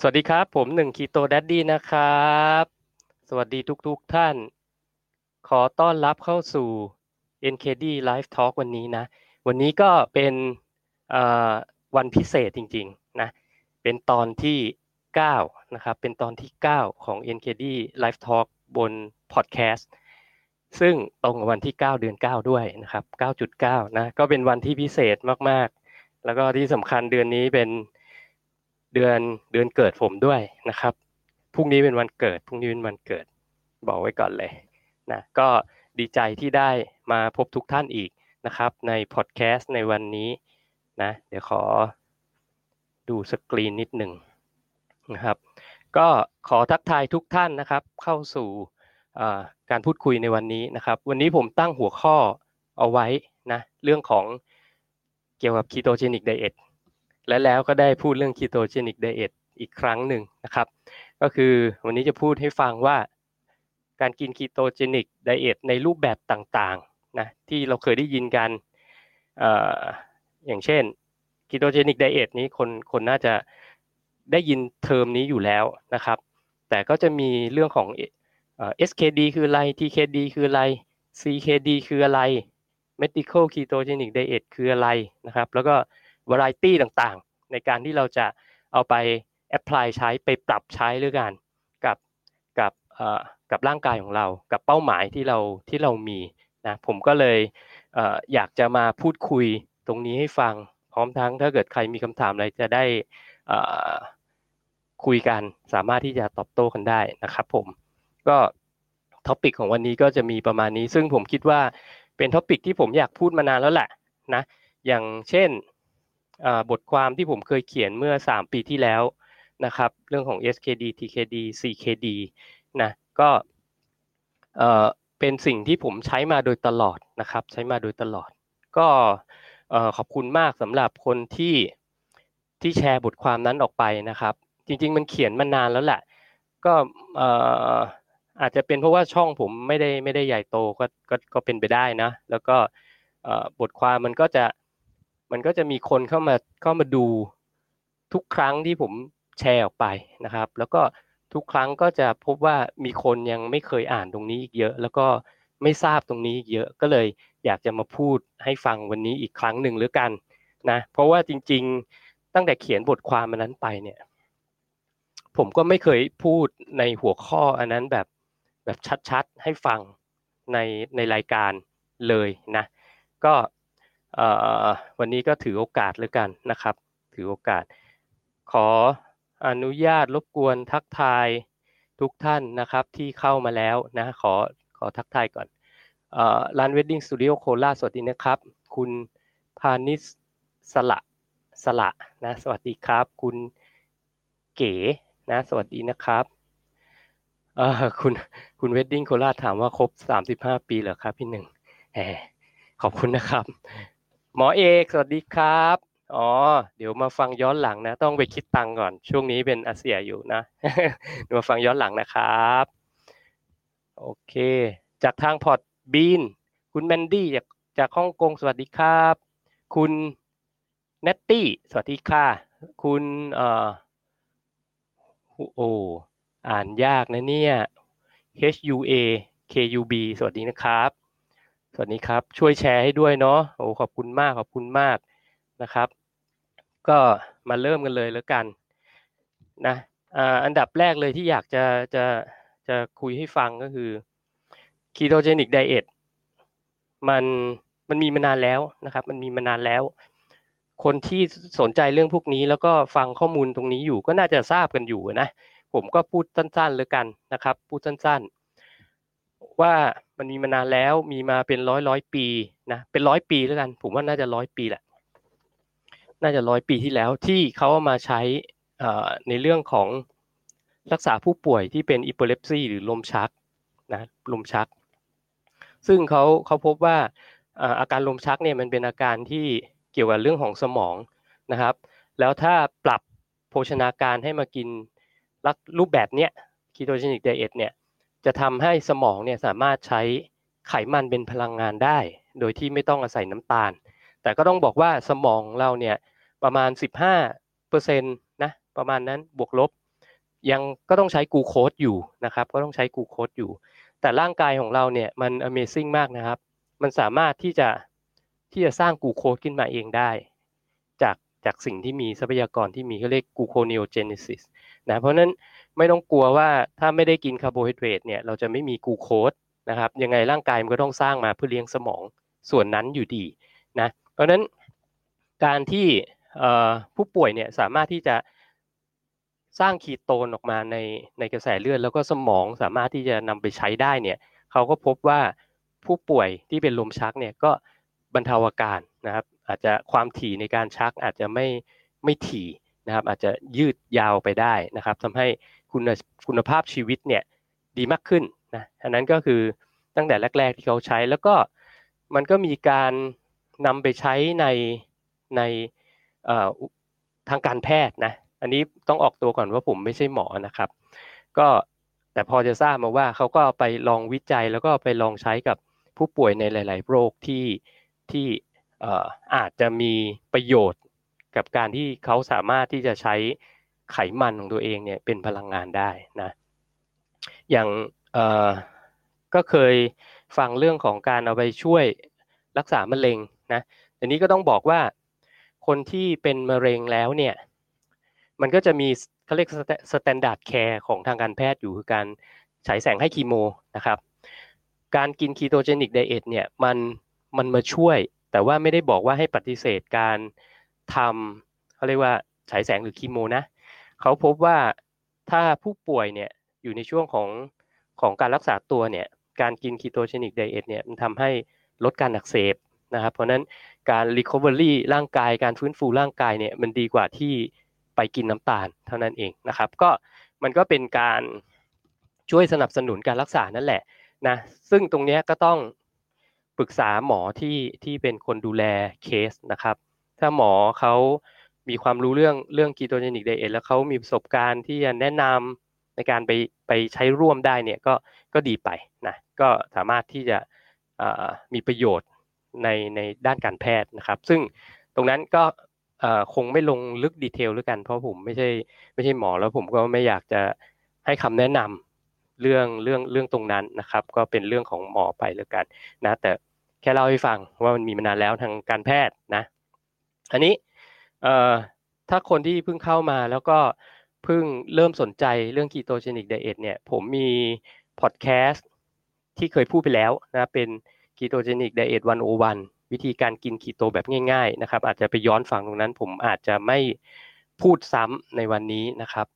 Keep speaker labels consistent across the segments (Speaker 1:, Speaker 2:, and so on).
Speaker 1: สวัสดีครับ ผมหนึ่งคีโตแดดดี้นะครับ สวัสดีทุกๆทท่าน ขอต้อนรับเข้าสู่ NKD Live Talk วันนี้นะ วันนี้ก็เป็นวันพิเศษจริงๆนะเป็นตอนที่ 9 นะครับ เป็นตอนที่ 9 ของ NKD Live Talk บนพอดแคสต์ซึ่งตรงกับวันที่ 9 เดือน 9 ด้วยนะครับ 9.9 นะ ก็เป็นวันที่พิเศษมากๆ แล้วก็ที่สำคัญเดือนนี้เป็น เดือนเดือนเกิดผมด้วยนะครับพรุ่งนี้เป็นวันเกิดพรุ่งนี้เป็นวันเกิด บอกไว้ก่อนเลยนะก็ดีใจที่ได้มาพบทุกท่านอีกนะครับ ในพอดแคสต์ในวันนี้นะเดี๋ยวขอดูสกรีนนิดหนึ่งนะครับ ก็ขอทักทายทุกท่านนะครับ เข้าสู่การพูดคุยในวันนี้นะครับ วันนี้ผมตั้งหัวข้อเอาไว้นะเรื่องของเกี่ยวกับ ketogenic diet และแล้วก็ได้พูดเรื่อง ketogenic diet อีกครั้งหนึ่งนะครับ ก็คือวันนี้จะพูดให้ฟังว่าการกิน ketogenic diet ในรูปแบบต่างๆนะที่เราเคยได้ยินกันออย่างเช่น ketogenic diet นี้คนคนน่าจะได้ยินเทอมนี้อยู่แล้วนะครับ แต่ก็จะมีเรื่องของ SKD คืออะไร TKD คืออะไร CKD คืออะไร medical ketogenic diet คืออะไรนะครับ แล้วก็ variety ต่างๆ ในการที่เราจะเอาไป apply ใช้ไปปรับใช้หรือกันกับกับกับร่างกายของเรา กับเป้าหมายที่เราที่เรามีนะผมก็เลยเออยากจะมาพูดคุยตรงนี้ให้ฟัง พร้อมทั้งถ้าเกิดใครมีคำถามอะไรจะได้คุยกันสามารถที่จะตอบโต้กันได้นะครับผมก็ topic ของวันนี้ก็จะมีประมาณนี้ ซึ่งผมคิดว่าเป็น topic ที่ผมอยากพูดมานานแล้วแหละนะอย่างเช่น บทความที่ผมเคยเขียนเมื่อ 3 ปีที่แล้วนะครับ เรื่องของ SKD TKD CKD นะก็เป็นสิ่งที่ผมใช้มาโดยตลอดนะครับ ใช้มาโดยตลอด ก็ขอบคุณมากสำหรับคนที่ที่แชร์บทความนั้นออกไปนะครับ จริง ๆ มันเขียนมานานแล้วแหละก็อาจจะเป็นเพราะว่าช่องผมไม่ได้ไม่ได้ใหญ่โตก็ก็ก็เป็นไปได้นะ แล้วก็บทความมันก็จะ มันก็จะมีคนเข้ามาเข้ามาดูทุกครั้งที่ผมแชร์ออกไปนะครับ แล้วก็ทุกครั้งก็จะพบว่ามีคนยังไม่เคยอ่านตรงนี้อีกเยอะ แล้วก็ไม่ทราบตรงนี้อีกเยอะก็เลยอยากจะมาพูดให้ฟังวันนี้อีกครั้งหนึ่งหรือกันนะเพราะว่าจริง ๆตั้งแต่เขียนบทความมันนั้นไปเนี่ยผมก็ไม่เคยพูดในหัวข้ออันนั้นแบบแบบชัดๆให้ฟังในในรายการเลยนะ ก็ วันนี้ก็ถือโอกาสเลยกันนะครับ ถือโอกาส ขออนุญาตรบกวนทักทายทุกท่านนะครับที่เข้ามาแล้วนะขอขอทักทายก่อนร้าน Wedding Studio โคราชสวัสดีนะครับ คุณพานิสสละสละนะสวัสดีครับ คุณเก๋นะสวัสดีนะครับคุณคุณ Wedding โคราชถามว่าครบสามสิบห้าปีเหรอครับพี่หนึ่งแหมขอบคุณนะครับ หมอเอกสวัสดีครับ อ๋อ เดี๋ยวมาฟังย้อนหลังนะ ต้องไปคิดตังก่อน ช่วงนี้เป็นอาเสี่ยอยู่นะมาฟังย้อนหลังนะครับ โอเค จากทางพอร์ตบีน คุณแมนดี้จากจากฮ่องกงสวัสดีครับ คุณเนตตี้สวัสดีค่ะ คุณเอ่อโออ่านยากนะเนี่ย H U A K U B สวัสดีนะครับ วัสดีครับ ช่วยแชร์ให้ด้วยเนาะโอ้ขอบคุณมากขอบคุณมากนะครับ ก็มาเริ่มกันเลยแล้วกันนะอันดับแรกเลยที่อยากจะจะจะคุยให้ฟังก็คือ ketogenic diet มันมันมีมานานแล้วนะครับ มันมีมานานแล้ว คนที่สนใจเรื่องพวกนี้ แล้วก็ฟังข้อมูลตรงนี้อยู่ก็น่าจะทราบกันอยู่นะ ผมก็พูดสั้นๆเลยกันนะครับ พูดสั้นๆ ว่ามันมีมานานแล้วมีมาเป็นร้อยร้อยปีนะเป็นร้อยปีแล้วกัน ผมว่าน่าจะร้อยปีแหละ น่าจะร้อยปีที่แล้วที่เขาเอามาใช้ในเรื่องของรักษาผู้ป่วยที่เป็นอิปเลปซีหรือลมชักนะลมชัก ซึ่งเขาเขาพบว่าอาการลมชักเนี่ยมันเป็นอาการที่เกี่ยวกับเรื่องของสมองนะครับ แล้วถ้าปรับโภชนาการให้มากินรูปแบบเนี้ยคีโตเจนิกไดเอทเนี่ย จะทำให้สมองเนี่ยสามารถใช้ไขมันเป็นพลังงานได้ โดยที่ไม่ต้องอาศัยน้ำตาล แต่ก็ต้องบอกว่าสมองเราเนี่ยประมาณ 15%นะประมาณนั้นบวกลบ ยังก็ต้องใช้กูโคสอยู่นะครับ ก็ต้องใช้กูโคสอยู่ แต่ร่างกายของเราเนี่ยมัน Amazing มากนะครับ มันสามารถที่จะที่จะสร้างกูโคสขึ้นมาเองได้ จากจากสิ่งที่มีทรัพยากรที่มีเขาเรียกกูโคเนโอเจเนซิสนะเพราะนั้น ไม่ต้องกลัวว่าถ้าไม่ได้กินคาร์โบไฮเดรตเนี่ยเราจะไม่มีกูโคสนะครับยังไงร่างกายมันก็ต้องสร้างมาเพื่อเลี้ยงสมองส่วนนั้นอยู่ดีนะเพราะนั้นการที่ผู้ป่วยเนี่ยสามารถที่จะสร้างคีโตนออกมาในในกระแสเลือด แล้วก็สมองสามารถที่จะนำไปใช้ได้เนี่ยเขาก็พบว่าผู้ป่วยที่เป็นลมชักเนี่ยก็บรรเทาอาการนะครับ อาจจะความถี่ในการชักอาจจะไม่ไม่ถี่นะครับ อาจจะยืดยาวไปได้นะครับทำให้ คุณคุณภาพชีวิตเนี่ยดีมากขึ้นนะอันนั้นก็คือตั้งแต่แรก ๆที่เขาใช้แล้วก็มันก็มีการนำไปใช้ในในทางการแพทย์นะอันนี้ต้องออกตัวก่อนว่าผมไม่ใช่หมอนะครับ ก็แต่พอจะทราบมาว่าเขาก็ไปลองวิจัยแล้วก็ไปลองใช้กับผู้ป่วยในหลาย ๆ โรคที่ที่อาจจะมีประโยชน์กับการที่เขาสามารถที่จะใช้ ไขมันของตัวเองเนี่ยเป็นพลังงานได้นะอย่างก็เคยฟังเรื่องของการเอาไปช่วยรักษามะเร็งนะแต่นี้ก็ต้องบอกว่าคนที่เป็นมะเร็งแล้วเนี่ยมันก็จะมีเขาเรียก standard care ของทางการแพทย์อยู่คือการฉายแสงให้คีโมนะครับการกิน ketogenic diet เนี่ยมันมันมาช่วย แต่ว่าไม่ได้บอกว่าให้ปฏิเสธการทำเขาเรียกว่าฉายแสงหรือคีโมนะ เขาพบว่าถ้าผู้ป่วยเนี่ยอยู่ในช่วงของของการรักษาตัวเนี่ยการกิน ketogenic diet เนี่ยมันทำให้ลดการอักเสบนะครับ เพราะนั้นการ recovery ร่างกายการฟื้นฟูร่างกายเนี่ยมันดีกว่าที่ไปกินน้ำตาลเท่านั้นเองนะครับ ก็มันก็เป็นการช่วยสนับสนุนการรักษานั่นแหละนะซึ่งตรงนี้ก็ต้องปรึกษาหมอที่ที่เป็นคนดูแลเคสนะครับ ถ้าหมอเขา มีความรู้เรื่องเรื่องคีโตเจนิกไดเอทแล้วเขามีประสบการณ์ที่จะแนะนำในการไปไปใช้ร่วมได้เนี่ยก็ก็ดีไปนะก็สามารถที่จะมีประโยชน์ในในด้านการแพทย์นะครับ ซึ่งตรงนั้นก็คงไม่ลงลึก detail ด้วยกัน เพราะผมไม่ใช่ไม่ใช่หมอแล้วผมก็ไม่อยากจะให้คำแนะนำเรื่องเรื่องเรื่องตรงนั้นนะครับ ก็เป็นเรื่องของหมอไปแล้วกันนะแต่แค่เล่าให้ฟังว่ามันมีมานานแล้วทางการแพทย์นะ อันนี้ ถ้าคนที่เพิ่งเข้ามาแล้วก็เพิ่งเริ่มสนใจเรื่อง ketogenic diet เนี่ยผมมีพอดแคสต์ที่เคยพูดไปแล้วนะเป็น ketogenic diet 101วิธีการกินคีโตแบบง่ายๆนะครับ อาจจะไปย้อนฟังตรงนั้น ผมอาจจะไม่พูดซ้ำในวันนี้นะครับ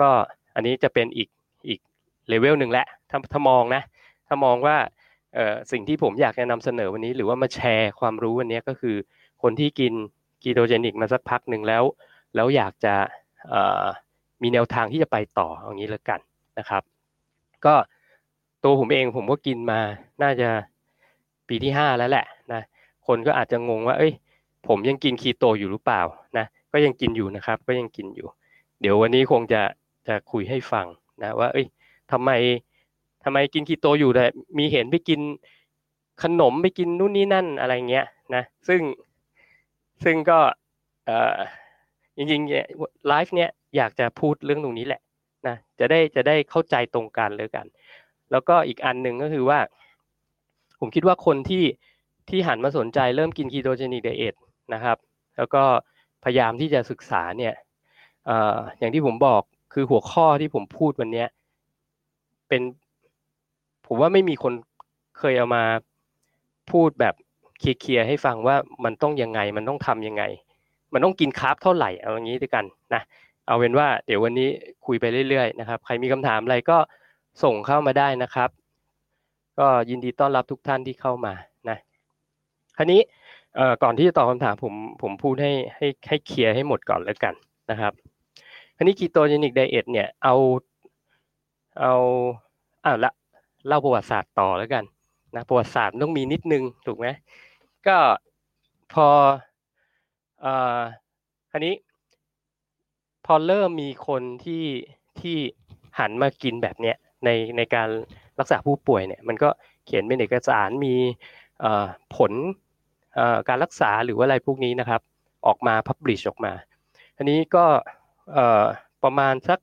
Speaker 1: ก็อันนี้จะเป็นอีกอีกเลเวลหนึ่งแหละถ้าถ้ามองนะถ้ามองว่าเออสิ่งที่ผมอยากจะนำเสนอวันนี้ หรือว่ามาแชร์ความรู้วันนี้ก็คือ คนที่กิน คีโตเจนิกมาสักพักหนึ่งแล้ว แล้วอยากจะมีแนวทางที่จะไปต่ออย่างนี้แล้วกันนะครับ ก็ตัวผมเองผมก็กินมาน่าจะปีที่ห้าแล้วแหละนะคนก็อาจจะงงว่า เอ้ย ผมยังกินคีโตอยู่หรือเปล่านะก็ยังกินอยู่นะครับ ก็ยังกินอยู่ เดี๋ยววันนี้คงจะจะคุยให้ฟังนะว่า เอ้ยทำไมทำไมกินคีโตอยู่แต่มีเห็นไปกินขนมไปกินนู่นนี่นั่นอะไรเงี้ยนะซึ่ง ซึ่งก็จริงๆเนี่ยไลฟ์เนี่ยอยากจะพูดเรื่องตรงนี้แหละนะจะได้จะได้เข้าใจตรงกันเลยกัน แล้วก็อีกอันหนึ่งก็คือว่า ผมคิดว่าคนที่ที่หันมาสนใจเริ่มกิน ketogenic diet นะครับ แล้วก็พยายามที่จะศึกษาเนี่ยอย่างที่ผมบอกคือหัวข้อที่ผมพูดวันนี้เป็นผมว่าไม่มีคนเคยเอามาพูดแบบ เคลียร์ให้ฟังว่ามันต้องยังไง มันต้องทำยังไง มันต้องกิน carb เท่าไหร่เอาอย่างนี้ด้วยกันนะเอาเป็นว่าเดี๋ยววันนี้คุยไปเรื่อยๆนะครับใครมีคำถามอะไรก็ส่งเข้ามาได้นะครับ ก็ยินดีต้อนรับทุกท่านที่เข้ามานะคราวนี้ก่อนที่จะตอบคำถามผมผมพูดให้ให้ให้เคลียร์ให้หมดก่อนแล้วกันนะครับคราวนี้ ketogenic diet เนี่ยเอาเอาอ่าละเล่าประวัติศาสตร์ต่อแล้วกันนะประวัติศาสตร์ต้องมีนิดนึงถูกไหม ก็พออ่อครานี้ พอเริ่มมีคนที่ที่หันมากินแบบเนี้ยในในการรักษาผู้ป่วยเนี่ย มันก็เขียนเป็นเอกสารมีผลการรักษาหรือว่าอะไรพวกนี้นะครับ ออกมาพับลิชออกมา อันนี้ก็ประมาณสัก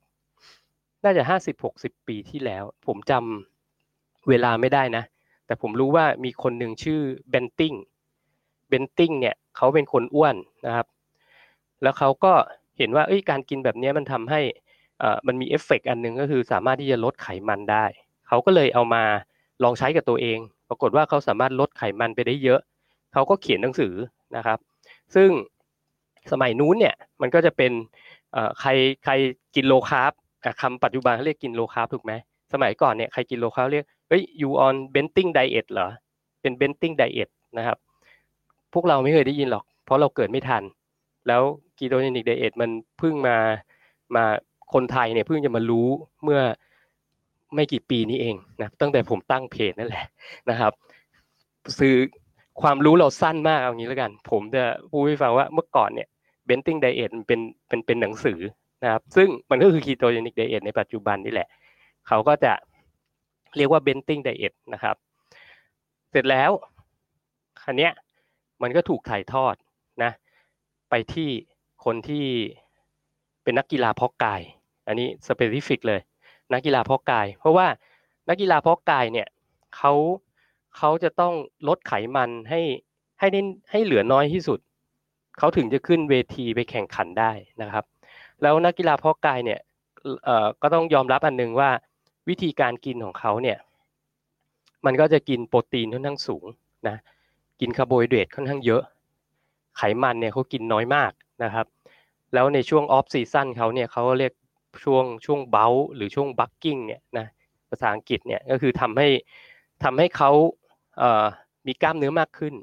Speaker 1: น่าจะห้าสิบหกสิบปีที่แล้ว ผมจำเวลาไม่ได้นะ แต่ผมรู้ว่ามีคนหนึ่งชื่อเบนติง เบนติงเนี่ยเขาเป็นคนอ้วนนะครับ แล้วเขาก็เห็นว่าการกินแบบนี้มันทำให้มันมีเอฟเฟกต์อันหนึ่งก็คือสามารถที่จะลดไขมันได้ เขาก็เลยเอามาลองใช้กับตัวเอง ปรากฏว่าเขาสามารถลดไขมันไปได้เยอะ เขาก็เขียนหนังสือนะครับ ซึ่งสมัยนู้นเนี่ยมันก็จะเป็นใครใครกิน low carb คำปัจจุบันเขาเรียกกิน low carb ถูกไหมสมัยก่อนเนี่ยใครกิน low carb เรียกเฮ้ย you on Banting diet เหรอเป็น benting diet นะครับ พวกเราไม่เคยได้ยินหรอก เพราะเราเกิดไม่ทัน แล้ว ketogenic diet มันเพิ่งมามาคนไทยเนี่ยเพิ่งจะมารู้เมื่อไม่กี่ปีนี้เองนะตั้งแต่ผมตั้งเพจนั่นแหละนะครับซึ่งความรู้เราสั้นมากเอางี้แล้วกัน ผมจะพูดให้ฟังว่าเมื่อก่อนเนี่ย Banting diet มันเป็นเป็นเป็นหนังสือนะครับซึ่งมันก็คือ ketogenic diet ในปัจจุบันนี่แหละ เขาก็จะเรียกว่า Banting diet นะครับ เสร็จแล้วคราวนี้เนี่ย มันก็ถูกถ่ายทอดนะไปที่คนที่เป็นนักกีฬาเพาะกาย อันนี้ specific เลย นักกีฬาเพาะกาย เพราะว่านักกีฬาเพาะกายเนี่ยเขาเขาจะต้องลดไขมันให้ให้ได้ให้เหลือน้อยที่สุด เขาถึงจะขึ้นเวทีไปแข่งขันได้นะครับ แล้วนักกีฬาเพาะกายเนี่ยเอ่อก็ต้องยอมรับอันหนึ่งว่าวิธีการกินของเขาเนี่ยมันก็จะกินโปรตีนค่อนข้างสูงนะ กินคาร์โบไฮเดรตค่อนข้างเยอะ ไขมันเนี่ยเขากินน้อยมากนะครับ แล้วในช่วง off season เขาเนี่ยเขาเรียกช่วงช่วง bulk หรือช่วง bulking เนี่ยนะภาษาอังกฤษเนี่ยก็คือทำให้ทำให้เขามีกล้ามเนื้อมากขึ้น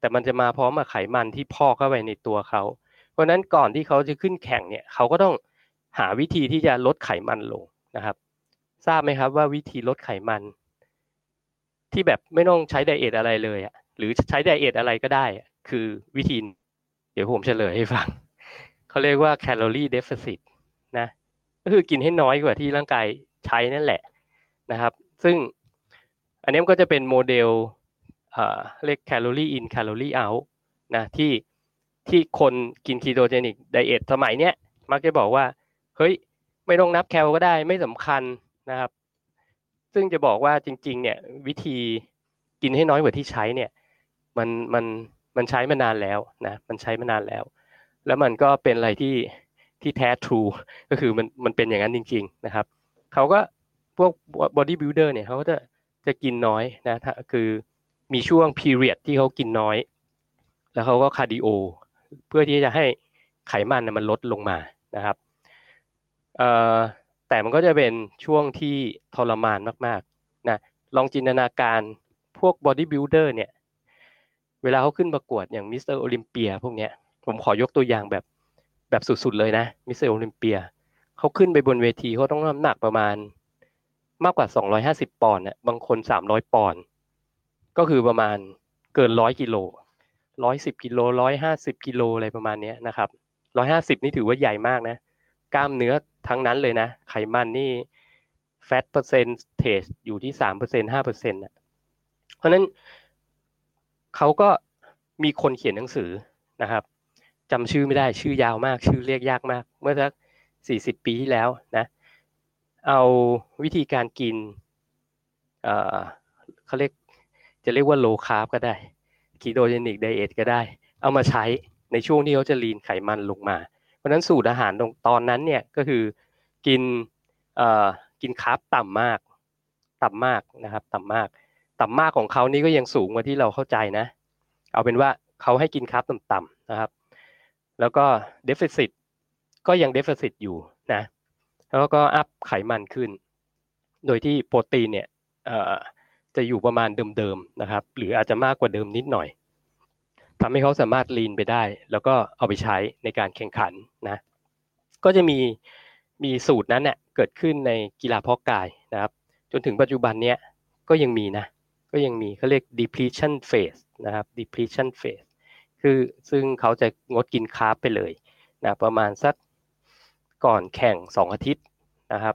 Speaker 1: แต่มันจะมาพร้อมกับไขมันที่พอกเข้าไปในตัวเขา เพราะนั้นก่อนที่เขาจะขึ้นแข่งเนี่ยเขาก็ต้องหาวิธีที่จะลดไขมันลงนะครับ ทราบไหมครับว่าวิธีลดไขมัน ที่แบบไม่ต้องใช้ diet อะไรเลยอะ หรือใช้ diet อะไรก็ได้ คือวิธี เดี๋ยวผมเฉลยให้ฟัง เขาเรียกว่าแคลอรี่เดฟเฟ i ตนะ ก็คือกินให้น้อยกว่าที่ร่างกายใช้นั่นแหละนะครับ ซึ่งอันนี้ก็จะเป็นโมเดลเรียก calorie in calorie out นะที่ที่คนกิน ketogenic diet สมัยเนี้ยมักจะบอกว่า เฮ้ย ไม่ต้องนับแคลก็ได้ไม่สำคัญนะครับ ซึ่งจะบอกว่าจริง ๆ เนี่ยวิธีกินให้น้อยกว่าที่ใช้เนี่ย มันมันมันใช้มานานแล้วนะมันใช้มานานแล้ว แล้วมันก็เป็นอะไรที่ที่แท้ true ก็คือมันมันเป็นอย่างนั้นจริง ๆนะครับเขาก็พวกบอดี้บิ l เดอร์เนี่ยเขาก็จะจะกินน้อยนะคือมีช่วง period ที่เขากินน้อย แล้วเขาก็ cardio เพื่อที่จะให้ไขมันมันลดลงมานะครับแต่มันก็จะเป็นช่วงที่ทรมานมากๆนะลองจินตนาการพวกบอดี้บิ l เดอร์เนี่ย เวลาเขาขึ้นประกวดอย่าง Mr. Olympia พวกเนี้ยผมขอยกตัวอย่างแบบแบบสุดๆเลยนะ Mr. Olympia เขาขึ้นไปบนเวทีเขาต้องน้ำหนักประมาณมากกว่า 250 ปอนด์นะบางคน 300 ปอนด์ก็คือประมาณเกินร้อยกิโลร้อยสิบกิโลร้อยห้าสิบกิโลอะไรประมาณนี้นะครับร้อยห้าสิบนี่ถือว่าใหญ่มากนะ กล้ามเนื้อทั้งนั้นเลยนะ ไขมันนี่ fat percentage อยู่ที่สามเปอร์เซ็นต์ห้าเปอร์เซ็นต์นะเพราะนั้น เขาก็มีคนเขียนหนังสือนะครับจำชื่อไม่ได้ชื่อยาวมาก ชื่อเรียกยากมาก เมื่อสักสี่สิบปีที่แล้วนะเอาวิธีการกินเขาเรียกจะเรียกว่า low carb ก็ได้ketogenic diet ก็ได้ เอามาใช้ในช่วงที่เขาจะ lean ไขมันลงมา เพราะนั้นสูตรอาหารตรงตอนนั้นเนี่ยก็คือกินกิน carb ต่ำมาก ต่ำมากนะครับ ต่ำมาก ต่ำมากของเขานี่ก็ยังสูงกว่าที่เราเข้าใจนะ เอาเป็นว่าเขาให้กิน carb ต่ำๆนะครับ แล้วก็ deficit ก็ยัง deficit อยู่นะ แล้วก็ up ไขมันขึ้น โดยที่โปรตีนเนี่ยจะอยู่ประมาณเดิมๆนะครับ หรืออาจจะมากกว่าเดิมนิดหน่อยทำให้เขาสามารถลีนไปได้ แล้วก็เอาไปใช้ในการแข่งขันนะ ก็จะมีมีสูตรนั้นเนี่ยเกิดขึ้นในกีฬาเพาะกายนะครับ จนถึงปัจจุบันเนี้ยก็ยังมีนะ ก็ยังมีเขาเรียก depletion phase นะครับ depletion phase คือซึ่งเขาจะงดกินคาร์บไปเลยนะประมาณสักก่อนแข่งสองอาทิตย์นะครับ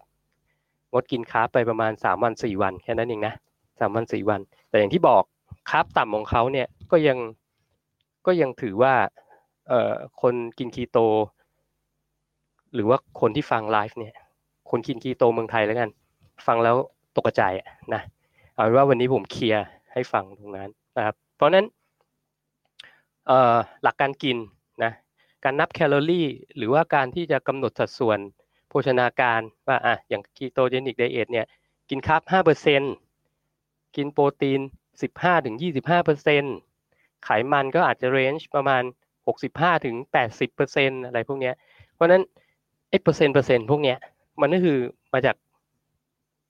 Speaker 1: งดกินคาร์บไปประมาณสามวันสี่วันแค่นั้นเองนะสามวันสี่วัน แต่อย่างที่บอกคาร์บต่ำของเขาเนี่ยก็ยังก็ยังถือว่าเอ่อคนกินคีโต หรือว่าคนที่ฟังไลฟ์เนี่ยคนกินคีโตเมืองไทยแล้วกัน ฟังแล้วตกใจนะ เอาเป็นว่าวันนี้ผมเคลียร์ให้ฟังตรงนั้นนะครับ เพราะนั้นหลักการกินนะการนับแคลอรี่ หรือว่าการที่จะกำหนดสัดส่วนโภชนาการว่าอะอย่าง ketogenic diet เนี่ยกิน carb ห้าเปอร์เซ็นกินโปรตีนสิบห้าถึงยี่สิบห้าเปอร์เซ็นไขมันก็อาจจะ range ประมาณหกสิบห้าถึงแปดสิบเปอร์เซ็นอะไรพวกเนี้ย เพราะนั้นไอ้เปอร์เซ็นต์เปอร์เซ็นต์พวกเนี้ยมันก็คือมาจาก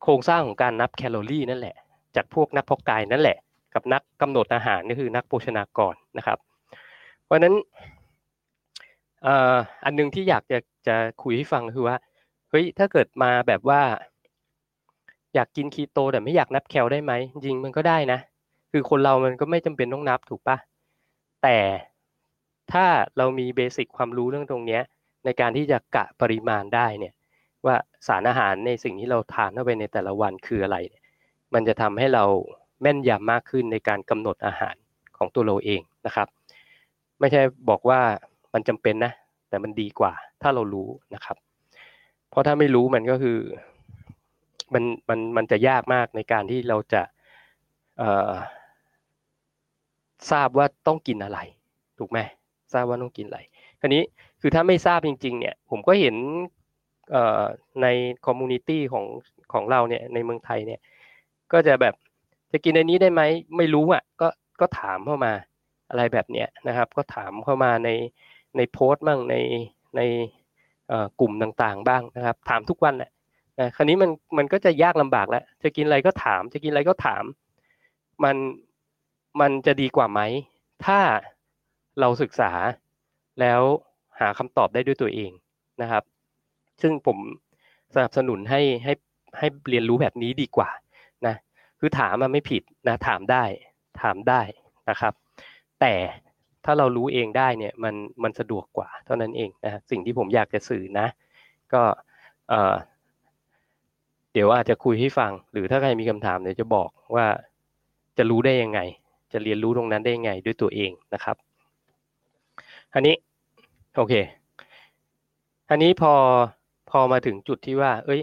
Speaker 1: โครงสร้างของการนับแคลอรี่นั่นแหละ จากพวกนักเพาะกายนั่นแหละ กับนักกำหนดอาหารก็คือนักโภชนากรนะครับ เพราะนั้นอันนึงที่อยากจะจะคุยให้ฟังคือว่าเฮ้ยถ้าเกิดมาแบบว่า อยากกินคีโตแต่ไม่อยากนับแคลได้ไหมจริงมันก็ได้นะ คือคนเรามันก็ไม่จำเป็นต้องนับถูกปะแต่ถ้าเรามีเบสิกความรู้เรื่องตรงนี้ในการที่จะกะปริมาณได้เนี่ยว่าสารอาหารในสิ่งที่เราทานเข้าไปในแต่ละวันคืออะไรเนี่ย มันจะทำให้เราแม่นยำมากขึ้นในการกำหนดอาหารของตัวเราเองนะครับ ไม่ใช่บอกว่ามันจำเป็นนะ แต่มันดีกว่า ถ้าเรารู้นะครับ เพราะถ้าไม่รู้มันก็คือมันมันมันจะยากมากในการที่เราจะทราบว่าต้องกินอะไร ถูกไหมทราบว่าต้องกินอะไรคราวนี้คือถ้าไม่ทราบจริง ๆ เนี่ย ผมก็เห็นใน community ของของเราเนี่ยในเมืองไทยเนี่ย ก็จะแบบจะกินในนี้ได้ไหมไม่รู้อะก็ก็ถามเข้ามาอะไรแบบเนี้ยนะครับ ก็ถามเข้ามาในในโพสต์บ้างในในกลุ่มต่างๆ บ้างนะครับ ถามทุกวันแหละนะคราวนี้มันมันก็จะยากลำบากแล้ว จะกินอะไรก็ถาม จะกินอะไรก็ถาม มันมันจะดีกว่าไหม ถ้าเราศึกษาแล้วหาคำตอบได้ด้วยตัวเองนะครับ ซึ่งผมสนับสนุนให้ให้ให้เรียนรู้แบบนี้ดีกว่า นะคือถามมันไม่ผิดนะถามได้ถามได้นะครับ แต่ถ้าเรารู้เองได้เนี่ยมันมันสะดวกกว่าเท่านั้นเองนะสิ่งที่ผมอยากจะสื่อนะ ก็เเดี๋ยวอาจจะคุยให้ฟัง หรือถ้าใครมีคำถามเดี๋ยวจะบอกว่าจะรู้ได้ยังไง จะเรียนรู้ตรงนั้นได้ยังไงด้วยตัวเองนะครับอันนี้โอเคอันนี้พอพอมาถึงจุดที่ว่า เอ้ย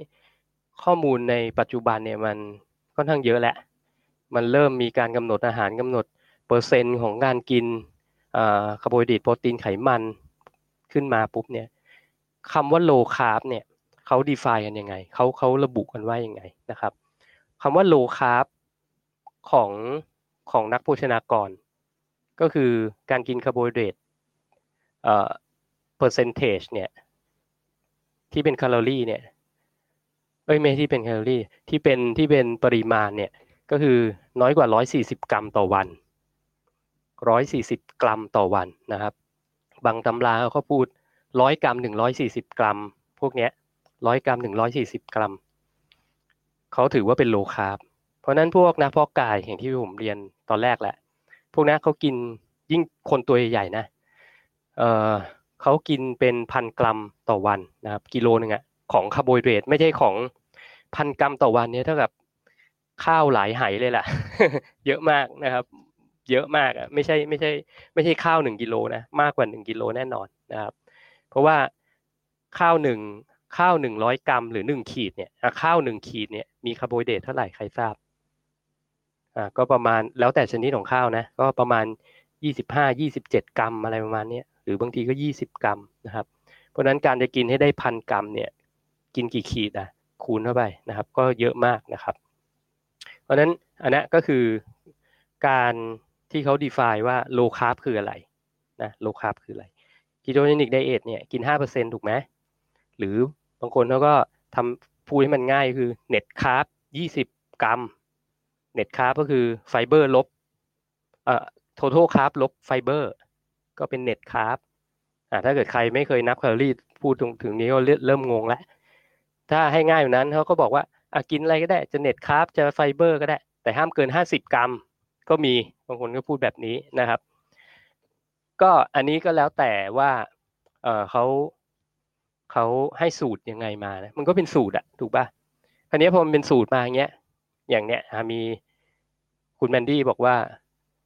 Speaker 1: ข้อมูลในปัจจุบันเนี่ยมัน ค่อนข้างเยอะแหละมันเริ่มมีการกำหนดอาหารกำหนดเปอร์เซ็นต์ของการกินคาร์โบไฮเดรตโปรตีนไขมันขึ้นมาปุ๊บเนี่ยคำว่า low carb เนี่ยเขา define กันยังไงเขาเขาระบุกันว่ายังไงนะครับคำว่า low carb ของของนักโภชนากร ก็คือการกินคาร์โบไฮเดรตเอ่อ percentage เนี่ยที่เป็นแคลอรี่เนี่ย เอ้ยไม่ที่เป็นแคลอรี่ที่เป็นที่เป็นปริมาณเนี่ยก็คือน้อยกว่า 140 กรัมต่อวัน 140 กรัมต่อวันนะครับ บางตำราเขาพูด 100 กรัม 140 กรัม พวกเนี้ย100 กรัม 140 กรัม เขาถือว่าเป็นโลคาร์บเพราะนั้นพวกนักพอกกายอย่างที่ผมเรียนตอนแรกแหละ พวกนั้นเขากินยิ่งคนตัวใหญ่ๆนะเออเขากินเป็นพันกรัมต่อวันนะครับ กิโลหนึ่งอะ ของคาร์โบไฮเดรตไม่ใช่ของพันกรัมต่อวันเนี่ยเท่ากับข้าวหลายไหเลยแหละเยอะมากนะครับ เยอะมากอะไม่ใช่ไม่ใช่ ไม่ใช่ข้าวหนึ่งกิโลนะมากกว่าหนึ่งกิโลแน่นอนนะครับ เพราะว่าข้าวหนึ่งข้าวหนึ่งร้อยกรัม หรือหนึ่งขีดเนี่ยข้าวหนึ่งขีดเนี่ยมีคาร์โบไฮเดรตเท่าไหร่ใครทราบอ่าก็ประมาณแล้วแต่ชนิดของข้าวนะ ก็ประมาณยี่สิบห้ายี่สิบเจ็ดกรัมอะไรประมาณนี้หรือบางทีก็ยี่สิบกรัมนะครับ เพราะนั้นการจะกินให้ได้พันกรัมเนี่ย กินกี่ขีดอะคูณเข้าไปนะครับ ก็เยอะมากนะครับ เพราะฉะนั้นอันนี้ก็คือการที่เขา define ว่า low carb คืออะไรนะ low carb คืออะไร ketogenic diet เนี่ยกินห้าเปอร์เซ็นถูกไหมหรือบางคนเขาก็ทำพูดให้มันง่ายคือ net carb ยี่สิบกรัม net carb ก็คือไฟเบอร์ลบเอ่อ total carb ลบไฟเบอร์ก็เป็น net carb อ่าถ้าเกิดใครไม่เคยนับแคลอรี่พูดถึงนี้ก็เริ่มงงแล้ว ถ้าให้ง่ายอยู่นั้นเขาก็บอกว่าอะกินอะไรก็ได้จะเน็ตคาร์บจะไฟเบอร์ก็ได้ แต่ห้ามเกินห้าสิบกรัม ก็มีบางคนก็พูดแบบนี้นะครับ ก็อันนี้ก็แล้วแต่ว่าเออเขาเขาให้สูตรยังไงมานะมันก็เป็นสูตรอะถูกปะ่ะอันนี้พอมันเป็นสูตรมาอย่างเงี้ย อย่างเนี้ยมีคุณแมนดี้บอกว่า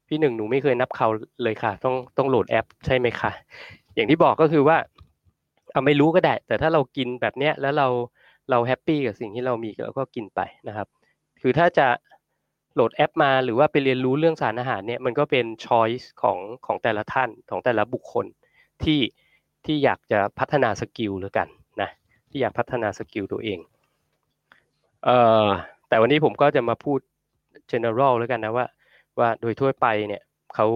Speaker 1: พี่หนึ่งหนูไม่เคยนับเขาเลยค่ะ ต้องต้องโหลดแอปใช่ไหมคะอย่างที่บอกก็คือว่า เอาไม่รู้ก็ได้ แต่ถ้าเรากินแบบเนี้ยแล้วเรา เรา happy กับสิ่งที่เรามีเราก็กินไปนะครับ คือถ้าจะโหลดแอปมาหรือว่าไปเรียนรู้เรื่องสารอาหารเนี่ยมันก็เป็น choice ของของแต่ละท่านของแต่ละบุคคลที่ที่อยากจะพัฒนา skill หรือกันนะที่อยากพัฒนา skill ตัวเองเอ่อแต่วันนี้ผมก็จะมาพูด general แล้วกันนะว่า ว่าโดยทั่วไปเนี่ยเขา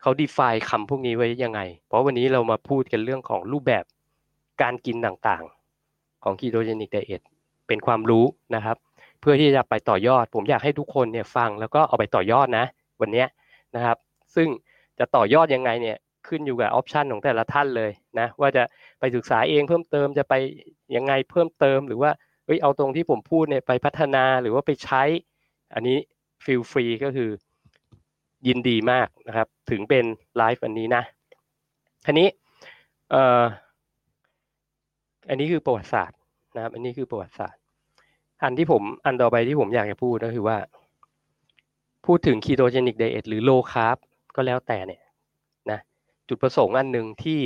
Speaker 1: เขา define คำพวกนี้ไว้ยังไง เพราะวันนี้เรามาพูดกันเรื่องของรูปแบบการกินต่างๆ ของ ketogenic diet เป็นความรู้นะครับ เพื่อที่จะไปต่อยอด ผมอยากให้ทุกคนเนี่ยฟังแล้วก็เอาไปต่อยอดนะ วันนี้นะครับ ซึ่งจะต่อยอดยังไงเนี่ยขึ้นอยู่กับออปชันของแต่ละท่านเลยนะว่าจะไปศึกษาเองเพิ่มเติมจะไปยังไงเพิ่มเติม หรือว่าเฮ้ยเอาตรงที่ผมพูดเนี่ยไปพัฒนาหรือว่าไปใช้ อันนี้ฟิลฟรีก็คือยินดีมากนะครับ ถึงเป็นไลฟ์อันนี้นะทีนี้เอ่อ อันนี้คือประวัติศาสตร์นะครับ อันนี้คือประวัติศาสตร์ อันที่ผมอันต่อไปที่ผมอยากจะพูดก็คือว่า พูดถึง ketogenic diet หรือ low carb ก็แล้วแต่เนี่ยนะจุดประสงค์อันหนึ่งที่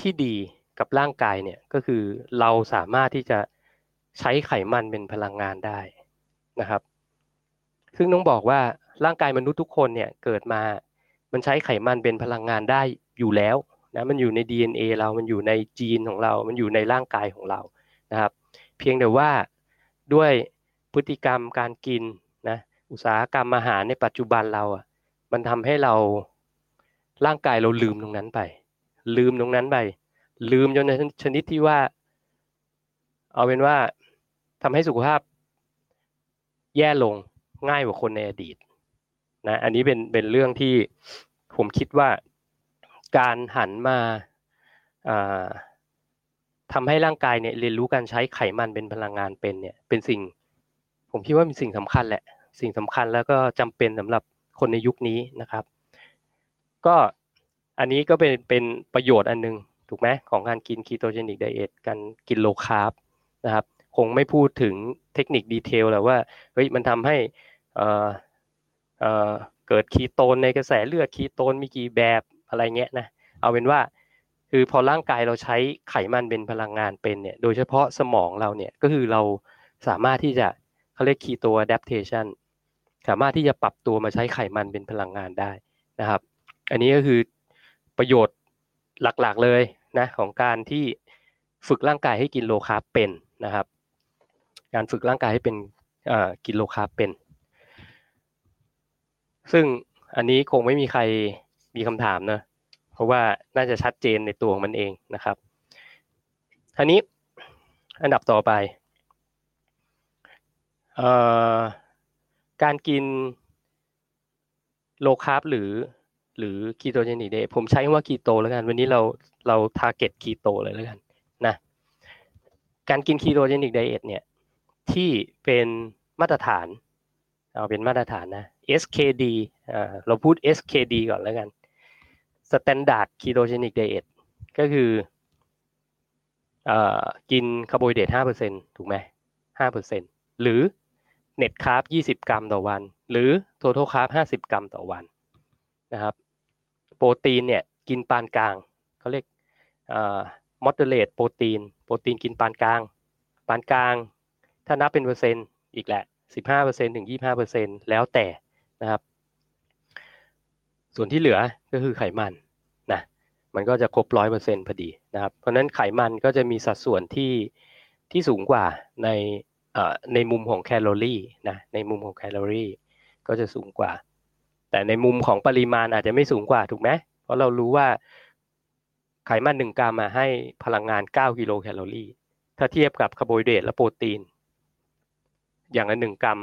Speaker 1: ที่ดีกับร่างกายเนี่ยก็คือเราสามารถที่จะใช้ไขมันเป็นพลังงานได้นะครับ ซึ่งต้องบอกว่าร่างกายมนุษย์ทุกคนเนี่ยเกิดมา มันใช้ไขมันเป็นพลังงานได้อยู่แล้ว นะมันอยู่ใน DNA เรามันอยู่ในจีนของเรา มันอยู่ในร่างกายของเรานะครับ เพียงแต่ว่าด้วยพฤติกรรมการกินนะอุตสาหกรรมอาหารในปัจจุบันเราอะมันทำให้เราร่างกายเราลืมตรงนั้นไป ลืมตรงนั้นไป ลืมจนในชนิดที่ว่า เอาเป็นว่าทำให้สุขภาพแย่ลงง่ายกว่าคนในอดีตนะอันนี้เป็นเป็นเรื่องที่ผมคิดว่า การหันมาทำให้ร่างกายเนี่ยเรียนรู้การใช้ไขมันเป็นพลังงานเป็นเนี่ยเป็นสิ่ง ผมคิดว่าเป็นสิ่งสำคัญแหละ สิ่งสำคัญแล้วก็จำเป็นสำหรับคนในยุคนี้นะครับ ก็อันนี้ก็เป็นเป็นประโยชน์อันนึงถูกไหมของการกิน ketogenic diet การกิน low carb นะครับ คงไม่พูดถึง technical detail แล้วว่าเฮ้ยมันทำให้เกิดคีโตนในกระแสเลือดคีโตนมีกี่แบบ อะไรเงี้ยนะเอาเป็นว่าคือพอร่างกายเราใช้ไขมันเป็นพลังงานเป็นเนี่ย โดยเฉพาะสมองเราเนี่ยก็คือเราสามารถที่จะเขาเรียกคีโต adaptation สามารถที่จะปรับตัวมาใช้ไขมันเป็นพลังงานได้นะครับ อันนี้ก็คือประโยชน์หลักๆเลยนะของการที่ฝึกร่างกายให้กินโลคาร์บเป็นนะครับ การฝึกร่างกายให้เป็นกินโลคาร์บเป็น ซึ่งอันนี้คงไม่มีใคร มีคำถามนะ เพราะว่าน่าจะชัดเจนในตัวของมันเองนะครับทีนี้อันดับต่อไปเอ่อการกิน low carb หรือหรือ ketogenic diet ผมใช้คำว่าคีโตแล้วกัน วันนี้เราเรา target คีโตเลยแล้วกันนะการกิน ketogenic diet เนี่ยที่เป็นมาตรฐานเอาเป็นมาตรฐานนะ SKD อ่าเราพูด SKD ก่อนแล้วกัน standard ketogenic diet ก็คือเอ่อกินคาร์โบไฮเดรตห้าเปอร์เซ็นต์ถูกไหมห้าเปอร์เซ็นต์หรือ net carb ยี่สิบกรัมต่อวัน หรือ total carb ห้าสิบกรัมต่อวันนะครับ โปรตีนเนี่ยกินปานกลางเขาเรียก moderate protein โปรตีนกินปานกลาง ปานกลาง ถ้านับเป็นเปอร์เซ็นต์อีกแหละสิบห้าเปอร์เซ็นต์ถึงยี่สิบห้าเปอร์เซ็นต์แล้วแต่นะครับ ส่วนที่เหลือ ก็คือไขมันนะมันก็จะครบร้อยเปอร์เซ็นต์พอดีนะครับ เพราะนั้นไขมันก็จะมีสัดส่วนที่ที่สูงกว่าในในมุมของแคลอรี่นะในมุมของแคลอรี่ก็จะสูงกว่า แต่ในมุมของปริมาณอาจจะไม่สูงกว่าถูกไหมเพราะเรารู้ว่าไขมันหนึ่งกรัมมาให้พลังงาน 9 กิโลแคลอรี่ ถ้าเทียบกับคาร์โบไฮเดรตและโปรตีน อย่างละหนึ่งกรัม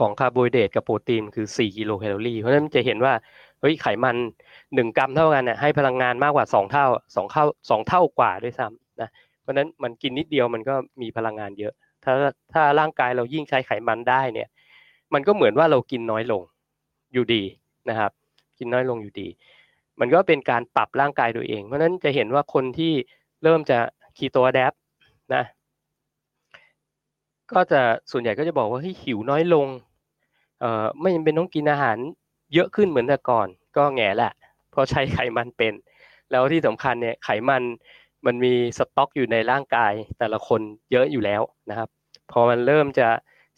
Speaker 1: ของคาร์โบไฮเดรตกับโปรตีนคือ 4 กิโลแคลอรี่ เพราะฉะนั้นจะเห็นว่า เฮ้ยไขมันหนึ่งกรัมเท่ากันเนี่ยให้พลังงานมากกว่าสองเท่าสองเท่าสองเท่ากว่าด้วยซ้ำนะเพราะนั้นมันกินนิดเดียวมันก็มีพลังงานเยอะ ถ้าถ้าร่างกายเรายิ่งใช้ไขมันได้เนี่ย มันก็เหมือนว่าเรากินน้อยลงอยู่ดีนะครับ กินน้อยลงอยู่ดี มันก็เป็นการปรับร่างกายตัวเอง เพราะนั้นจะเห็นว่าคนที่เริ่มจะคีโตอะแดปนะ ก็จะส่วนใหญ่ก็จะบอกว่าให้หิวน้อยลงเอ่อไม่จำเป็นต้องกินอาหาร เยอะขึ้นเหมือนแต่ก่อน ก็แง่แหละ เพราะใช้ไขมันเป็น แล้วที่สำคัญเนี่ยไขมันมันมีสต็อกอยู่ในร่างกายแต่ละคนเยอะอยู่แล้วนะครับ พอมันเริ่มจะ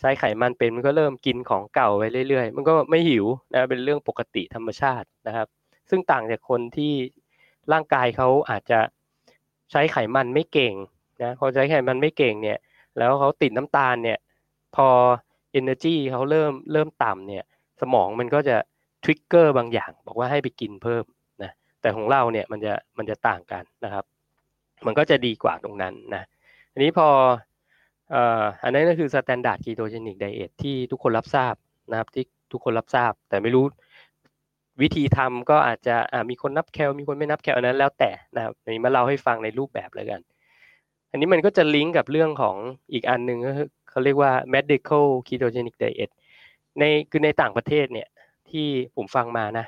Speaker 1: ใช้ไขมันเป็นมันก็เริ่มกินของเก่าไปเรื่อยๆ มันก็ไม่หิวนะเป็นเรื่องปกติธรรมชาตินะครับ ซึ่งต่างจากคนที่ร่างกายเขาอาจจะใช้ไขมันไม่เก่งนะพอใช้ไขมันไม่เก่งเนี่ย แล้วเขาติดน้ำตาลเนี่ย พอ energy เขาเริ่มเริ่มต่ำเนี่ย สมองมันก็จะ ทริกเกอร์บางอย่าง บอกว่าให้ไปกินเพิ่มนะแต่ของเราเนี่ยมันจะมันจะต่างกันนะครับ มันก็จะดีกว่าตรงนั้นนะอันนี้พออันนั้นก็คือ standard ketogenic diet ที่ทุกคนรับทราบนะครับที่ทุกคนรับทราบ แต่ไม่รู้วิธีทำก็อาจจะมีคนนับแคลมีคนไม่นับแคลอันนั้นแล้วแต่นะครับอันนี้มาเล่าให้ฟังในรูปแบบเลยกัน อันนี้มันก็จะลิงก์กับเรื่องของอีกอันหนึ่งก็คือเขาเรียกว่า medical ketogenic diet ในคือในต่างประเทศเนี่ย ที่ผมฟังมานะ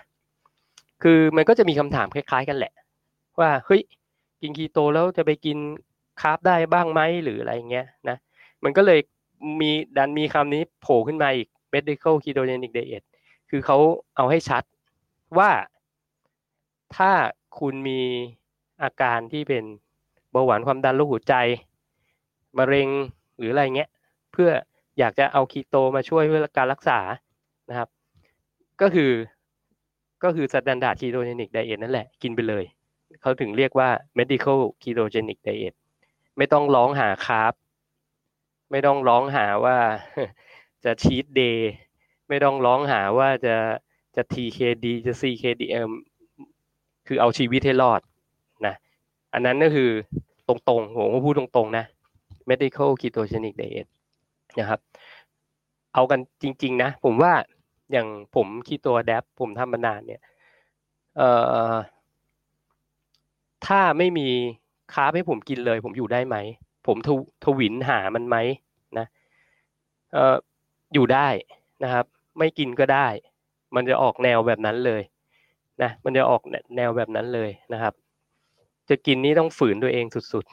Speaker 1: คือมันก็จะมีคำถามคล้าย ๆ กันแหละ ว่าเฮ้ยกินคีโตแล้วจะไปกินคาร์บได้บ้างไหมหรืออะไรเงี้ยนะมันก็เลยมีดันมีคำนี้โผล่ขึ้นมาอีก medical ketogenic diet คือเขาเอาให้ชัดว่าถ้าคุณมีอาการที่เป็นเบาหวานความดันโรคหัวใจมะเร็งหรืออะไรเงี้ย เพื่ออยากจะเอาคีโตมาช่วยเพื่อการรักษานะครับ ก็คือก็คือ standard ketogenic diet นั่นแหละกินไปเลย เขาถึงเรียกว่า medical ketogenic diet ไม่ต้องร้องหาคาร์บไม่ต้องร้องหาว่าจะชีตเดย์ไม่ต้องร้องหาว่าจะจะ TKD จะ CKDM คือเอาชีวิตให้รอดนะอันนั้นก็คือตรงๆผมก็พูดตรงๆนะ medical ketogenic diet นะครับ เอากันจริง ๆ นะ ผมว่า อย่างผมคีโตแดปผมทำมานานเนี่ยเอ่อถ้าไม่มีคาร์บให้ผมกินเลย ผมอยู่ได้ไหม ผมททวินหามันไหมนะเอ่ออยู่ได้นะครับ ไม่กินก็ได้ มันจะออกแนวแบบนั้นเลยนะมันจะออกแนวแบบนั้นเลยนะครับ จะกินนี่ต้องฝืนตัวเองสุด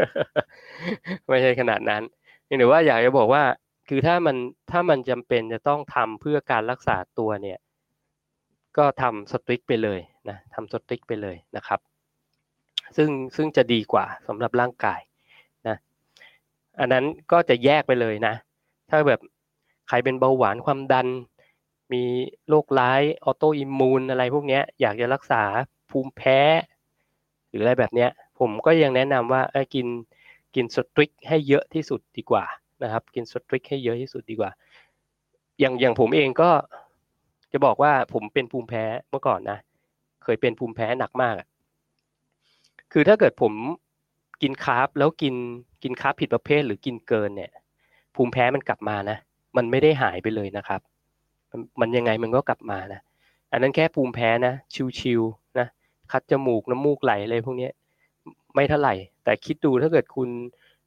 Speaker 1: ๆ ไม่ใช่ขนาดนั้นหรือว่าอยากจะบอกว่า คือถ้ามันถ้ามันจำเป็นจะต้องทำเพื่อการรักษาตัวเนี่ย ก็ทำสตริกไปเลยนะทำสตริกไปเลยนะครับ ซึ่งซึ่งจะดีกว่าสำหรับร่างกายนะอันนั้นก็จะแยกไปเลยนะ ถ้าแบบใครเป็นเบาหวานความดัน มีโรคร้ายออโตอิมมูนอะไรพวกนี้อยากจะรักษาภูมิแพ้ หรืออะไรแบบนี้ผมก็ยังแนะนำว่ากินกินสตริกให้เยอะที่สุดดีกว่า นะครับ กินสตริกให้เยอะที่สุดดีกว่า อย่างอย่างผมเองก็จะบอกว่าผมเป็นภูมิแพ้เมื่อก่อนนะ เคยเป็นภูมิแพ้หนักมาก คือถ้าเกิดผมกินคาร์บแล้วกินกินคาร์บผิดประเภทหรือกินเกินเนี่ย ภูมิแพ้มันกลับมานะ มันไม่ได้หายไปเลยนะครับ มันยังไงมันก็กลับมานะ อันนั้นแค่ภูมิแพ้นะ ชิวๆนะ คัดจมูกน้ำมูกไหลอะไรพวกนี้ไม่เท่าไหร่ แต่คิดดูถ้าเกิดคุณ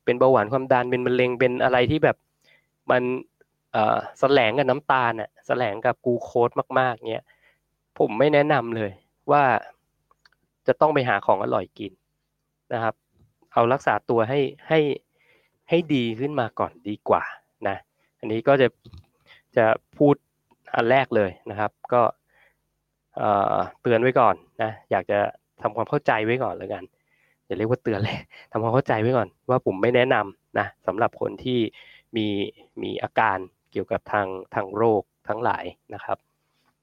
Speaker 1: เป็นเบาหวานความดันเป็นมะเร็งเป็นอะไรที่แบบมันเอ่อแสลงกับน้ำตาลอะแสลงกับกูโคสมากๆเนี้ยผมไม่แนะนำเลยว่าจะต้องไปหาของอร่อยกินนะครับ เอารักษาตัวให้ให้ให้ดีขึ้นมาก่อนดีกว่านะ อันนี้ก็จะจะพูดอันแรกเลยนะครับ ก็เตือนไว้ก่อนนะ อยากจะทำความเข้าใจไว้ก่อนแล้วกัน อย่าเรียกว่าเตือนเลยทำความเข้าใจไว้ก่อนว่าผมไม่แนะนำนะสำหรับคนที่มีมีอาการเกี่ยวกับทางทางโรคทั้งหลายนะครับ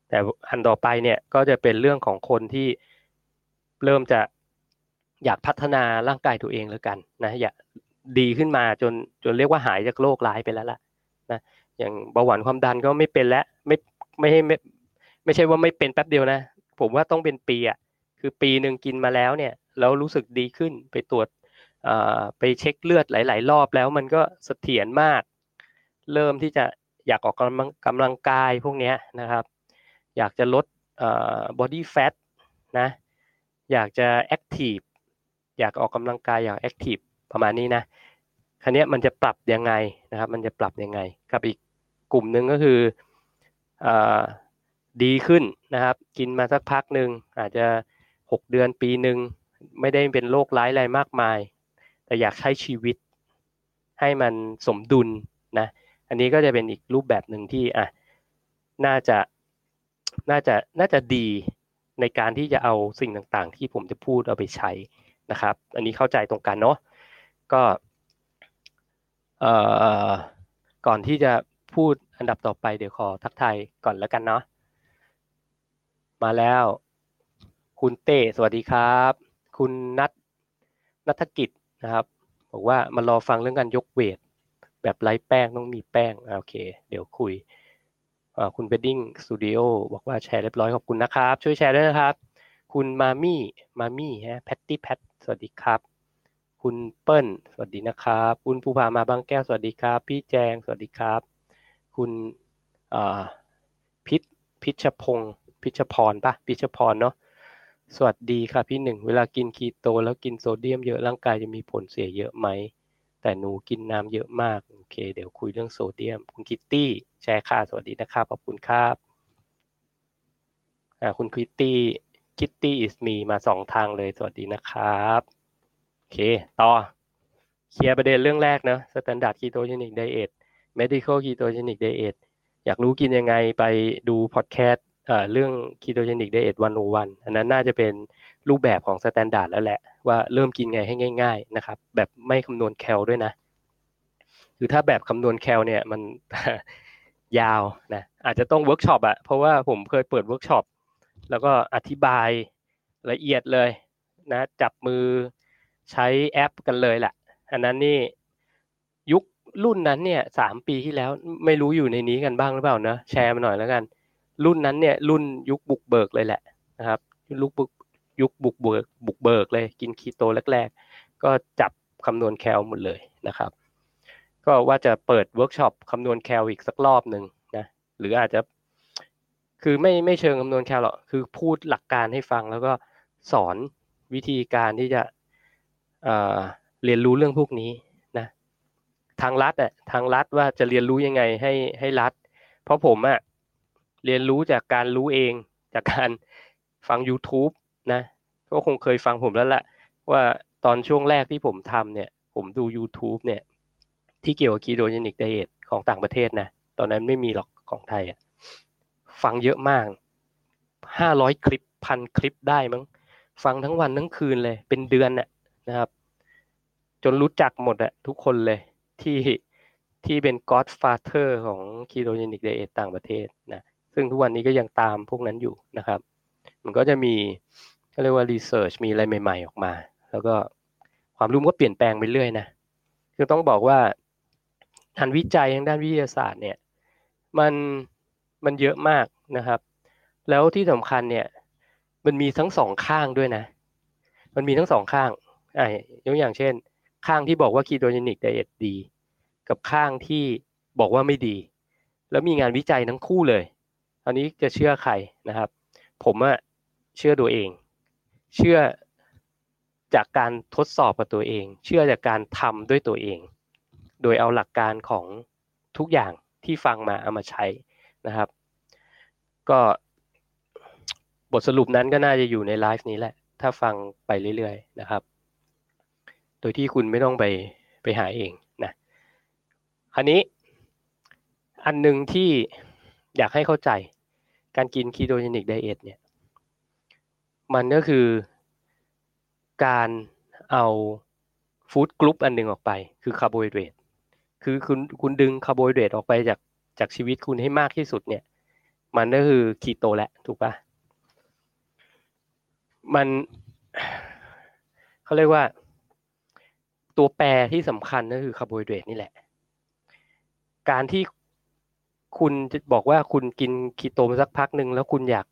Speaker 1: แต่อันต่อไปเนี่ยก็จะเป็นเรื่องของคนที่เริ่มจะอยากพัฒนาร่างกายตัวเองแล้วกันนะอยากดีขึ้นมาจนจนเรียกว่าหายจากโรคร้ายไปแล้วล่ะนะอย่างเบาหวานความดันก็ไม่เป็นแล้วไม่ไม่ให้ไม่ไม่ใช่ว่าไม่เป็นแป๊บเดียวนะ ผมว่าต้องเป็นปีอะ คือปีหนึ่งกินมาแล้วเนี่ยแล้วรู้สึกดีขึ้นไปตรวจไปเช็คเลือดหลาย ๆ รอบแล้วมันก็เสถียรมาก เริ่มที่จะอยากออกกำลังกำลังกายพวกนี้นะครับ อยากจะลด body fat นะอยากจะ active อยากออกกำลังกายอยาก active ประมาณนี้นะคันนี้มันจะปรับยังไงนะครับ มันจะปรับยังไงกับอีกกลุ่มหนึ่งก็คืออดีขึ้นนะครับ กินมาสักพักหนึ่งอาจจะ หกเดือนปีหนึ่งไม่ได้เป็นโรคร้ายอะไรมากมาย แต่อยากใช้ชีวิตให้มันสมดุลนะอันนี้ก็จะเป็นอีกรูปแบบหนึ่งที่อะน่าจะน่าจะน่าจะดีในการที่จะเอาสิ่งต่างๆ ที่ผมจะพูดเอาไปใช้นะครับ อันนี้เข้าใจตรงกันเนาะก็เอ่อก่อนที่จะพูดอันดับต่อไปเดี๋ยวขอทักทายก่อนแล้วกันเนาะมาแล้ว คุณเต้สวัสดีครับ คุณนัทนัฐกิจนะครับ บอกว่ามารอฟังเรื่องการยก weight แบบไร้แป้งต้องมีแป้งโอเค เดี๋ยวคุยคุณเบดดิ้งสตูดิโอบอกว่าแชร์เรียบร้อยขอบคุณนะครับ ช่วยแชร์ด้วยนะครับ คุณมามี่มามี่ฮะแพตตี้แพทสวัสดีครับ คุณเปิ้ลสวัสดีนะครับ คุณภูพามาบางแก้วสวัสดีครับ พี่แจงสวัสดีครับ คุณพิษพิชพงศ์พิชพรปะพิชพรเนาะ สวัสดีครับพี่หนึ่ง เวลากินคีโตแล้วกินโซเดียมเยอะร่างกายจะมีผลเสียเยอะไหม แต่หนูกินน้ำเยอะมาก โอเค เดี๋ยวคุยเรื่องโซเดียม คุณคิตตี้แชร์ค่าสวัสดีนะครับ ขอบคุณครับอ่าคุณคิตตี้คิตตี้อิสมีมาสองทางเลย สวัสดีนะครับ โอเค ต่อ เคลียร์ประเด็นเรื่องแรกนะ standard ketogenic diet medical ketogenic diet อยากรู้กินยังไงไปดูพอดแคสต์ เรื่อง ketogenic diet 101 อันนั้นน่าจะเป็นรูปแบบของ standard แล้วแหละ ว่าเริ่มกินไงให้ง่าย ๆ นะครับ แบบไม่คำนวณแคลด้วยนะคือถ้าแบบคำนวณแคลเนี่ยมันยาวนะอาจจะต้องเวิร์กช็อปอะเพราะว่าผมเคยเปิดเวิร์กช็อปแล้วก็อธิบายละเอียดเลยนะจับมือใช้แอปกันเลยแหละอันนั้นนี่ยุครุ่นนั้นเนี่ยสามปีที่แล้วไม่รู้อยู่ในนี้กันบ้างหรือเปล่านะแชร์มาหน่อยแล้วกัน รุ่นนั้นเนี่ยรุ่นยุคบุกเบิกเลยแหละนะครับยุคบุกยุคบุกเบิกบุกเบิกเลยกินคีโตแรก ๆ ก็จับคำนวณแคลหมดเลยนะครับ ก็ว่าจะเปิดเวิร์กช็อปคำนวณแคลอีกสักรอบหนึ่งนะหรืออาจจะคือไม่ไม่เชิงคำนวณแคลหรอกคือพูดหลักการให้ฟังแล้วก็สอนวิธีการที่จะเเรียนรู้เรื่องพวกนี้นะทางลัดอะทางลัดว่าจะเรียนรู้ยังไงให้ให้ลัด เพราะผมอะ เรียนรู้จากการรู้เอง จากการฟัง YouTube นะก็คงเคยฟังผมแล้วแหละว่าตอนช่วงแรกที่ผมทำเนี่ย ผมดู YouTube เนี่ย ที่เกี่ยวกับคีโตเจนิกไดเอทของต่างประเทศนะ ตอนนั้นไม่มีหรอกของไทยอะฟังเยอะมากห้าร้อยคลิปพันคลิปได้มั้ง ฟังทั้งวันทั้งคืนเลย เป็นเดือนน่ะนะครับ จนรู้จักหมดอะทุกคนเลยที่ที่เป็น godfather ของ ketogenic diet ต่างประเทศนะ ซึ่งทุกวันนี้ก็ยังตามพวกนั้นอยู่นะครับ มันก็จะมีเขาเรียกว่า research มีอะไรใหม่ ๆ ออกมา แล้วก็ความรู้ก็เปลี่ยนแปลงไปเรื่อยนะคือต้องบอกว่าทานวิจัยทางด้านวิทยาศาสตร์เนี่ยมันมันเยอะมากนะครับ แล้วที่สำคัญเนี่ยมันมีทั้งสองข้างด้วยนะ มันมีทั้งสองข้างอ่ายกอย่างเช่น ข้างที่บอกว่าคีโตเจนิกไดเอทดี กับข้างที่บอกว่าไม่ดี แล้วมีงานวิจัยทั้งคู่เลย ตอนนี้จะเชื่อใครนะครับ ผมอะเชื่อตัวเอง เชื่อจากการทดสอบกับตัวเอง เชื่อจากการทำด้วยตัวเอง โดยเอาหลักการของทุกอย่างที่ฟังมาเอามาใช้นะครับ ก็บทสรุปนั้นก็น่าจะอยู่ในไลฟ์นี้แหละ ถ้าฟังไปเรื่อยๆนะครับ โดยที่คุณไม่ต้องไปไปหาเองนะ คราวนี้อันหนึ่งที่ อยากให้เข้าใจการกิน ketogenic diet เนี่ย มันก็คือการเอา food group อันหนึ่งออกไป คือคาร์โบไฮเดรตคือคุณคุณดึงคาร์โบไฮเดรตออกไปจากจากชีวิตคุณให้มากที่สุดเนี่ย มันก็คือคีโตแหละถูกปะมันเขาเรียกว่า ตัวแปรที่สำคัญก็คือคาร์โบไฮเดรตนี่แหละ การที่ คุณจะบอกว่าคุณกินคีโตมาสักพักหนึ่งแล้วคุณอยาก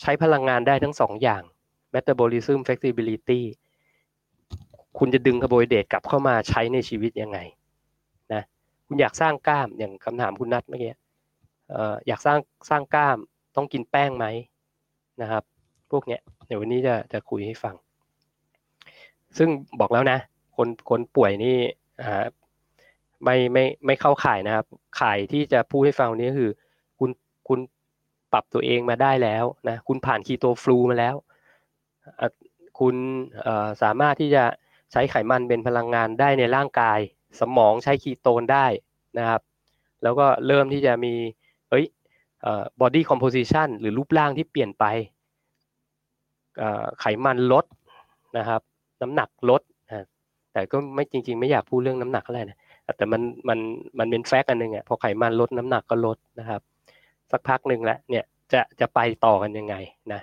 Speaker 1: ใช้พลังงานได้ทั้งสองอย่าง metabolism flexibility คุณจะดึงคาร์โบไฮเดรตกลับเข้ามาใช้ในชีวิตยังไงนะคุณอยากสร้างกล้ามอย่างคำถามคุณนัทเมื่อกี้อยากสร้างสร้างกล้ามต้องกินแป้งไหมนะครับ พวกเนี้ยเดี๋ยววันนี้จะจะคุยให้ฟัง ซึ่งบอกแล้วนะ คนคนป่วยนี่อ่า ไม่ไม่ไม่เข้าข่ายนะครับ ข่ายที่จะพูดให้ฟังนี้คือ คุณคุณปรับตัวเองมาได้แล้วนะคุณผ่านคีโตฟลูมาแล้ว คุณสามารถที่จะใช้ไขมันเป็นพลังงานได้ในร่างกาย สมองใช้คีโตนได้นะครับ แล้วก็เริ่มที่จะมีเฮ้ย body composition หรือรูปร่างที่เปลี่ยนไปไขมันลดนะครับ น้ำหนักลดแต่ก็ไม่จริง ๆ ไม่อยากพูดเรื่องน้ำหนักอะไรนะ แต่มันมันมันเป็น fact อันหนึ่งอะพอไขมันลดน้ำหนักก็ลดนะครับ สักพักหนึ่งแล้วเนี่ยจะจะไปต่อกันยังไงนะ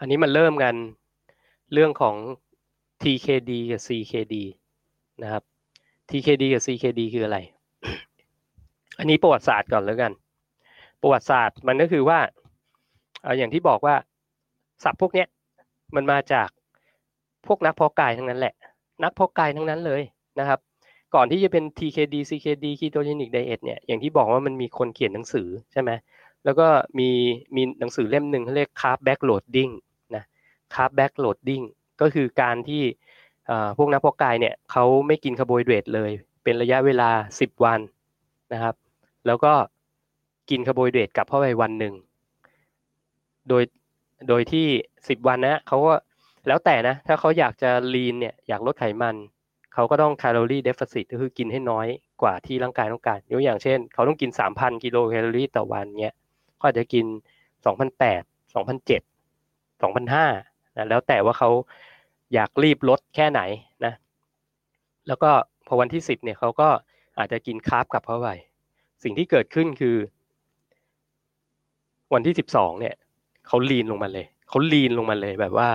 Speaker 1: อันนี้มันเริ่มกันเรื่องของ TKD กับ CKD นะครับ TKD กับ CKD คืออะไร อันนี้ประวัติศาสตร์ก่อนแล้วกัน ประวัติศาสตร์มันก็คือว่าเอาอย่างที่บอกว่าศัพท์พวกเนี้ยมันมาจากพวกนักเพาะกายทั้งนั้นแหละ นักเพาะกายทั้งนั้นเลยนะครับ ก่อนที่จะเป็น TKD CKD ketogenic diet เนี่ยอย่างที่บอกว่ามันมีคนเขียนหนังสือใช่ไหมแล้วก็มีมีหนังสือเล่มหนึ่งเขาเรียก carb backloading นะ carb backloading ก็คือการที่พวกนักเพาะกายเนี่ยเขาไม่กินคาร์โบไฮเดรตเลย เป็นระยะเวลา 10 วันนะครับ แล้วก็กินคาร์โบไฮเดรตกลับเข้าไปวันหนึ่งโดยโดยที่ 10 วันนะเขาก็แล้วแต่นะ ถ้าเขาอยากจะ lean เนี่ยอยากลดไขมัน เขาก็ต้องแคลอรี่เดฟเฟ i ก็คือกินให้น้อยกว่าที่ร่างกายต้องการยกอย่างเช่น เขาต้องกิน 3,000 กิโลแคลอรี่ต่อวันเนี่ยก็อาจจะกิน 2,800 2,700 2,500นะแล้วแต่ว่าเขาอยากรีบลดแค่ไหนนะแล้วก็พอวันที่ 10เนี่ยเขาก็อาจจะกินคาร์บกลับเข้าไปสิ่งที่เกิดขึ้นคือ วันที่ 12เนี่ยเขาลีนลงมาเลยเขาลีนลงมาเลยแบบว่า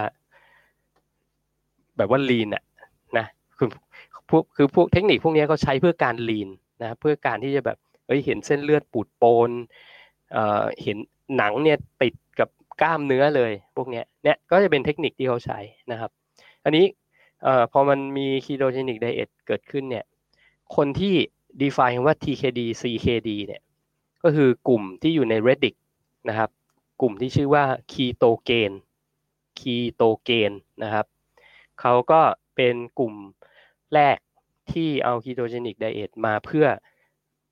Speaker 1: แบบว่าลีนอะนะคือ พวกคือพวกเทคนิคพวกนี้เขาใช้เพื่อการลีนนะเพื่อการที่จะแบบเอ้ยเห็นเส้นเลือดปูดโปนเอ่อเห็นหนังเนี่ยติดกับกล้ามเนื้อเลยพวกเนี้ยเนี่ยก็จะเป็นเทคนิคที่เขาใช้นะครับ อันนี้เอ่อพอมันมี ketogenic diet เกิดขึ้นเนี่ยคนที่ define ว่า TKD CKD เนี่ยก็คือกลุ่มที่อยู่ใน Reddit นะครับ กลุ่มที่ชื่อว่า Ketogen Ketogen นะครับเขาก็เป็นกลุ่ม แรกที่เอา ketogenic diet มาเพื่อ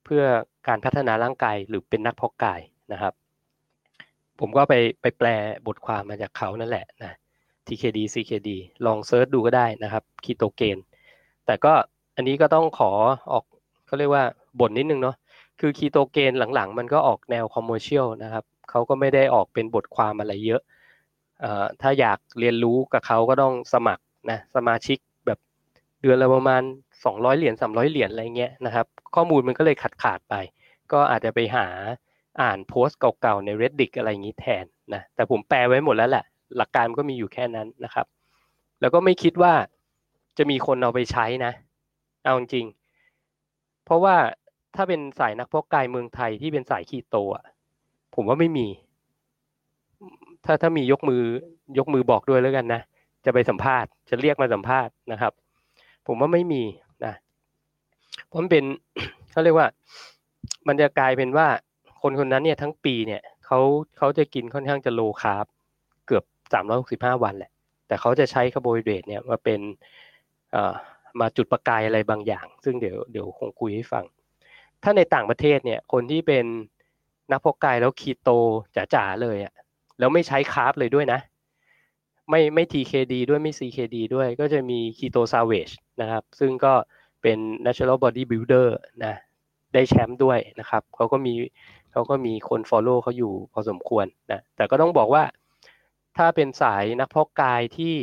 Speaker 1: เพื่อการพัฒนาร่างกายหรือเป็นนักเพาะกายนะครับ ผมก็ไปไปแปลบทความมาจากเขานั่นแหละนะ TKD CKD ลองเซิร์ชดูก็ได้นะครับคีโตเกนแต่ก็อันนี้ก็ต้องขอออกเขาเรียกว่าบ่นนิดนึงเนาะคือ Ketogains หลังๆ มันก็ออกแนว commercial นะครับเขาก็ไม่ได้ออกเป็นบทความอะไรเยอะอ่อถ้าอยากเรียนรู้กับเขาก็ต้องสมัครนะสมาชิก เดือนละประมาณ 200 เหรียญ300 เหรียญอะไรเงี้ยนะครับ ข้อมูลมันก็เลยขาดขาดไป ก็อาจจะไปหาอ่านโพสต์เก่าๆใน reddit อะไรอย่างนี้แทนนะแต่ผมแปลไว้หมดแล้วแหละ หลักการก็มีอยู่แค่นั้นนะครับ แล้วก็ไม่คิดว่าจะมีคนเอาไปใช้นะ เอาจริง เพราะว่าถ้าเป็นสายนักพกกายเมืองไทยที่เป็นสายคีโตอะผมว่าไม่มี ถ้าถ้ามียกมือยกมือบอกด้วยแล้วกันนะ จะไปสัมภาษณ์ จะเรียกมาสัมภาษณ์นะครับ ผมว่าไม่มีนะเพราะมันเป็นเขาเรียกว่า มันจะกลายเป็นว่าคนคนนั้นเนี่ยทั้งปีเนี่ยเขาเขาจะกินค่อนข้างจะโลคาร์บเกือบ365วันแหละ แต่เขาจะใช้คาร์โบไฮเดรตเนี่ยมาเป็นมาจุดประกายอะไรบางอย่าง ซึ่งเดี๋ยวเดี๋ยวคงคุยให้ฟัง ถ้าในต่างประเทศเนี่ย คนที่เป็นนักเพาะกายแล้วคีโตจ๋าๆเลยอะ่ะแล้วไม่ใช้ carb เลยด้วยนะ ไม่ไม่ TKD ด้วยไม่ CKD ด้วยก็จะมี Keto Savage นะครับ ซึ่งก็เป็น natural body builder นะได้แชมป์ด้วยนะครับเขาก็มีเขาก็มีคน follow เขาอยู่พอสมควรนะแต่ก็ต้องบอกว่าถ้าเป็นสายนักเพาะกายที่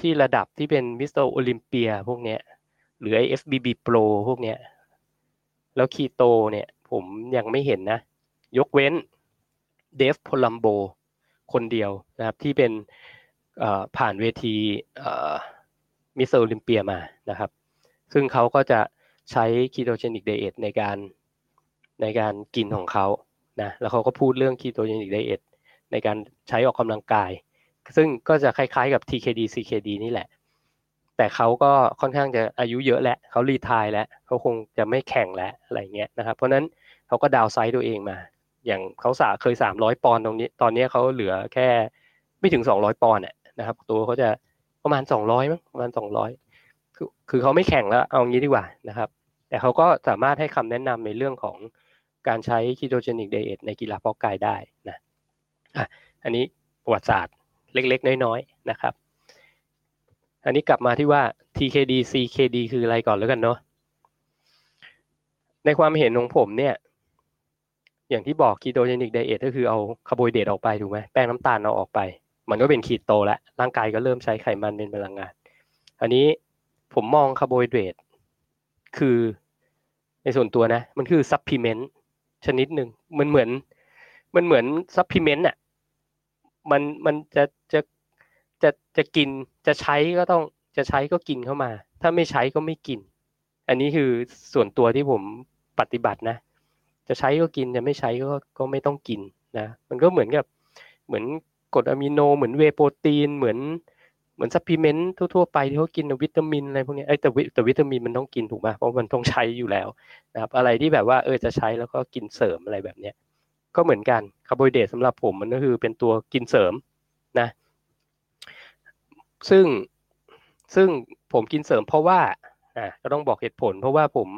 Speaker 1: ที่ระดับที่เป็นมิสเตอร์โอลิมเปียพวกเนี้ยหรือไอ FBB Pro พวกเนี้ยแล้วคีโตเนี่ยผมยังไม่เห็นนะ ยกเว้นเดฟพลัมโบ คนเดียวนะครับที่เป็นผ่านเวทีมิสเตอร์โอลิมเปียมานะครับ ซึ่งเขาก็จะใช้ ketogenic diet ในการในการกินของเขานะแล้วเขาก็พูดเรื่อง ketogenic diet ในการใช้ออกกำลังกาย ซึ่งก็จะคล้ายๆกับ TKD CKD นี่แหละ แต่เขาก็ค่อนข้างจะอายุเยอะแล้วเขา retire แล้วเขาคงจะไม่แข่งแล้วอะไรเงี้ยนะครับ เพราะนั้นเขาก็ดาวไซด์ตัวเองมา อย่างเขาสาเคย300ปอนด์ตรงนี้ ตอนนี้เขาเหลือแค่ไม่ถึง200ปอนด์นะครับ ตัวเขาจะประมาณ200มั้งประมาณ200คือคือเขาไม่แข่งแล้วเอางี้ดีกว่านะครับ แต่เขาก็สามารถให้คำแนะนำในเรื่องของการใช้คีโตเจนิกไดเอทในกีฬาเพาะกายได้นะอะอันนี้ประวัติศาสตร์เล็กๆ น้อยๆนะครับ อันนี้กลับมาที่ว่า TKD CKD คืออะไรก่อนแล้วกันเนาะในความเห็นของผมเนี่ย อย่างที่บอก ketogenic diet ก็คือเอาคาร์โบไฮเดรตออกไปถูกไหมแป้งน้ำตาลเอาออกไป มันก็เป็นคีโตแล้วร่างกายก็เริ่มใช้ไขมันเป็นพลังงาน อันนี้ผมมองคาร์โบไฮเดรตคือในส่วนตัวนะ มันคือ supplement ชนิดหนึ่งมันเหมือน มันเหมือน supplement อะมันมันจะจะจะจะกินจะใช้ก็ต้องจะใช้ก็กินเข้ามา ถ้าไม่ใช้ก็ไม่กิน อันนี้คือส่วนตัวที่ผมปฏิบัตินะ จะใช้ก็กินจะไม่ใช้ก็ก็ไม่ต้องกินนะมันก็เหมือนกับเหมือนกรดอะมิโนเหมือนเวย์โปรตีนเหมือนเหมือน supplement ทั่วๆไปที่เขากินวิตามินอะไรพวกนี้ไอ้แต่แต่วิตามินมันต้องกินถูกไหมเพราะมันต้องใช้อยู่แล้วนะครับอะไรที่แบบว่าเออจะใช้แล้วก็กินเสริมอะไรแบบเนี้ยก็เหมือนกันคาร์โบไฮเดรตสำหรับผมมันก็คือเป็นตัวกินเสริมนะซึ่งซึ่งผมกินเสริมเพราะว่าอ่าก็ต้องบอกเหตุผล เพราะว่าผม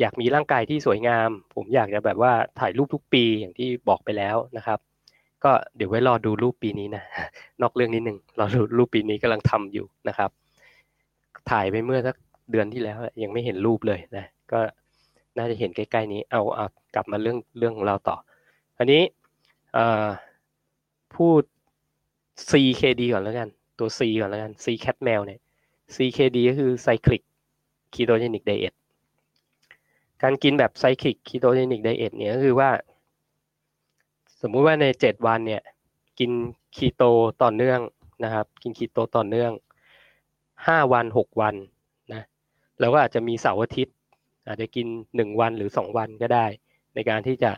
Speaker 1: อยากมีร่างกายที่สวยงาม ผมอยากจะแบบว่าถ่ายรูปทุกปีอย่างที่บอกไปแล้วนะครับ ก็เดี๋ยวไว้รอดูรูปปีนี้นะนอกเรื่องนิดนึงรอดูรูปปีนี้กำลังทำอยู่นะครับ ถ่ายไปเมื่อสักเดือนที่แล้วยังไม่เห็นรูปเลยนะก็น่าจะเห็นใกล้ๆนี้เอาเอากลับมาเรื่องเรื่องของเราต่อ อันนี้พูด CKD ก่อนแล้วกัน ตัว C ก่อนแล้วกัน C cat m a l เนี่ย CKD ก็คือ cyclic ketogenic diet การกินแบบไซคลิกคีโตเจนิกไดเอทเนี่ยก็คือว่า สมมุติว่าในเจ็ดวันเนี่ย กินคีโตต่อเนื่องนะครับ กินคีโตต่อเนื่องห้าวันหกวันนะแล้วก็อาจจะมีเสาร์อาทิตย์ อาจจะกินหนึ่งวันหรือสองวันก็ได้ ในการที่จะ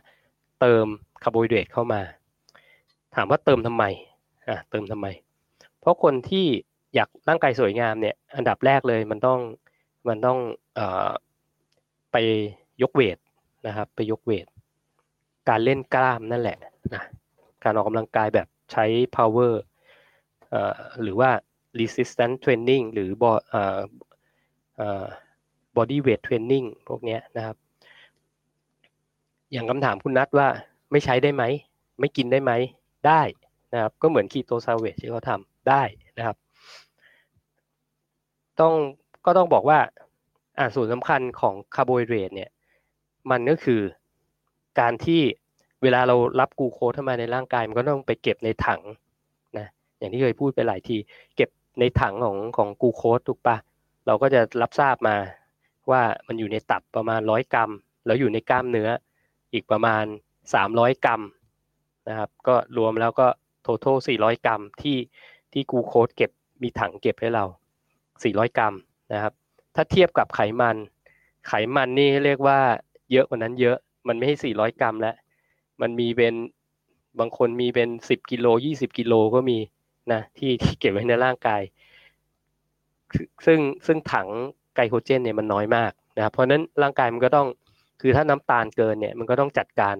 Speaker 1: เติมคาร์โบไฮเดรตเข้ามา ถามว่าเติมทำไมอะเติมทำไม เพราะคนที่อยากร่างกายสวยงามเนี่ย อันดับแรกเลยมันต้องมันต้องเอ่อ ไปยกเวทนะครับ ไปยกเวท การเล่นกล้ามนั่นแหละนะการออกกำลังกายแบบใช้ power หรือว่า resistance training หรือ body weight training พวกนี้นะครับ อย่างคำถามคุณนัทว่าไม่ใช้ได้ไหม ไม่กินได้ไหม ได้นะครับ ก็เหมือน Keto Savage ที่เขาทำได้นะครับ ต้องก็ต้องบอกว่า อ่าส่วนสำคัญของคาร์โบไฮเดรตเนี่ยมันก็คือการที่เวลาเรารับกูโคสเข้ามาในร่างกาย มันก็ต้องไปเก็บในถังนะอย่างที่เคยพูดไปหลายที เก็บในถังของของกูโคสถูกปะเราก็จะรับทราบมาว่ามันอยู่ในตับประมาณร้อยกรัม แล้วอยู่ในกล้ามเนื้ออีกประมาณสามร้อยกรัมนะครับก็รวมแล้วก็ทั้งทั้สี่ร้อยกรัมที่ที่กูโคสเก็บมีถังเก็บให้เราสี่ร้อยกรัมนะครับ ถ้าเทียบกับไขมัน ไขมันนี่เรียกว่าเยอะกว่านั้นเยอะ มันไม่ใช่สี่ร้อยกรัมแล้ว มันมีเป็นบางคนมีเป็นสิบกิโลยี่สิบกิโลก็มีนะที่ที่เก็บไว้ในร่างกาย ซึ่งซึ่งถังไกลโคเจนเนี่ยมันน้อยมากนะครับเพราะนั้นร่างกายมันก็ต้องคือถ้าน้ำตาลเกินเนี่ยมันก็ต้องจัดการ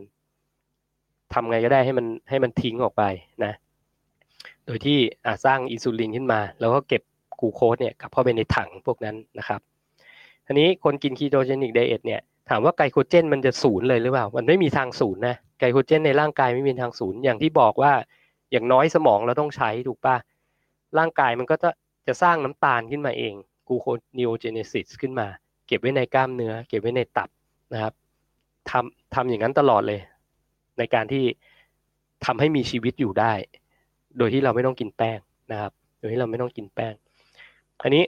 Speaker 1: ทำไงก็ได้ให้มันให้มันทิ้งออกไปนะ โดยที่สร้างอินซูลินขึ้นมา แล้วก็เก็บ กูโคสเนี่ยกลับเข้าไปในถังพวกนั้นนะครับทีนี้คนกินคีโตเจนิกไดเอทเนี่ยถามว่าไกลโคเจนมันจะศูนย์เลยหรือเปล่า มันไม่มีทางศูนย์นะไกลโคเจนในร่างกายไม่มีทางศูนย์อย่างที่บอกว่าอย่างน้อยสมองเราต้องใช้ถูกปะร่างกายมันก็จะจะสร้างน้ำตาลขึ้นมาเองกูโคนิโอเจเนซิสขึ้นมา เก็บไว้ในกล้ามเนื้อ เก็บไว้ในตับนะครับทำทำอย่างนั้นตลอดเลย ในการที่ทำให้มีชีวิตอยู่ได้ โดยที่เราไม่ต้องกินแป้งนะครับ โดยที่เราไม่ต้องกินแป้ง อันนี้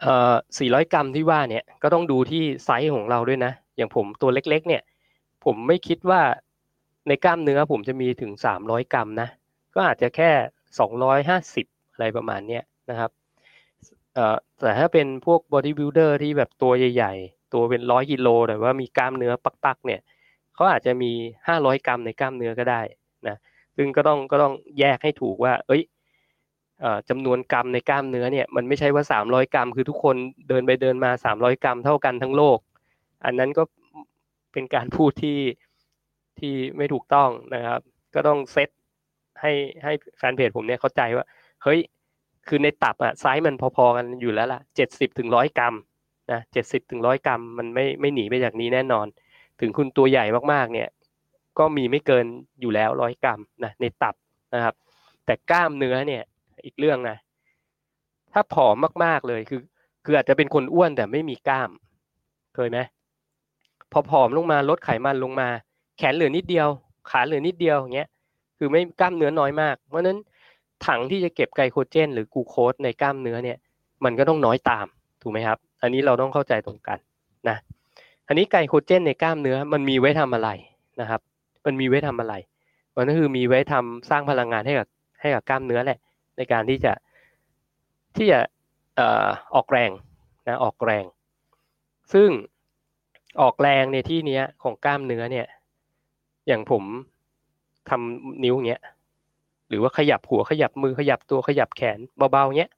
Speaker 1: เอ่อ400 กรัมที่ว่าเนี่ยก็ต้องดูที่ไซส์ของเราด้วยนะ อย่างผมตัวเล็กๆ เนี่ย ผมไม่คิดว่าในกล้ามเนื้อผมจะมีถึง 300 กรัมนะ ก็อาจจะแค่ 250 อะไรประมาณเนี้ยนะครับเอ่อแต่ถ้าเป็นพวก bodybuilder ที่แบบตัวใหญ่ๆ ตัวเป็นร้อยกิโลแต่ว่ามีกล้ามเนื้อปักๆ เนี่ยเขาอาจจะมี 500 กรัมในกล้ามเนื้อก็ได้นะ ซึ่งก็ต้องก็ต้องแยกให้ถูกว่า เอ้ย จำนวนกรัมในกล้ามเนื้อเนี่ยมันไม่ใช่ว่าสามร้อยกรัม คือทุกคนเดินไปเดินมาสามร้อยกรัมเท่ากันทั้งโลก อันนั้นก็เป็นการพูดที่ที่ไม่ถูกต้องนะครับ ก็ต้องเซตให้ให้แฟนเพจผมเนี่ยเข้าใจว่า เฮ้ย คือในตับอะไซส์มันพอๆกันอยู่แล้วล่ะเจ็ดสิบถึงร้อยกรัมนะเจ็ดสิบถึงร้อยกรัม มันไม่ไม่หนีไปจากนี้แน่นอน ถึงคุณตัวใหญ่มากๆ เนี่ย ก็มีไม่เกินอยู่แล้วร้อยกรัมนะในตับนะครับ แต่กล้ามเนื้อเนี่ย อีกเรื่องนะถ้าผอมมากๆเลยคือ คืออาจจะเป็นคนอ้วนแต่ไม่มีกล้าม เคยไหมพอผอมลงมาลดไขมันลงมา แขนเหลือนิดเดียว ขาเหลือนิดเดียวอย่างเงี้ย คือไม่กล้ามเนื้อน้อยมาก เพราะนั้นถังที่จะเก็บไกลโคเจน หรือกูโคสในกล้ามเนื้อเนี่ย มันก็ต้องน้อยตามถูกไหมครับ อันนี้เราต้องเข้าใจตรงกันนะอันนี้ไกลโคเจนในกล้ามเนื้อมันมีไว้ทำอะไรนะครับ มันมีไว้ทำอะไร มันก็คือมีไว้ทำสร้างพลังงานให้กับให้กับกล้ามเนื้อแหละ ในการที่จะที่จะออออกแรงนะออกแรง ซึ่งออกแรงในที่นี้ของกล้ามเนื้อเนี่ย อย่างผมทำนิ้วเงี้ยหรือว่าขยับหัวขยับมือขยับตัวขยับแขนเบาๆเงี้ย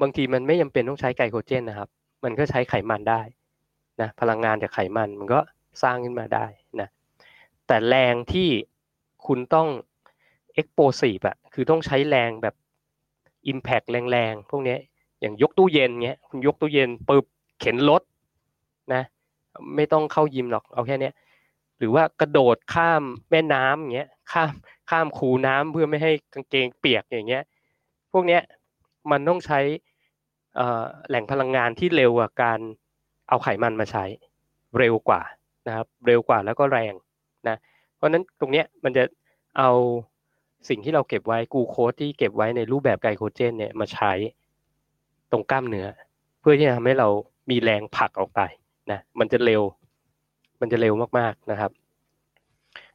Speaker 1: บางทีมันไม่จาเป็นต้องใช้ไกลโคเจนนะครับ มันก็ใช้ไขมันได้นะพลังงานจากไขมันมันก็สร้างขึ้นมาได้นะแต่แรงที่คุณต้อง explosive อะคือต้องใช้แรงแบบ impact แรงๆ พวกนี้อย่างยกตู้เย็นเงี้ยคุณยกตู้เย็นปึ๊บเข็นรถนะ ไม่ต้องเข้ายิมหรอกเอาแค่นี้หรือว่ากระโดดข้ามแม่น้ำเงี้ยข้ามข้ามคูน้ำเพื่อไม่ให้กางเกงเปียกอย่างเงี้ย พวกเนี้ยมันต้องใช้แหล่งพลังงานที่เร็วกว่าการเอาไขมันมาใช้เร็วกว่านะครับ เร็วกว่าแล้วก็แรงนะ เพราะนั้นตรงเนี้ยมันจะเอา สิ่งที่เราเก็บไว้กูโคสที่เก็บไว้ในรูปแบบไกลโคเจน เนี่ยมาใช้ตรงกล้ามเนื้อ เพื่อที่จะทำให้เรามีแรงผลักออกไปนะมันจะเร็ว มันจะเร็วมากๆนะครับ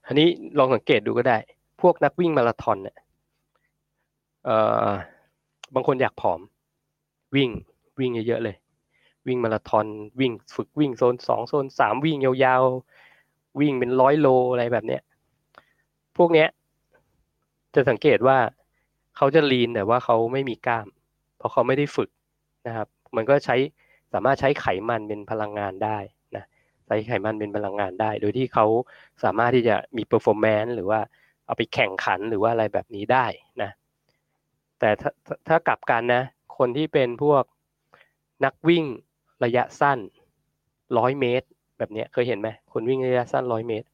Speaker 1: อันนี้ลองสังเกตดูก็ได้ พวกนักวิ่งมาราธอนเนี่ยเอ่อบางคนอยากผอม วิ่งวิ่งเยอะๆเลย วิ่งมาราธอนวิ่งฝึกวิ่งโซนสองโซนสามวิ่งยาวๆวิ่งเป็นร้อยโลอะไรแบบเนี้ยพวกเนี้ย จะสังเกตว่าเขาจะลีนแต่ว่าเขาไม่มีกล้าม เพราะเขาไม่ได้ฝึกนะครับ มันก็ใช้สามารถใช้ไขมันเป็นพลังงานได้นะใช้ไขมันเป็นพลังงานได้ โดยที่เขาสามารถที่จะมี performance หรือว่าเอาไปแข่งขันหรือว่าอะไรแบบนี้ได้นะแต่ถ้าถ้ากลับกันนะ คนที่เป็นพวกนักวิ่งระยะสั้นร้อยเมตร แบบนี้เคยเห็นไหมคนวิ่งระยะสั้นร้อยเมตร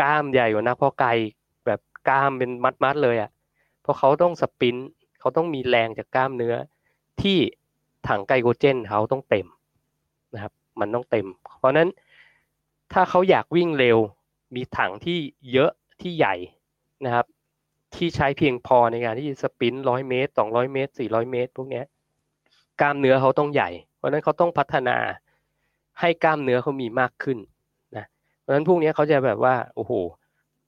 Speaker 1: กล้ามใหญ่กว่านักเพาะกายแบบ กล้ามเป็นมัดๆเลยอะ่ะ เพราะเขาต้องสปินเขาต้องมีแรงจากกล้ามเนื้อ ที่ถังไกลโคเจนเขาต้องเต็มนะครับ มันต้องเต็ม เพราะนั้นถ้าเขาอยากวิ่งเร็ว มีถังที่เยอะที่ใหญ่นะครับ ที่ใช้เพียงพอในการที่จะสปินร้อยเมตรสองร้อยเมตรสี่ร้อยเมตรพวกนี้กล้ามเนื้อเขาต้องใหญ่ เพราะนั้นเขาต้องพัฒนาให้กล้ามเนื้อเขามีมากขึ้นนะ เพราะนั้นพวกนี้เขาจะแบบว่าโอ้โห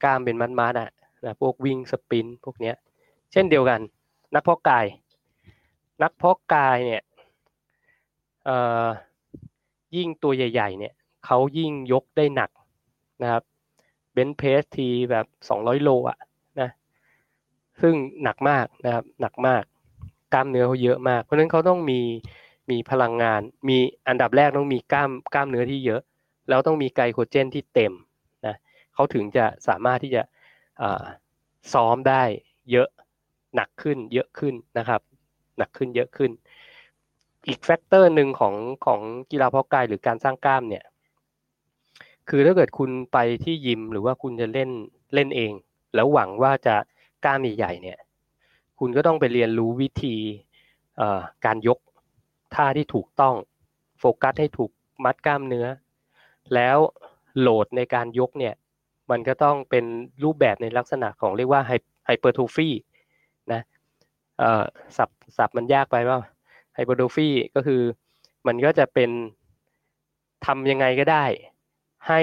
Speaker 1: กล้ามเป็นมัดๆอะ นะพวกวิ่งสปินพวกนี้เช่นเดียวกัน นักเพาะกาย นักเพาะกายเนี่ยยิ่งตัวใหญ่ ๆ เนี่ยเขายิ่งยกได้หนักนะครับเบนเพสทีแบบสองร้อยโลอะนะซึ่งหนักมากนะครับหนักมากกล้ามเนื้อเขาเยอะมาก เพราะฉะนั้นเขาต้องมีมีพลังงาน มีอันดับแรกต้องมีกล้ามกล้ามเนื้อที่เยอะ แล้วต้องมีไกลโคเจนที่เต็มนะเขาถึงจะสามารถที่จะ ซ้อมได้เยอะหนักขึ้นเยอะขึ้นนะครับ หนักขึ้นเยอะขึ้น อีกแฟกเตอร์หนึ่งของของกีฬาเพาะกายหรือการสร้างกล้ามเนี่ยคือถ้าเกิดคุณไปที่ยิมหรือว่าคุณจะเล่นเล่นเอง แล้วหวังว่าจะกล้ามใหญ่ๆเนี่ย คุณก็ต้องไปเรียนรู้วิธีการยกท่าที่ถูกต้องโฟกัสให้ถูกมัดกล้ามเนื้อ แล้วโหลดในการยกเนี่ย มันก็ต้องเป็นรูปแบบในลักษณะของเรียกว่าไฮเปอร์โทฟีนะเอ่อสับสับมันยากไปว่าไฮเปอร์โทฟีก็คือมันก็จะเป็นทำยังไงก็ได้ ให้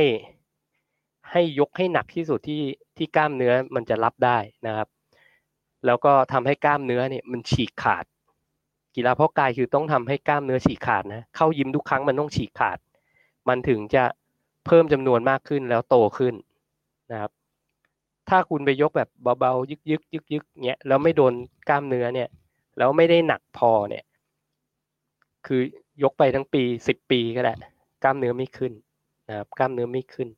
Speaker 1: ให้ยกให้หนักที่สุดที่ที่กล้ามเนื้อมันจะรับได้นะครับ แล้วก็ทำให้กล้ามเนื้อเนี่ยมันฉีกขาด กีฬาเพาะกายคือต้องทำให้กล้ามเนื้อฉีกขาดนะเข้ายิมทุกครั้งมันต้องฉีกขาด มันถึงจะเพิ่มจำนวนมากขึ้นแล้วโตขึ้น นะครับถ้าคุณไปยกแบบเบาๆ ยึกยึกยึกยึกเนี้ยแล้วไม่โดนกล้ามเนื้อเนี่ย แล้วไม่ได้หนักพอเนี่ย คือยกไปทั้งปีสิบปีก็ได้กล้ามเนื้อไม่ขึ้นนะครับ กล้ามเนื้อไม่ขึ้น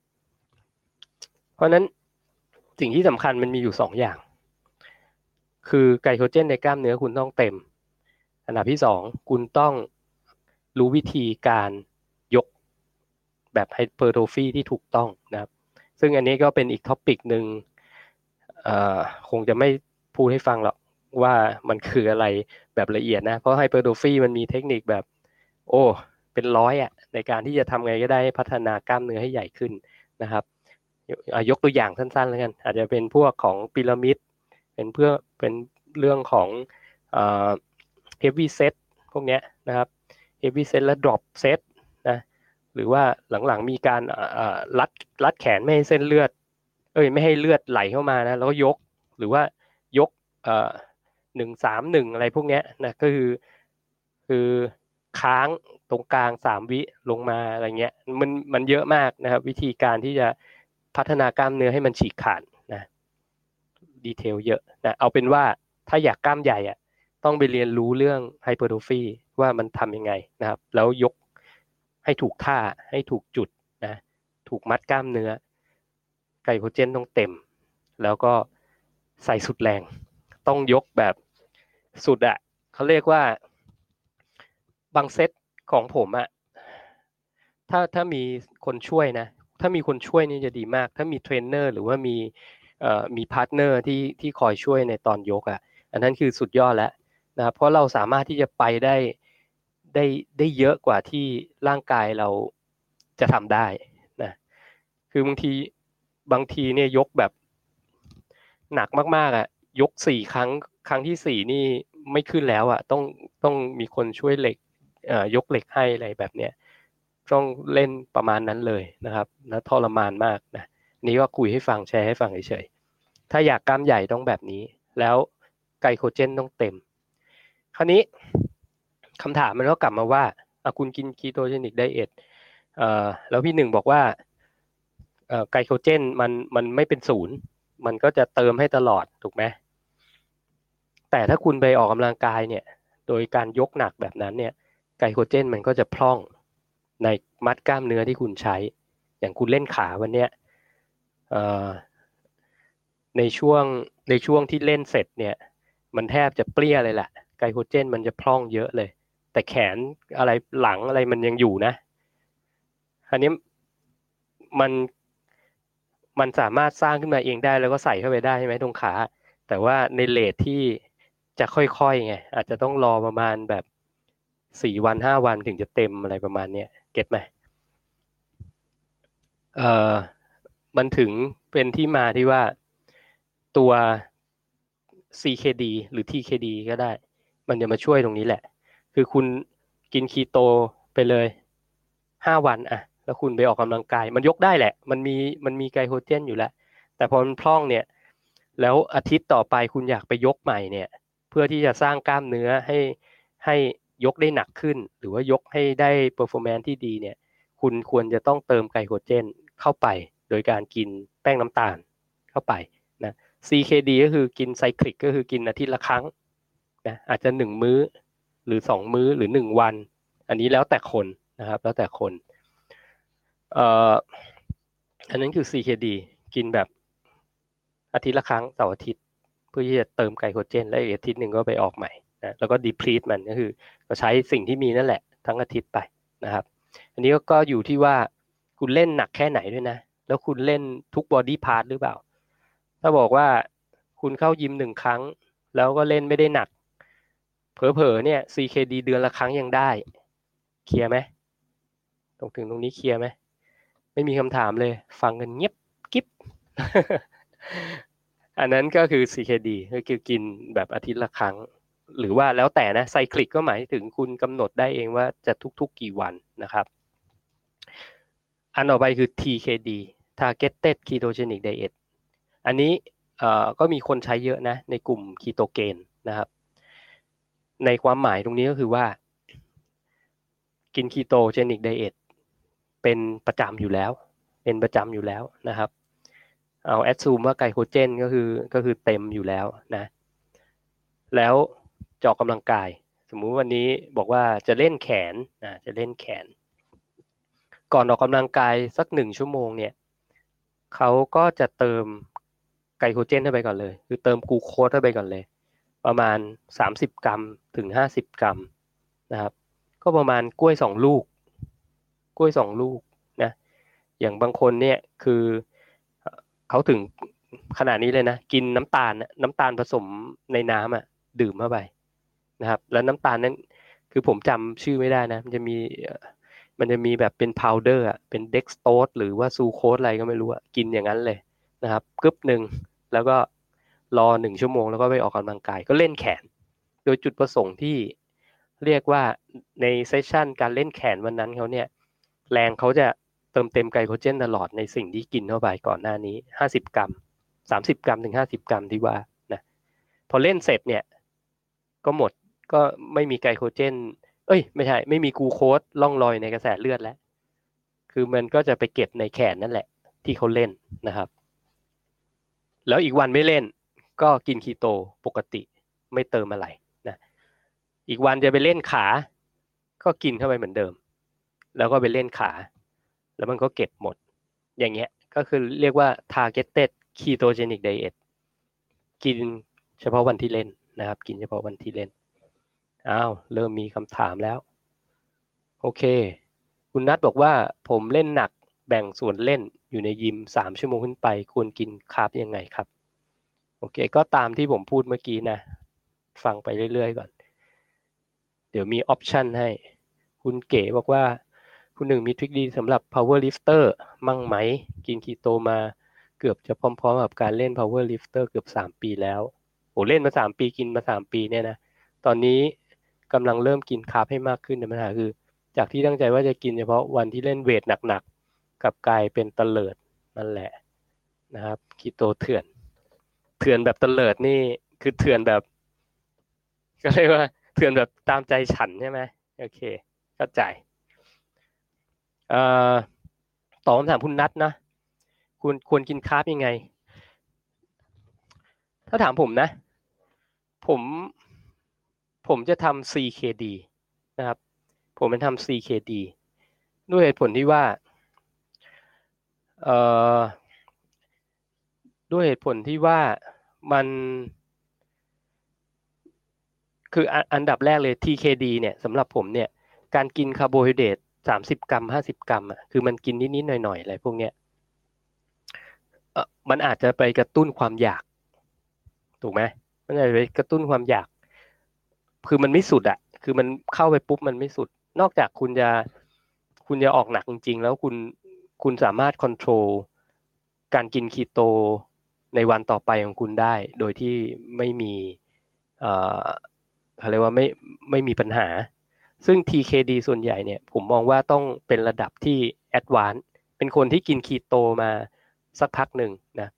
Speaker 1: เพราะนั้นสิ่งที่สำคัญมันมีอยู่สองอย่าง คือไกลโคเจนในกล้ามเนื้อคุณต้องเต็ม อันดับที่สองคุณต้องรู้วิธีการยกแบบ hypertrophy ที่ถูกต้องนะครับ ซึ่งอันนี้ก็เป็นอีก topic หนึ่งคงจะไม่พูดให้ฟังหรอกว่ามันคืออะไรแบบละเอียดนะ เพราะ hypertrophy มันมีเทคนิคแบบ โอ้เป็นร้อยอะในการที่จะทำไงก็ได้พัฒนากล้ามเนื้อให้ใหญ่ขึ้นนะครับยกตัวอย่างสั้นๆแล้วกัน อาจจะเป็นพวกของพีระมิด เป็นเพื่อเป็นเรื่องของเฮฟวี่เซตพวกนี้นะครับเฮฟวี่เซตและดรอปเซต หรือว่าหลังๆมีการรัดรัดแขนไม่ให้เส้นเลือด เอ้ยไม่ให้เลือดไหลเข้ามานะแล้วก็ยกหรือว่ายกหนึ่งสามหนึ่งอะไรพวกนี้นะก็คือคือค้างตรงกลางสามวิลงมาอะไรเงี้ยมันมันเยอะมากนะครับ วิธีการที่จะพัฒนากล้ามเนื้อให้มันฉีกขาดนะดีเทลเยอะนะเอาเป็นว่าถ้าอยากกล้ามใหญ่อะต้องไปเรียนรู้เรื่องไฮเปอร์โทฟีว่ามันทำยังไงนะครับ แล้วยก ให้ถูกท่าให้ถูกจุดนะถูกมัดกล้ามเนื้อ ไกลโคเจนต้องเต็ม แล้วก็ใส่สุดแรง ต้องยกแบบสุดอะเขาเรียกว่าบางเซตของผมอะถ้าถ้ามีคนช่วยนะ ถ้ามีคนช่วยนี่จะดีมาก ถ้ามีเทรนเนอร์หรือว่ามีเอ่อมี partner ที่ที่คอยช่วยในตอนยกอะอันนั้นคือสุดยอดแล้วนะเพราะเราสามารถที่จะไปได้ ได้ได้เยอะกว่าที่ร่างกายเราจะทำได้นะคือบางทีบางทีเนี่ยยกแบบหนักมากๆอะยกสี่ครั้งครั้งที่สี่นี่ไม่ขึ้นแล้วอะต้องต้องมีคนช่วยเหล็กเอ่อยกเหล็กให้อะไรแบบเนี้ยต้องเล่นประมาณนั้นเลยนะครับนะทรมานมากนะนี่ก็คุยให้ฟังแชร์ให้ฟังเฉยๆถ้าอยากกล้ามใหญ่ต้องแบบนี้ แล้วไกลโคเจนต้องเต็ม คราวนี้ คำถามมันก็กลับมาว่าคุณกินคีโตเจนิกไดเอทแล้วพี่หนึ่งบอกว่าไกลโคเจนมันมันไม่เป็นศูนย์ มันก็จะเติมให้ตลอดถูกไหมแต่ถ้าคุณไปออกกำลังกายเนี่ย โดยการยกหนักแบบนั้นเนี่ยไกลโคเจนมันก็จะพร่องในมัดกล้ามเนื้อที่คุณใช้ อย่างคุณเล่นขาวันเนี้ยในช่วงในช่วงที่เล่นเสร็จเนี่ย มันแทบจะเปรี้ยเลยแหละไกลโคเจนมันจะพร่องเยอะเลย แต่แขนอะไรหลังอะไรมันยังอยู่นะอันนี้มันมันสามารถสร้างขึ้นมาเองได้แล้วก็ใส่เข้าไปได้ใช่ไหมตรงขา แต่ว่าในเลทที่จะค่อยๆไงอาจจะต้องรอประมาณแบบสี่วันห้าวันถึงจะเต็มอะไรประมาณเนี้ยเก็ตไหมเอ่อมันถึงเป็นที่มาที่ว่าตัว CKD หรือ TKD ก็ได้ มันจะมาช่วยตรงนี้แหละ คือคุณกินคีโตไปเลยห้าวันอะแล้วคุณไปออกกำลังกาย มันยกได้แหละ มันมีมันมีไกลโคเจนอยู่แล้ว แต่พอมันพร่องเนี่ย แล้วอาทิตย์ต่อไปคุณอยากไปยกใหม่เนี่ย เพื่อที่จะสร้างกล้ามเนื้อให้ให้ยกได้หนักขึ้น หรือว่ายกให้ได้ performance ที่ดีเนี่ย คุณควรจะต้องเติมไกลโคเจนเข้าไป โดยการกินแป้งน้ำตาลเข้าไปนะ CKD ก็คือกินไซคลิกก็คือกินอาทิตย์ละครั้งนะอาจจะหนึ่งมื้อ หรือสองมื้อหรือหนึ่งวัน อันนี้แล้วแต่คนนะครับ แล้วแต่คนเอ่ออันนั้นคือ CKD กินแบบอาทิตย์ละครั้งเสาร์อาทิตย์เพื่อที่จะเติมไกลโคเจน และอีกอาทิตย์หนึ่งก็ไปออกใหม่นะแล้วก็ดีพลีทมันก็คือก็ใช้สิ่งที่มีนั่นแหละทั้งอาทิตย์ไปนะครับ อันนี้ก็อยู่ที่ว่าคุณเล่นหนักแค่ไหนด้วยนะ แล้วคุณเล่นทุก body part หรือเปล่า ถ้าบอกว่าคุณเข้ายิมหนึ่งครั้ง แล้วก็เล่นไม่ได้หนัก เผลอๆเนี่ย CKD เดือนละครั้งยังได้ clear ไหมตรงถึงตรงนี้ clear ไหมไม่มีคำถามเลย ฟังกันเงียบกริบอันนั้นก็คือ CKD ก็คือกินแบบอาทิตย์ละครั้ง หรือว่าแล้วแต่นะ cyclic ก็หมายถึงคุณกำหนดได้เองว่าจะทุก ๆ กี่วันนะครับ อันต่อไปคือ TKD Targeted Ketogenic Diet อันนี้ก็มีคนใช้เยอะนะในกลุ่ม Ketogains นะครับ ในความหมายตรงนี้ก็คือว่า กิน ketogenic diet เป็นประจำอยู่แล้ว เป็นประจำอยู่แล้วนะครับ เอา assume ว่าไกลโคเจนก็คือก็คือเต็มอยู่แล้วนะ แล้วจะออกกำลังกาย สมมุติวันนี้บอกว่าจะเล่นแขนนะจะเล่นแขน ก่อนออกกำลังกายสักหนึ่งชั่วโมงเนี่ยเขาก็จะเติมไกลโคเจนเข้าไปก่อนเลย คือเติมกูโคสเข้าไปก่อนเลย ประมาณ 30 กรัมถึง 50 กรัมนะครับ ก็ประมาณกล้วยสองลูก กล้วยสองลูกนะอย่างบางคนเนี่ยคือเขาถึงขนาดนี้เลยนะ กินน้ำตาลน้ำตาลผสมในน้ำอะดื่มเข้าไปนะครับ แล้วน้ำตาลนั้นคือผมจำชื่อไม่ได้นะ มันจะมีมันจะมีแบบเป็นพาวเดอร์อะเป็นเด็กสโตสหรือว่าซูโคสอะไรก็ไม่รู้อะกินอย่างนั้นเลยนะครับกึบหนึ่งแล้วก็ รอหนึ่งชั่วโมงแล้วก็ไปออกกำลังกายก็เล่นแขน โดยจุดประสงค์ที่เรียกว่าในเซสชันการเล่นแขนวันนั้นเขาเนี่ยแรงเขาจะเติมเต็มไกลโคเจนตลอดในสิ่งที่กินเข้าไปก่อนหน้านี้ห้าสิบกรัมสามสิบกรัมถึงห้าสิบกรัมที่ว่านะพอเล่นเสร็จเนี่ยก็หมดก็ไม่มีไกลโคเจน เอ้ย ไม่ใช่ ไม่มีกูโคสล่องลอยในกระแสเลือดแล้ว คือมันก็จะไปเก็บในแขนนั่นแหละ ที่เขาเล่นนะครับ แล้วอีกวันไม่เล่น ก็กินคีโตปกติไม่เติมอะไรนะอีกวันจะไปเล่นขา ก็กินเข้าไปเหมือนเดิม แล้วก็ไปเล่นขา แล้วมันก็เก็บหมด อย่างเงี้ยก็คือเรียกว่า targeted ketogenic diet กินเฉพาะวันที่เล่นนะครับ กินเฉพาะวันที่เล่นอ้าวเริ่มมีคำถามแล้ว โอเค คุณนัทบอกว่าผมเล่นหนักแบ่งส่วนเล่นอยู่ในยิมสามชั่วโมงขึ้นไป ควรกินคาร์บยังไงครับ โอเค ก็ตามที่ผมพูดเมื่อกี้นะ ฟังไปเรื่อยๆก่อน เดี๋ยวมี option ให้ คุณเก๋บอกว่า คุณหนึ่งมี trick ดีสำหรับ power lifter มั่งไหม กินคีโตมาเกือบจะพร้อมๆกับการเล่น power lifter เกือบสามปีแล้วโอ้เล่นมาสามปีกินมาสามปีเนี่ยนะ ตอนนี้กำลังเริ่มกิน carb ให้มากขึ้นในปัญหาคือ จากที่ตั้งใจว่าจะกินเฉพาะวันที่เล่นเวทหนักๆกลับกลายเป็นเตลิดนั่นแหละนะครับคีโตเถื่อน เถื่อนแบบเตลิดนี่ คือเถื่อนแบบ ก็เรียกว่าเถื่อนแบบตามใจฉันใช่ไหมโอเคเข้าใจเอ่อตอบคำถามคุณนัทนะคุณควรกินคาร์บยังไง ถ้าถามผมนะ ผมผมจะทำ CKD นะครับ ผมเป็นทำ CKD ด้วยเหตุผลที่ว่า เอ่อ ด้วยเหตุผลที่ว่ามันคืออันดับแรกเลย TKD เนี่ยสำหรับผมเนี่ย การกินคาร์โบไฮเดรตสามสิบกรัมห้าสิบกรัมอะคือมันกินนิดๆหน่อยๆอะไรพวกเนี้ยมันอาจจะไปกระตุ้นความอยาก ถูกไหมมันอาจจะไปกระตุ้นความอยาก คือมันไม่สุดอะ คือมันเข้าไปปุ๊บมันไม่สุด นอกจากคุณจะคุณจะออกหนักจริงๆ แล้วคุณคุณสามารถควบคุมการกินคีโต ในวันต่อไปของคุณได้ โดยที่ไม่มีเอ่อเขาเรียกว่าไม่ไม่มีปัญหา ซึ่ง TKD ส่วนใหญ่เนี่ยผมมองว่าต้องเป็นระดับที่แอดวานซ์เป็นคนที่กินคีโตมาสักพักหนึ่งนะ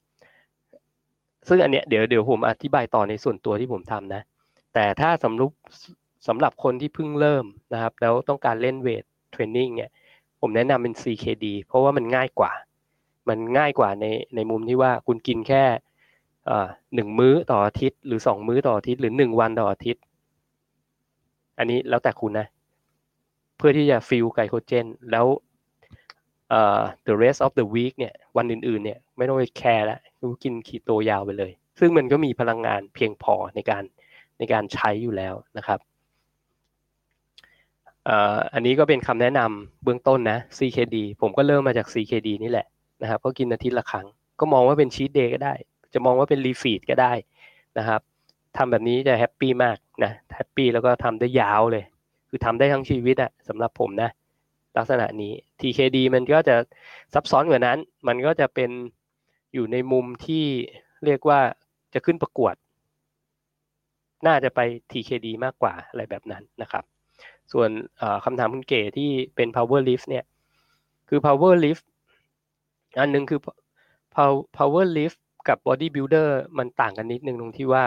Speaker 1: ซึ่งอันเนี้ยเดี๋ยวเดี๋ยวผมอธิบายต่อในส่วนตัวที่ผมทำนะ แต่ถ้าสำรุปสำหรับคนที่เพิ่งเริ่มนะครับ แล้วต้องการเล่นเวทเทรนนิ่งเนี่ยผมแนะนำเป็น CKD เพราะว่ามันง่ายกว่า มันง่ายกว่าในในมุมที่ว่าคุณกินแค่หนึ่งมื้อต่ออาทิตย์ หรือสองมื้อต่ออาทิตย์หรือหนึ่งวันต่ออาทิตย์ อันนี้แล้วแต่คุณนะ เพื่อที่จะฟิลไกลโคเจน แล้วเอ่อ the rest of the week เนี่ยวันอื่นๆเนี่ยไม่ต้องไปแคร์แล้วคุณกินคีโตยาวไปเลย ซึ่งมันก็มีพลังงานเพียงพอในการในการใช้อยู่แล้วนะครับอันนี้ก็เป็นคำแนะนำเบื้องต้นนะ CKD ผมก็เริ่มมาจาก CKD นี่แหละ นะครับก็กินอาทิตย์ละครั้ง ก็มองว่าเป็น cheat day ก็ได้ จะมองว่าเป็น refeed ก็ได้นะครับทำแบบนี้จะ happy มากนะ happy แล้วก็ทำได้ยาวเลย คือทำได้ทั้งชีวิตอะสำหรับผมนะ ลักษณะนี้ TKD มันก็จะซับซ้อนกว่านั้น มันก็จะเป็นอยู่ในมุมที่เรียกว่าจะขึ้นประกวด น่าจะไป TKD มากกว่าอะไรแบบนั้นนะครับ ส่วนคำถามคุณเก๋ที่เป็น power lift เนี่ย คือ power lift อันหนึ่งคือ power lift กับ body builder มันต่างกันนิดนึงตรงที่ว่า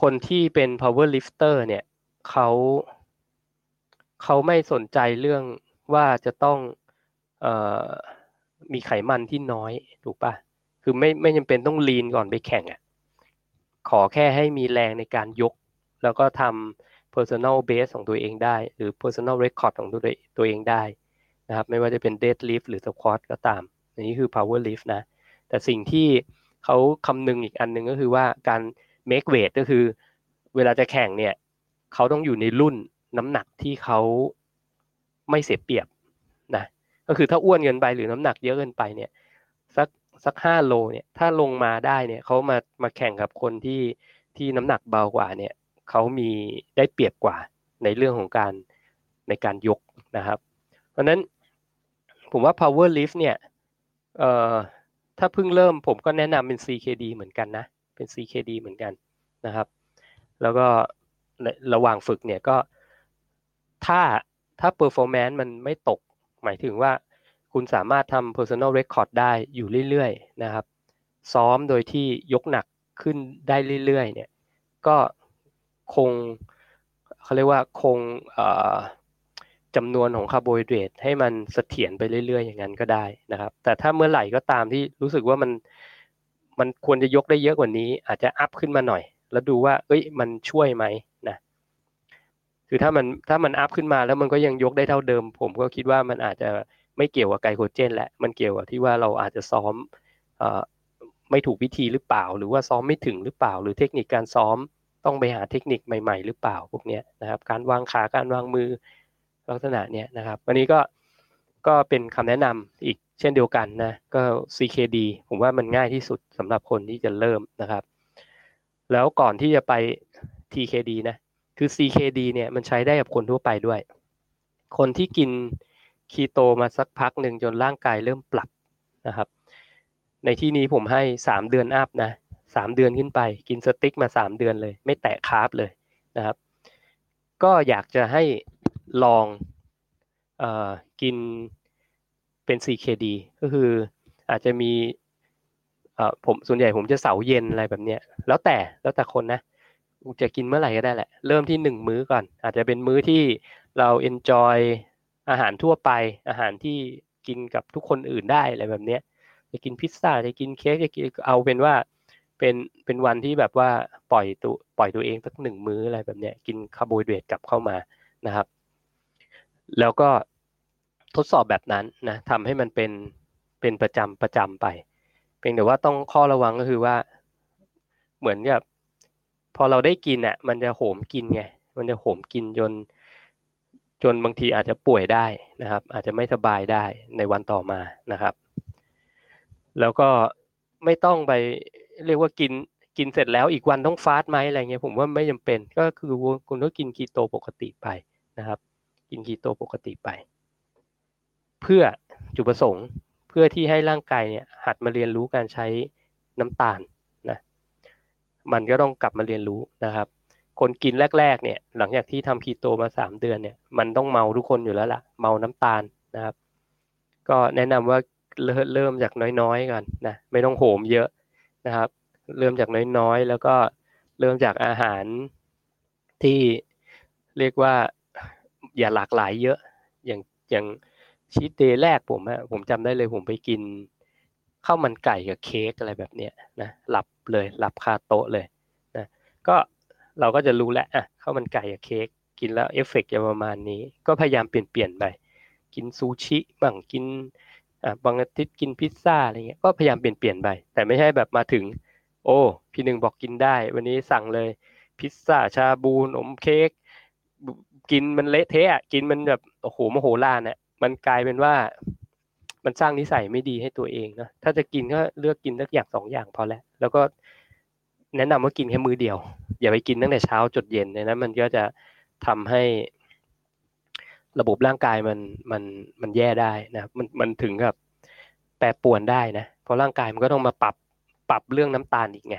Speaker 1: คนที่เป็น power lifter เนี่ยเขาเขาไม่สนใจเรื่องว่าจะต้องออมีไขมันที่น้อยถูกปะคือไม่ไม่จำเป็นต้องลีนก่อนไปแข่งอะ่ะขอแค่ให้มีแรงในการยก แล้วก็ทำ personal base ของตัวเองได้ หรือ personal record ของตัวตัวเองได้ นะครับไม่ว่าจะเป็น deadlift หรือ squat ก็ตามอันนี้คือ power lift นะ แต่สิ่งที่เขาคำนึงอีกอันหนึ่งก็คือว่าการ make weight ก็คือ เวลาจะแข่งเนี่ยเขาต้องอยู่ในรุ่นน้ำหนักที่เขาไม่เสียเปรียบนะก็คือถ้าอ้วนเกินไปหรือน้ำหนักเยอะเกินไปเนี่ยสักสักห้าโลเนี่ยถ้าลงมาได้เนี่ยเขามามาแข่งกับคนที่ที่น้ำหนักเบากว่าเนี่ยเขามีได้เปรียบกว่าในเรื่องของการในการยกนะครับ เพราะนั้น ผมว่า power lift เนี่ยเอ่อถ้าเพิ่งเริ่มผมก็แนะนำเป็น CKD เหมือนกันนะ เป็น CKD เหมือนกันนะครับ แล้วก็ระหว่างฝึกเนี่ยก็ถ้าถ้า performance มันไม่ตก หมายถึงว่าคุณสามารถทำ personal record ได้อยู่เรื่อยๆนะครับ ซ้อมโดยที่ยกหนักขึ้นได้เรื่อยๆเนี่ยก็คงเขาเรียกว่าคง จำนวนของคาร์โบไฮเดรตให้มันเสถียรไปเรื่อย ๆ อย่างนั้นก็ได้นะครับ แต่ถ้าเมื่อไหร่ก็ตามที่รู้สึกว่ามันมันควรจะยกได้เยอะกว่านี้ อาจจะอัพขึ้นมาหน่อย แล้วดูว่า เอ้ย มันช่วยไหมนะคือถ้ามันถ้ามันอัพขึ้นมาแล้วมันก็ยังยกได้เท่าเดิม ผมก็คิดว่ามันอาจจะไม่เกี่ยวกับไกลโคเจนแหละมันเกี่ยวกับที่ว่าเราอาจจะซ้อมไม่ถูกวิธีหรือเปล่า หรือว่าซ้อมไม่ถึงหรือเปล่า หรือเทคนิคการซ้อมต้องไปหาเทคนิคใหม่ ๆ หรือเปล่าพวกนี้นะครับ การวางขาการวางมือ ลักษณะเนี้ยนะครับวันนี้ก็ก็เป็นคำแนะนำอีกเช่นเดียวกันนะก็ CKD ผมว่ามันง่ายที่สุดสำหรับคนที่จะเริ่มนะครับ แล้วก่อนที่จะไป TKD นะคือ CKD เนี่ยมันใช้ได้กับคนทั่วไปด้วย คนที่กินคีโตมาสักพักหนึ่งจนร่างกายเริ่มปรับนะครับ ในที่นี้ผมให้สามเดือนอัพนะสามเดือนขึ้นไป กินสติ๊กมาสามเดือนเลย ไม่แตะคาร์บเลยนะครับ ก็อยากจะให้ ลองเออกินเป็น CKD ก็คืออาจจะมีเอ่อผมส่วนใหญ่ผมจะเสาเย็นอะไรแบบเนี้ยแล้วแต่แล้วแต่คนนะจะกินเมื่อไหร่ก็ได้แหละ เริ่มที่หนึ่งมื้อก่อน อาจจะเป็นมื้อที่เรา enjoy อาหารทั่วไป อาหารที่กินกับทุกคนอื่นได้อะไรแบบเนี้ยจะกินพิซซ่าจะกินเค้กจะกินเอาเป็นว่าเป็นเป็นวันที่แบบว่าปล่อยตัวปล่อยตัวเองสักหนึ่งมื้ออะไรแบบเนี้ยกินคาร์โบไฮเดรตกลับเข้ามานะครับ แล้วก็ทดสอบแบบนั้นนะทำให้มันเป็นเป็นประจำประจำไป เพียงแต่ว่าต้องข้อระวังก็คือว่า เหมือนกับพอเราได้กินอะ มันจะโหมกินไงมันจะโหมกินจนจนบางทีอาจจะป่วยได้นะครับ อาจจะไม่สบายได้ในวันต่อมานะครับ แล้วก็ไม่ต้องไปเรียกว่ากินกินเสร็จแล้วอีกวันต้องฟาสต์ไหมอะไรเงี้ยผมว่าไม่จำเป็น ก็คือคุณก็กินคีโตปกติไปนะครับ กินคีโตปกติไป เพื่อจุดประสงค์เพื่อที่ให้ร่างกายเนี่ยหัดมาเรียนรู้การใช้น้ำตาลนะมันก็ต้องกลับมาเรียนรู้นะครับ คนกินแรก ๆ เนี่ยหลังจากที่ทำคีโตมาสามเดือนเนี่ยมันต้องเมาทุกคนอยู่แล้วล่ะเมาน้ำตาลนะครับ ก็แนะนำว่าเริ่มจากน้อยๆก่อนนะไม่ต้องโหมเยอะนะครับ เริ่มจากน้อยๆ แล้วก็เริ่มจากอาหารที่เรียกว่า อย่าหลากหลายเยอะ อย่างอย่างชีตเดย์แรกผมอะผมจำได้เลยผมไปกินข้าวมันไก่กับเค้กอะไรแบบเนี้ยนะหลับเลยหลับคาโต๊ะเลยนะก็เราก็จะรู้แล้วอะข้าวมันไก่กับเค้กกินแล้วเอฟเฟกจะประมาณนี้ ก็พยายามเปลี่ยนเปลี่ยนไปกินซูชิบ้างกินอะบางอาทิตย์กินพิซซ่าอะไรเงี้ยก็พยายามเปลี่ยนเปลี่ยนไปแต่ไม่ใช่แบบมาถึง โอ้พี่หนึ่งบอกกินได้ วันนี้สั่งเลยพิซซ่าชาบูนมเค้ก กินมันเละเทะกินมันแบบโอ้โหมโหลานเนี่ยมันกลายเป็นว่า มันสร้างนิสัยไม่ดีให้ตัวเองนะถ้าจะกินก็เลือกกินสักอย่างสองอย่างพอแล้วแล้วก็แนะนำว่ากินแค่มือเดียว อย่าไปกินตั้งแต่เช้าจดเย็นเนี่ยนะมันก็จะทำให้ระบบร่างกายมันมันมันแย่ได้นะมันมันถึงกับแปรปวนได้นะเพราะร่างกายมันก็ต้องมาปรับปรับเรื่องน้ำตาลอีกไง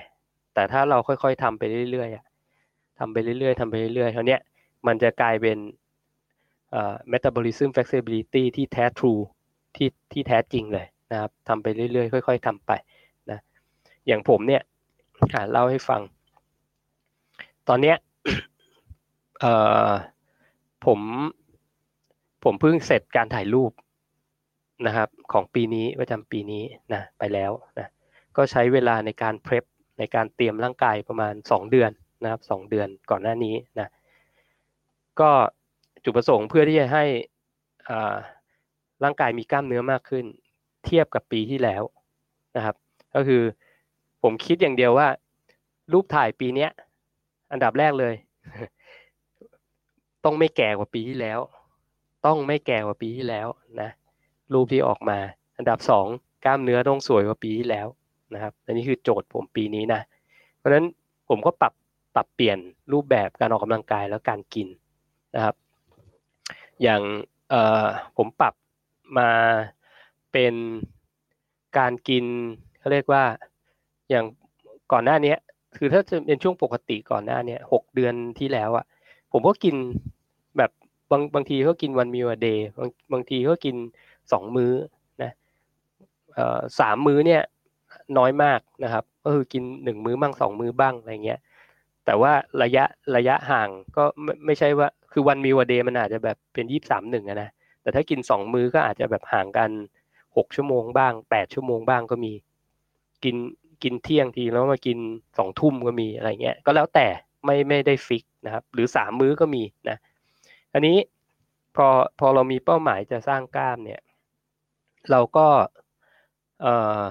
Speaker 1: แต่ถ้าเราค่อยๆทำไปเรื่อยๆทำไปเรื่อยๆทำไปเรื่อยๆเท่านี้ มันจะกลายเป็นเอ่อ metabolism flexibility ที่แท้ true ที่ที่แท้จริงเลยนะครับทำไปเรื่อยๆ ค่อย ๆทำไปนะอย่างผมเนี่ยอ่าเล่าให้ฟัง ตอนเนี้ยเอ่อผมผมเพิ่งเสร็จการถ่ายรูปนะครับ ของปีนี้ประจำปีนี้นะไปแล้วนะก็ใช้เวลาในการเพรพในการเตรียมร่างกายประมาณสองเดือนนะครับสองเดือนก่อนหน้านี้นะ ก็จุดประสงค์เพื่อที่จะให้ร่างกายมีกล้ามเนื้อมากขึ้น เทียบกับปีที่แล้วนะครับ ก็คือผมคิดอย่างเดียวว่า รูปถ่ายปีนี้อันดับแรกเลย ต้องไม่แก่กว่าปีที่แล้ว ต้องไม่แก่กว่าปีที่แล้วนะรูปที่ออกมา อันดับสองกล้ามเนื้อต้องสวยกว่าปีที่แล้วนะครับอันนี้คือโจทย์ผมปีนี้นะ เพราะฉะนั้นผมก็ปรับปรับเปลี่ยนรูปแบบการออกกำลังกายแล้วการกิน นะครับ อย่างผมปรับมาเป็นการกินเขาเรียกว่าอย่างก่อนหน้านี้คือถ้าจะเป็นช่วงปกติก่อนหน้านี้หกเดือนที่แล้วอะผมก็กินแบบบางบางทีก็กินวันมิวเดย์บางบางทีก็กินสองมื้อนะสามมื้อเนี่ยน้อยมากนะครับ ก็คือกินหนึ่งมื้อบ้างสองมื้อบ้างอะไรเงี้ย แต่ว่าระยะระยะห่างก็ไม่ไม่ใช่ว่าคือวันมิวเดย์มันอาจจะแบบเป็นยี่สามหนึ่งนะแต่ถ้ากินสองมื้อก็อาจจะแบบห่างกันหกชั่วโมงบ้างแปดชั่วโมงบ้างก็มี กินกินเที่ยงทีแล้วมากินสองทุ่มก็มีอะไรเงี้ยก็แล้วแต่ไม่ไม่ได้ fix นะครับ หรือสามมื้อก็มีนะอันนี้พอพอเรามีเป้าหมายจะสร้างกล้ามเนี่ย เราก็เอ่อ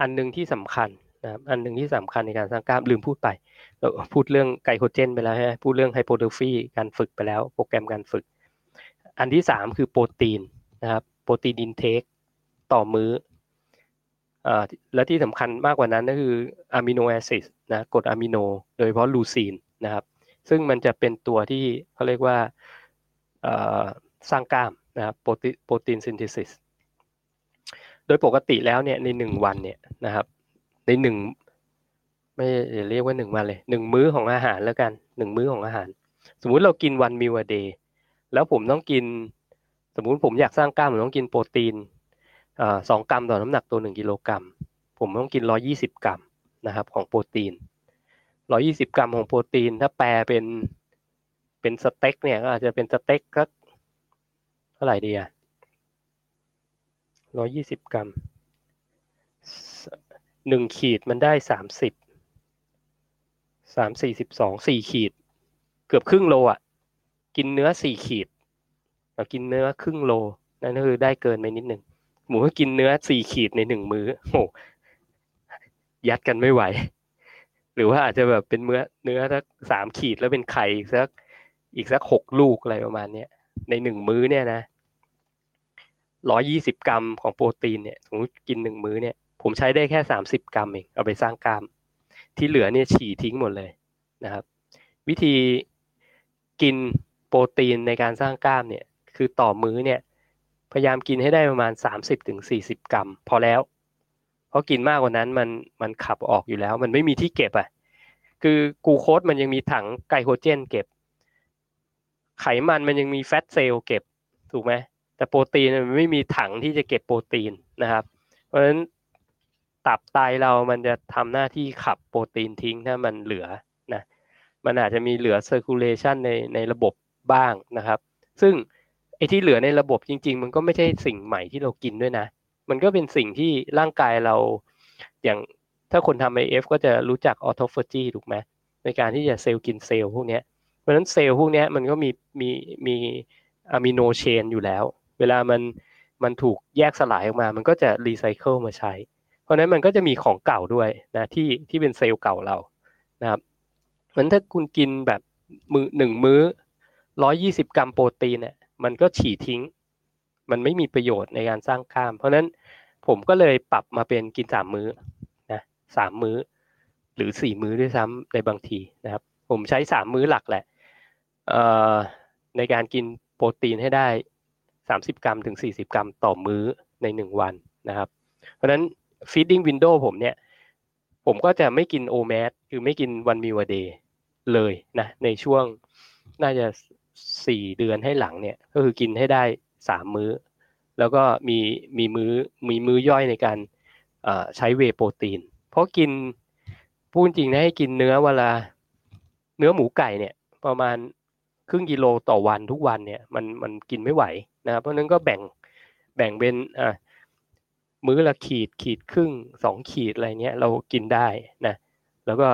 Speaker 1: อันหนึ่งที่สำคัญ นะครับอันหนึ่งที่สำคัญในการสร้างกล้ามลืมพูดไปเราพูดเรื่อง glycogen ไปแล้วใช่ไหมพูดเรื่อง hypertrophy การฝึกไปแล้ว โปรแกรมการฝึก อันที่สามคือโปรตีนนะครับ protein intake ต่อมื้ออและที่สำคัญมากกว่านั้นก็คือ amino acid นะกรดอะมิโน โดยเฉพาะ leucine นะครับ ซึ่งมันจะเป็นตัวที่เขาเรียกว่าสร้างกล้ามนะครับโปรตี protein synthesis โดยปกติแล้วเนี่ยในหนึ่งวันเนี่ยนะครับ ในหนึ่งไม่เรียกว่าหนึ่งวันเลยหนึ่งมื้อของอาหารแล้วกันหนึ่งมื้อของอาหาร สมมุติเรากิน one meal a day แล้วผมต้องกิน สมมุติผมอยากสร้างกล้ามผมต้องกินโปรตีนสองกรัมต่อน้ำหนักตัวหนึ่งกิโลกรัม ผมต้องกินร้อยี่สิบกรัมนะครับของโปรตีนร้อยี่สิบกรัมของโปรตีน ถ้าแปลเป็นเป็นสเต็กเนี่ยก็อาจจะเป็นสเต็กก็เท่าไหร่ดีอะร้อยี่สิบกรัม หนึ่งขีดมันได้สามสิบสามสี่สิบสองสี่ขีด เกือบครึ่งโลอะ กินเนื้อสี่ขีดเรากินเนื้อครึ่งโลนั่นก็คือได้เกินไปนิดหนึ่งหมูก็กินเนื้อสี่ขีดในหนึ่งมื้อโหยัดกันไม่ไหว หรือว่าอาจจะแบบเป็นเนื้อเนื้อสักสามขีดแล้วเป็นไข่สักอีกสักหกลูกอะไรประมาณเนี้ยในหนึ่งมื้อเนี่ยนะร้อยี่สิบกรัมของโปรตีนเนี่ยสมมติกินหนึ่งมื้อเนี่ย ผมใช้ได้แค่สามสิบกรัมเองเอาไปสร้างกล้าม ที่เหลือเนี่ยฉี่ทิ้งหมดเลยนะครับ วิธีกินโปรตีนในการสร้างกล้ามเนี่ยคือต่อมื้อเนี่ยพยายามกินให้ได้ประมาณสามสิบถึงสี่สิบกรัม พอแล้ว เพราะกินมากกว่านั้นมันมันขับออกอยู่แล้ว มันไม่มีที่เก็บอะคือกูโคสมันยังมีถังไกลโคเจนเก็บ ไขมันมันยังมีแฟตเซลล์เก็บถูกไหมแต่โปรตีนมันไม่มีถังที่จะเก็บโปรตีนนะครับ เพราะฉะนั้น ตับไตเรามันจะทำหน้าที่ขับโปรตีนทิ้งถ้ามันเหลือนะมันอาจจะมีเหลือ circulation ในในระบบบ้างนะครับ ซึ่งไอ้ที่เหลือในระบบจริง ๆ มันก็ไม่ใช่สิ่งใหม่ที่เรากินด้วยนะ มันก็เป็นสิ่งที่ร่างกายเรา อย่างถ้าคนทำ IF ก็จะรู้จัก autophagy ถูกไหมในการที่จะเซลล์กินเซลล์พวกนี้เพราะฉะนั้นเซลล์พวกนี้มันก็มีมีมีอะมิโนเชนอยู่แล้ว เวลามันมันถูกแยกสลายออกมา มันก็จะรีไซเคิลมาใช้ เพราะนั้นมันก็จะมีของเก่าด้วยนะที่ที่เป็นเซลล์เก่าเรานะครับเหมือนถ้าคุณกินแบบมือหนึ่งมื้อร้อยี่สิบกรัมโปรตีนเนี่ยมันก็ฉี่ทิ้ง มันไม่มีประโยชน์ในการสร้างกล้าม เพราะนั้นผมก็เลยปรับมาเป็นกินสามมื้อนะสามมื้อ หรือสี่มื้อด้วยซ้ำในบางทีนะครับ ผมใช้สามมื้อหลักแหละในการกินโปรตีนให้ได้สามสิบกรัมถึงสี่สิบกรัมต่อมื้อในหนึ่งวันนะครับ เพราะนั้น ฉะนั้น feeding window ผมเนี่ย ผมก็จะไม่กินโอแมสคือไม่กินวันมิวเดย์เลยนะในช่วงน่าจะสี่เดือนให้หลังเนี่ย ก็คือกินให้ได้สามมื้อ แล้วก็มีมีมื้อมีมื้อย่อยในการใช้เวโปรตีน เพราะกินพูดจริงนะให้กินเนื้อเวลาเนื้อหมูไก่เนี่ย ประมาณครึ่งกิโลต่อวันทุกวันเนี่ยมันมันกินไม่ไหวนะครับเพราะนั้นก็แบ่งแบ่งเป็นอ่า มื้อละขีดขีดครึ่งสองขีดอะไรเงี้ยเรากินได้นะแล้วก็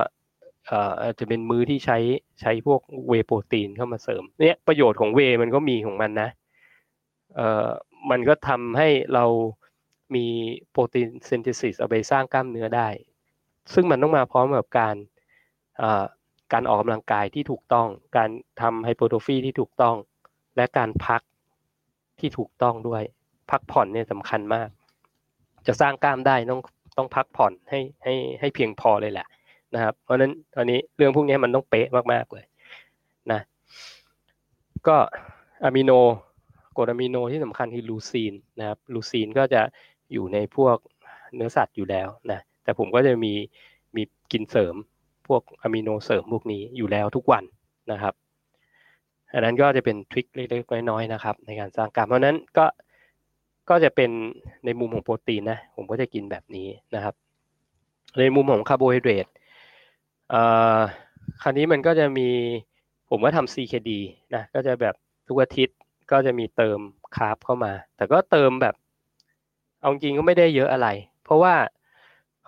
Speaker 1: เอ่อจะเป็นมื้อที่ใช้ใช้พวกเวโปรตีนเข้ามาเสริมเนี่ยประโยชน์ของเวมันก็มีของมันนะเอ่อมันก็ทำให้เรามี protein synthesis เอาไปสร้างกล้ามเนื้อได้ ซึ่งมันต้องมาพร้อมกับการการออกกำลังกายที่ถูกต้อง การทำ hypertrophy ที่ถูกต้อง และการพักที่ถูกต้องด้วย พักผ่อนเนี่ยสำคัญมาก จะสร้างกล้ามได้ต้องต้องพักผ่อนให้ให้ให้เพียงพอเลยแหละนะครับ เพราะนั้นตอนนี้เรื่องพวกนี้มันต้องเป๊ะมากๆเลยนะ ก็อะมิโนกรดอะมิโนที่สำคัญคือ leucine นะครับ leucine ก็จะอยู่ในพวกเนื้อสัตว์อยู่แล้วนะแต่ผมก็จะมีมีกินเสริมพวกอะมิโนเสริมพวกนี้อยู่แล้วทุกวันนะครับอันนั้นก็จะเป็น trick เล็กๆน้อยๆนะครับ ในการสร้างกล้ามเพราะนั้นก็ ก็จะเป็นในมุมของโปรตีนนะ ผมก็จะกินแบบนี้นะครับ ในมุมของคาร์โบไฮเดรตคราวนี้มันก็จะมีผมก็ทำ CKD นะก็จะแบบทุกอาทิตย์ก็จะมีเติมคาร์บเข้ามา แต่ก็เติมแบบเอาจริงก็ไม่ได้เยอะอะไร เพราะว่า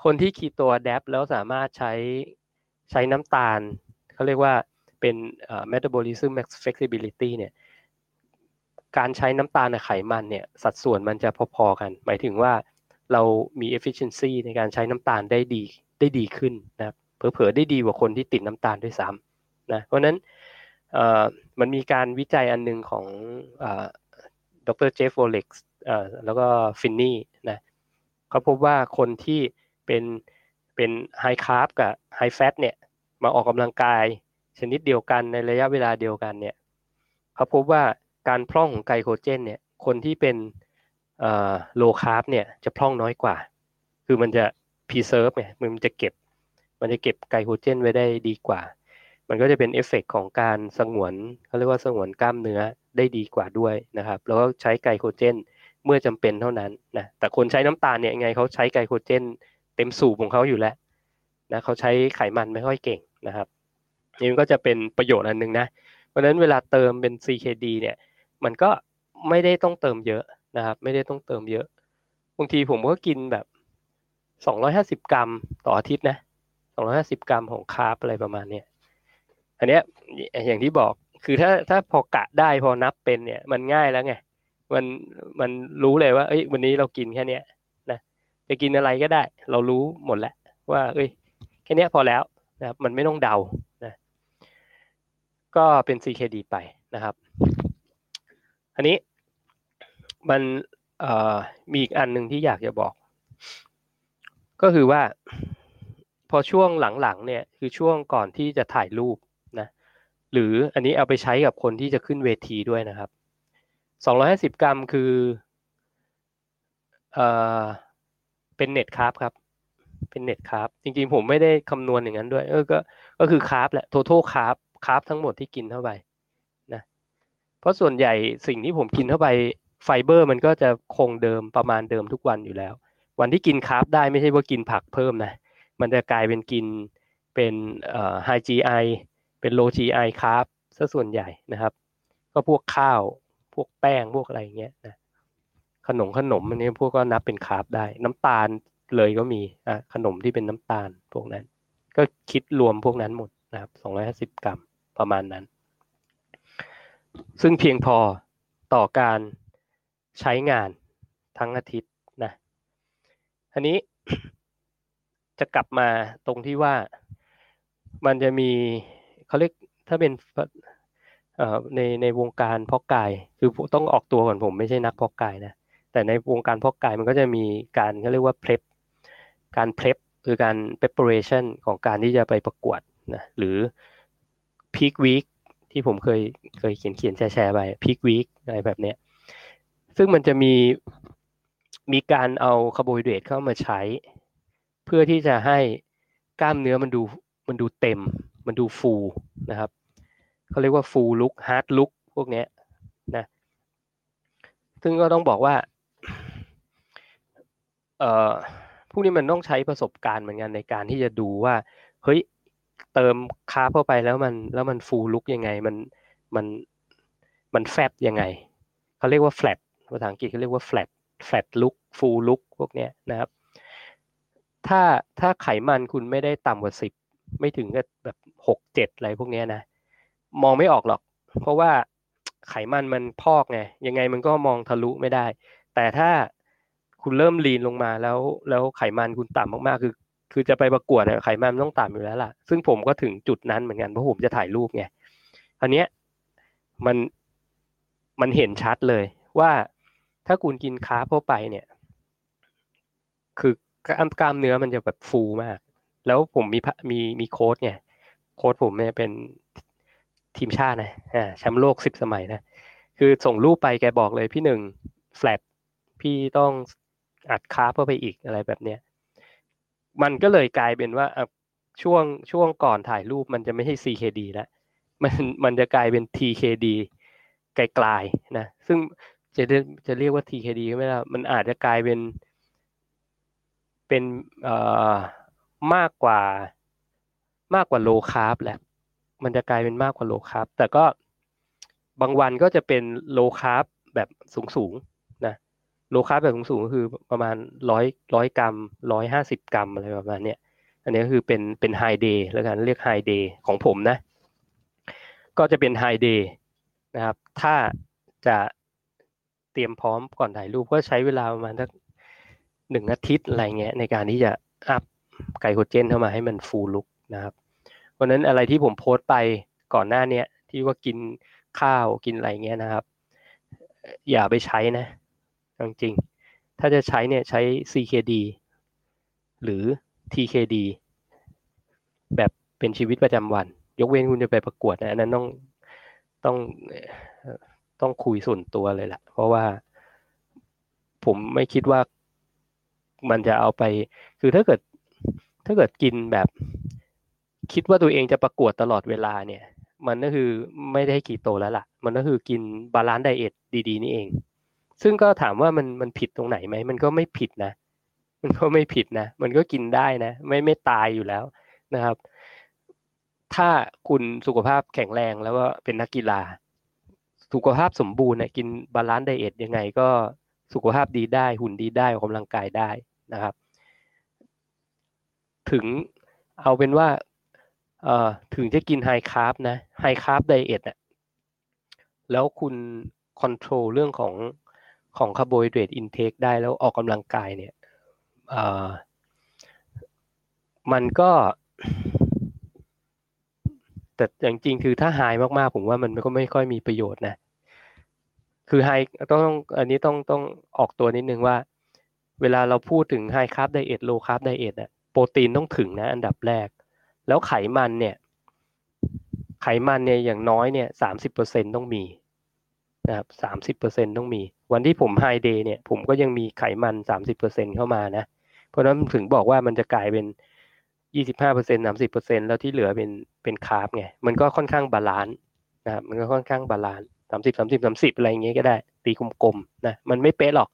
Speaker 1: คนที่คีโตแดปแล้วสามารถใช้ใช้น้ำตาลเขาเรียกว่าเป็น metabolism flexibility เนี่ย การใช้น้ำตาลในไขมันเนี่ยสัดส่วนมันจะพอๆกัน หมายถึงว่าเรามี efficiency ในการใช้น้ำตาลได้ดีได้ดีขึ้นนะเผลอๆได้ดีกว่าคนที่ติดน้ำตาลด้วยซ้ำนะเพราะนั้นมันมีการวิจัยอันหนึ่งของดร. Jeff Volek แล้วก็ Phinney นะเขาพบว่าคนที่เป็นเป็น high carb กับ high fat เนี่ยมาออกกำลังกายชนิดเดียวกันในระยะเวลาเดียวกันเนี่ยเขาพบว่า การพร่องของ glycogen เนี่ยคนที่เป็นlow carb เนี่ยจะพร่องน้อยกว่า คือมันจะ preserve เนี่ยมันจะเก็บ มันจะเก็บ glycogen ไว้ได้ดีกว่า มันก็จะเป็นเอฟเฟกของการสงวนเขาเรียกว่าสงวนกล้ามเนื้อได้ดีกว่าด้วยนะครับ แล้วก็ใช้ glycogen เมื่อจำเป็นเท่านั้นนะแต่คนใช้น้ำตาลเนี่ยยังไงเขาใช้ glycogen เต็มสูบของเขาอยู่แล้วนะเขาใช้ไขมันไม่ค่อยเก่งนะครับนี่มันก็จะเป็นประโยชน์อันหนึ่งนะ เพราะฉะนั้นเวลาเติมเป็น CKD เนี่ย มันก็ไม่ได้ต้องเติมเยอะนะครับ ไม่ได้ต้องเติมเยอะบางทีผมก็กินแบบสองร้อยห้าสิบกรัมต่ออาทิตย์นะสองร้อยห้าสิบกรัมของคาร์บอะไรประมาณเนี้ยอันเนี้ยอย่างที่บอกคือถ้าถ้าพอกะได้พอนับเป็นเนี่ย มันง่ายแล้วไงมันมันรู้เลยว่าเอ้ย วันนี้เรากินแค่เนี้ยนะจะกินอะไรก็ได้ เรารู้หมดแล้วว่า เอ้ย แค่นี้พอแล้วนะครับ มันไม่ต้องเดานะ ก็เป็น CKD ไปนะครับ อันนี้มันมีอีกอันหนึ่งที่อยากจะบอก ก็คือว่า พอช่วงหลังๆเนี่ยคือช่วงก่อนที่จะถ่ายรูปนะหรืออันนี้เอาไปใช้กับคนที่จะขึ้นเวทีด้วยนะครับ 250 กรัมคือเออเป็นเน็ตคาร์บครับ เป็น net carb จริงๆผมไม่ได้คำนวณอย่างนั้นด้วย เออก็ก็คือ carb แหละทั้ง carb carb ทั้งหมดที่กินเข้าไป เพราะส่วนใหญ่สิ่งที่ผมกินเข้าไปไฟเบอร์ มันก็จะคงเดิมประมาณเดิมทุกวันอยู่แล้ว วันที่กิน carb ได้ไม่ใช่ว่ากินผักเพิ่มนะมันจะกลายเป็นกินเป็นเอ่อ high GI เป็น low GI carb ซะส่วนใหญ่นะครับ ก็พวกข้าวพวกแป้งพวกอะไรเงี้ยนะขนมขนมอันนี้พวกก็นับเป็นคาร์บได้ น้ำตาลเลยก็มีอะขนมที่เป็นน้ำตาลพวกนั้น ก็คิดรวมพวกนั้นหมดนะครับสองร้อยหาสิบกรัมประมาณนั้น ซึ่งเพียงพอต่อการใช้งานทั้งอาทิตย์นะอันนี้จะกลับมาตรงที่ว่ามันจะมีเขาเรียกถ้าเป็นในในวงการเพาะกายคือต้องออกตัวก่อนผมไม่ใช่นักเพาะกายนะแต่ในวงการเพาะกายมันก็จะมีการเขาเรียกว่า prep การ prep คือการ preparation ของการที่จะไปประกวดนะหรือ peak week ที่ผมเคยเคยเขียนเขียนแชร์แชร์ไป peak week อะไรแบบเนี้ยซึ่งมันจะมีมีการเอาคาร์โบไฮเดรตเข้ามาใช้ เพื่อที่จะให้กล้ามเนื้อมันดูมันดูเต็ม มันดูฟูนะครับเขาเรียกว่า full look hard look พวกเนี้ยนะซึ่งก็ต้องบอกว่าเอ่อพวกนี้มันต้องใช้ประสบการณ์เหมือนกันในการที่จะดูว่า เฮ้ย เติม carb เข้าไปแล้วมันแล้วมัน full look ยังไง มันมันมันแฟบยังไงเขาเรียกว่าแฟลตภาษาอังกฤษเขาเรียกว่า flat flat look full look พวกเนี้ยนะครับ ถ้าถ้าไขมันคุณไม่ได้ต่ำกว่าสิบไม่ถึงกับแบบหกเจ็ดอะไรพวกเนี้ยนะ มองไม่ออกหรอก เพราะว่าไขมันมันพอกไงยังไงมันก็มองทะลุไม่ได้ แต่ถ้าคุณเริ่มลีนลงมาแล้วแล้วไขมันคุณต่ำมากๆ คือ คือจะไปประกวดไขมันต้องต่ำอยู่แล้วล่ะ ซึ่งผมก็ถึงจุดนั้นเหมือนกันเพราะผมจะถ่ายรูปไงอันเนี้มันมันเห็นชัดเลยว่าถ้าคุณกิน carb เข้าไปเนี่ย คือกล้ามกล้ามเนื้อมันจะแบบฟูมาก แล้วผมมีมีมีโค้ชไงโค้ชผมเนี่ยเป็นทีมชาตินะอ่าแชมป์โลกสิบสมัยนะ คือส่งรูปไปแกบอกเลยพี่หนึ่งแฟลตพี่ต้องอัด carb เข้าไปอีกอะไรแบบเนี้ย มันก็เลยกลายเป็นว่าช่วงช่วงก่อนถ่ายรูปมันจะไม่ใช่ CKD แล้วมันมันจะกลายเป็น TKD ไกลๆนะซึ่งจะจะเรียกว่า TKD ก็ไม่ได้มันอาจจะกลายเป็นเป็นเอ่อมากกว่ามากกว่า low carb แหละมันจะกลายเป็นมากกว่า low carb แต่ก็บางวันก็จะเป็น low carb แบบสูงๆ low carb แบบสูงๆก็คือประมาณร้อยร้อยกรัมร้อยห้าสิบกรัมอะไรประมาณเนี้ยอันนี้ก็คือเป็นเป็น high day แล้วกันเรียก high day ของผมนะ ก็จะเป็น high day นะครับ ถ้าจะเตรียมพร้อมก่อนถ่ายรูปก็ใช้เวลาประมาณสักหนึ่งอาทิตย์อะไรเงี้ยในการที่จะ up glycogen เข้ามาให้มัน full look นะครับเพราะนั้นอะไรที่ผมโพสต์ไปก่อนหน้าเนี้ยที่ว่ากินข้าวกินอะไรเงี้ยนะครับ อย่าไปใช้นะ จริงๆ ถ้าจะใช้เนี่ยใช้ CKD หรือ TKD แบบเป็นชีวิตประจำวัน ยกเว้นคุณจะไปประกวดนะอันนั้นต้องต้องต้องคุยส่วนตัวเลยแหละเพราะว่าผมไม่คิดว่ามันจะเอาไป คือถ้าเกิดถ้าเกิดกินแบบ คิดว่าตัวเองจะประกวดตลอดเวลาเนี่ย มันก็คือไม่ได้กี่โตแล้วล่ะ มันก็คือกินbalance diet ดี ๆ นี่เอง ซึ่งก็ถามว่ามันมันผิดตรงไหนไหมมันก็ไม่ผิดนะ มันก็ไม่ผิดนะ มันก็กินได้นะ ไม่ไม่ตายอยู่แล้วนะครับ ถ้าคุณสุขภาพแข็งแรงแล้วก็เป็นนักกีฬา สุขภาพสมบูรณ์นี่ยกิน balance diet ยังไงก็สุขภาพดีได้หุ่นดีได้ออกกำลังกายได้นะครับ ถึงเอาเป็นว่าเอ่อถึงจะกิน high carb นะ high carb diet อะแล้วคุณ control เรื่องของ ของคาร์โบไฮเดรต intake ได้แล้วออกกำลังกายเนี่ยมันก็ แต่อย่างจริงคือถ้า high มากๆ ผมว่ามันก็ไม่ค่อยมีประโยชน์นะ คือ high ต้องอันนี้ต้องต้องออกตัวนิดนึงว่า เวลาเราพูดถึง high carb diet low carb diet อะโปรตีนต้องถึงนะอันดับแรก แล้วไขมันเนี่ย ไขมันเนี่ยอย่างน้อยเนี่ยสามสิบเปอร์เซ็นต้องมีนะครับสามสิบเปอร์เซ็นต้องมี วันที่ผม high day เนี่ย ผมก็ยังมีไขมันสามสิบเปอร์เซ็นเข้ามานะ เพราะนั้นถึงบอกว่ามันจะกลายเป็นยี่สิบห้าเปอร์เซ็นสามสิบเปอร์เซ็นแล้วที่เหลือเป็นเป็น carb ไง มันก็ค่อนข้าง balance นะครับมันก็ค่อนข้าง balance สามสิบสามสิบสามสิบอะไรอย่างเงี้ยก็ได้ ตีกลมๆนะ มันไม่เป๊ะหรอก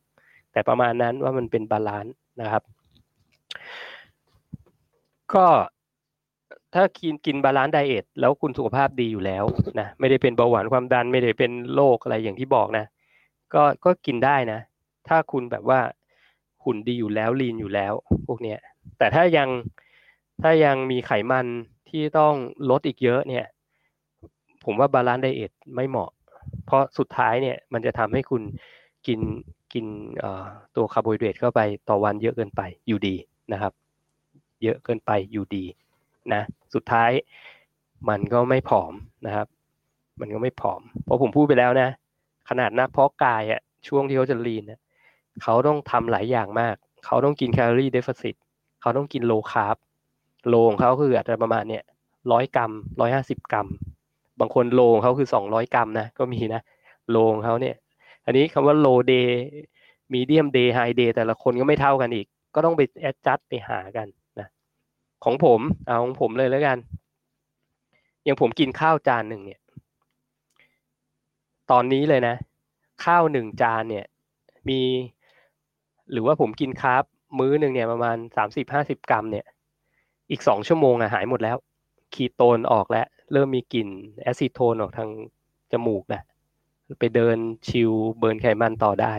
Speaker 1: แต่ประมาณนั้นว่ามันเป็น balanceนะครับ ก็ถ้ากินกิน balance diet แล้วคุณสุขภาพดีอยู่แล้วนะไม่ได้เป็นเบาหวานความดันไม่ได้เป็นโรคอะไรอย่างที่บอกนะ ก็ก็กินได้นะ ถ้าคุณแบบว่าหุ่นดีอยู่แล้ว lean อยู่แล้ว พวกเนี้ยแต่ถ้ายังถ้ายังมีไขมันที่ต้องลดอีกเยอะเนี่ย ผมว่า balance diet ไม่เหมาะ เพราะสุดท้ายเนี่ยมันจะทำให้คุณกินกินตัวคาร์โบไฮเดรตเข้าไปต่อวันเยอะเกินไปอยู่ดีนะครับ เยอะเกินไปอยู่ดีนะสุดท้ายมันก็ไม่ผอมนะครับ มันก็ไม่ผอม เพราะผมพูดไปแล้วนะ ขนาดนักเพาะกายอะช่วงที่เขาจะ lean นะเขาต้องทำหลายอย่างมาก เขาต้องกิน calorie deficit เขาต้องกิน low carb low ของเขาคืออาจจะประมาณเนี่ยร้อยกรัมร้อยห้าสิบกรัม บางคน low ของเขาคือสองร้อยกรัมนะก็มีนะ low ของเขาเนี่ย อันนี้คำว่า low day medium day high day แต่ละคนก็ไม่เท่ากันอีก ก็ต้องไป adjust ไปหากันนะของผมเอาของผมเลยแล้วกัน อย่างผมกินข้าวจานหนึ่งเนี่ย ตอนนี้เลยนะ ข้าวหนึ่งจานเนี่ย มี หรือว่าผมกิน carb มื้อหนึ่งเนี่ยประมาณสามสิบห้าสิบกรัมเนี่ย อีกสองชั่วโมงอะหายหมดแล้ว คีโตนออกแล้ว เริ่มมีกลิ่น acetone ออกทางจมูกแล้วไปเดินชิล burn ไขมันต่อได้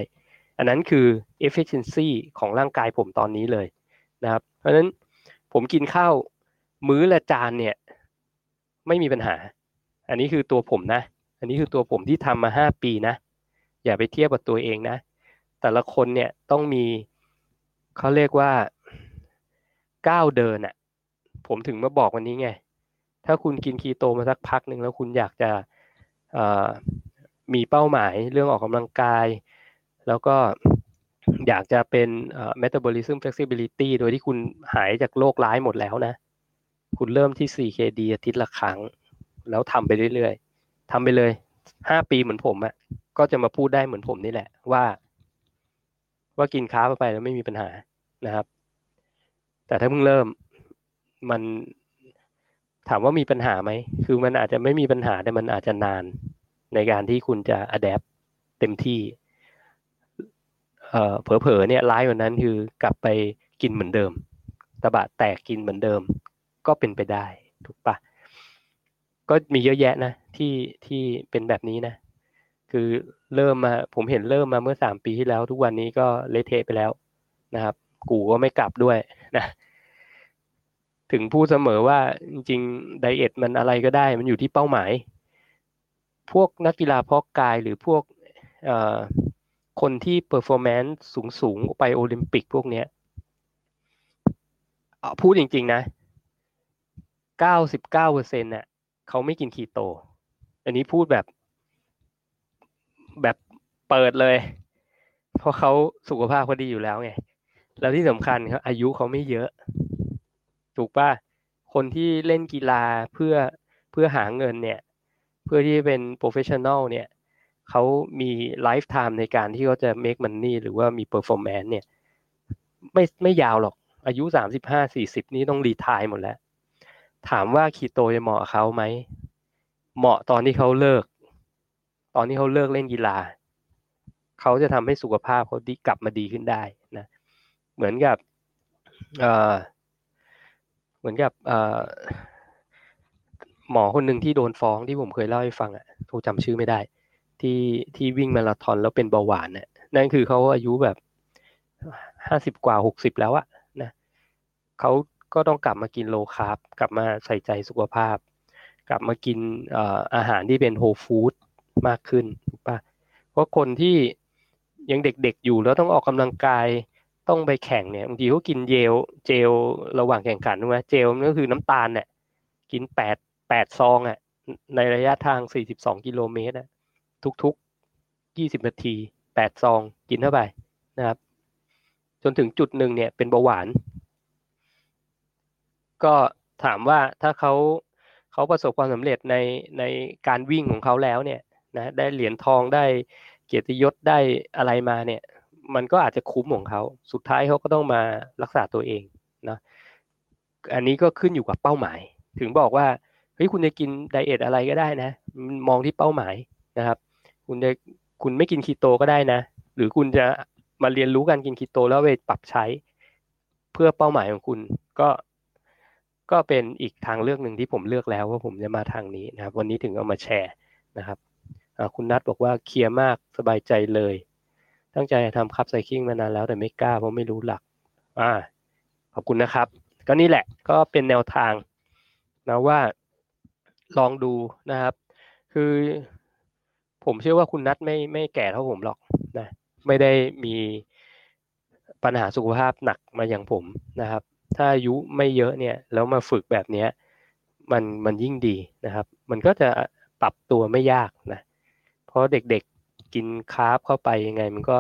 Speaker 1: อันนั้นคือ efficiency ของร่างกายผมตอนนี้เลยนะครับ เพราะฉะนั้นผมกินข้าวมื้อละจานเนี่ย ไม่มีปัญหา อันนี้คือตัวผมนะ อันนี้คือตัวผมที่ทำมาห้าปีนะ อย่าไปเทียบกับตัวเองนะ แต่ละคนเนี่ยต้องมีเขาเรียกว่าก้าวเดินอะ่ะ ผมถึงมาบอกวันนี้ไง ถ้าคุณกินคีโตมาสักพักหนึ่งแล้วคุณอยากจะมีเป้าหมายเรื่องออกกำลังกาย แล้วก็อยากจะเป็น metabolism flexibility โดยที่คุณหายจากโรคร้ายหมดแล้วนะ คุณเริ่มที่ 4KD อาทิตย์ละครั้ง แล้วทำไปเรื่อยๆ ทำไปเลย5ปีเหมือนผมอะก็จะมาพูดได้เหมือนผมนี่แหละ ว่า ว่ากินค้าไปแล้วไม่มีปัญหานะครับ แต่ถ้าเพิ่งเริ่มมันถามว่ามีปัญหาไหม คือมันอาจจะไม่มีปัญหาแต่มันอาจจะนานในการที่คุณจะอัดแอปเต็มที่ เอ่อเผลอๆเนี่ยร้ายกว่านั้นคือกลับไปกินเหมือนเดิมตะบะแตกกินเหมือนเดิม ก็เป็นไปได้ถูกปะ ก็มีเยอะแยะนะที่ที่เป็นแบบนี้นะ คือเริ่มมาผมเห็นเริ่มมาเมื่อสามปีที่แล้ว ทุกวันนี้ก็เละเทะไปแล้วนะครับ กู่ก็ไม่กลับด้วยนะถึงพูดเสมอว่าจริงๆ diet มันอะไรก็ได้ มันอยู่ที่เป้าหมาย พวกนักกีฬาเพาะกายหรือพวกคนที่ performance สูงๆ ไปโอลิมปิกพวกเนี้ยพูดจริงๆนะเก้าสิบเก้าเปอร์เซ็นต์น่ะ เขาไม่กินคีโต อันนี้พูดแบบ แบบเปิดเลย เพราะเขาสุขภาพเขาดีอยู่แล้วไง แล้วที่สำคัญครับอายุเขาไม่เยอะ ถูกป่ะ คนที่เล่นกีฬาเพื่อเพื่อหาเงินเนี่ย เพื่อที่เป็น professional เนี่ยเขามี lifetime ในการที่เขาจะ make money หรือว่ามี performance เนี่ย ไม่ไม่ยาวหรอก อายุสามสิบห้าสี่สิบนี่ต้องรีทายหมดแล้ว ถามว่าคีโตจะเหมาะเขาไหม เหมาะตอนที่เขาเลิก ตอนที่เขาเลิกเล่นกีฬา เขาจะทำให้สุขภาพเขาดีกลับมาดีขึ้นได้นะ เหมือนกับเอ่อเหมือนกับเอ่อหมอคนหนึ่งที่โดนฟ้องที่ผมเคยเล่าให้ฟังอะผมจำชื่อไม่ได้ ที่ที่วิ่งมาราธอนแล้วเป็นเบาหวานเนี่ยนั่นคือเขาอายุแบบห้าสิบกว่าหกสิบแล้วอะนะเขา ก็ต้องกลับมากินโลคาร์บกลับมาใส่ใจสุขภาพ กลับมากินอาหารที่เป็นโฮลฟู้ดมากขึ้นถูกปะเพราะคนที่ยังเด็กๆอยู่แล้วต้องออกกำลังกายต้องไปแข่งเนี่ยบางทีเขากินเจลเจลระหว่างแข่งขันถูกไหมเจลมันก็คือน้ำตาลเนี่ยกินแปดแปดซองอะในระยะทางสี่สิบสองกิโลเมตรอะทุกๆยี่สิบนาทีแปดซองกินเข้าไปนะครับ จนถึงจุดหนึ่งเนี่ยเป็นเบาหวาน ก็ถามว่าถ้าเขาเขาประสบความสำเร็จในในการวิ่งของเขาแล้วเนี่ยนะได้เหรียญทองได้เกียรติยศได้อะไรมาเนี่ย มันก็อาจจะคุ้มของเขา สุดท้ายเขาก็ต้องมารักษาตัวเองนะอันนี้ก็ขึ้นอยู่กับเป้าหมาย ถึงบอกว่าเฮ้ยคุณจะกินไดเอทอะไรก็ได้นะ มองที่เป้าหมายนะครับ คุณจะคุณไม่กินคีโตก็ได้นะ หรือคุณจะมาเรียนรู้การกินคีโตแล้วไปปรับใช้ เพื่อเป้าหมายของคุณ ก็ ก็เป็นอีกทางเลือกหนึ่งที่ผมเลือกแล้วว่าผมจะมาทางนี้นะครับ วันนี้ถึงเอามาแชร์นะครับคุณนัทบอกว่าเคลียร์มากสบายใจเลย ตั้งใจทำคัพไซคิงมานานแล้วแต่ไม่กล้าเพราะไม่รู้หลักอ่าขอบคุณนะครับ ก็นี่แหละก็เป็นแนวทางนะว่าลองดูนะครับ คือผมเชื่อว่าคุณนัทไม่ไม่แก่เท่าผมหรอกนะ ไม่ได้มีปัญหาสุขภาพหนักมาอย่างผมนะครับ ถ้าอายุไม่เยอะเนี่ยแล้วมาฝึกแบบเนี้ยมันมันยิ่งดีนะครับ มันก็จะปรับตัวไม่ยากนะ เพราะเด็กๆกินคาร์บเข้าไปยังไง มันก็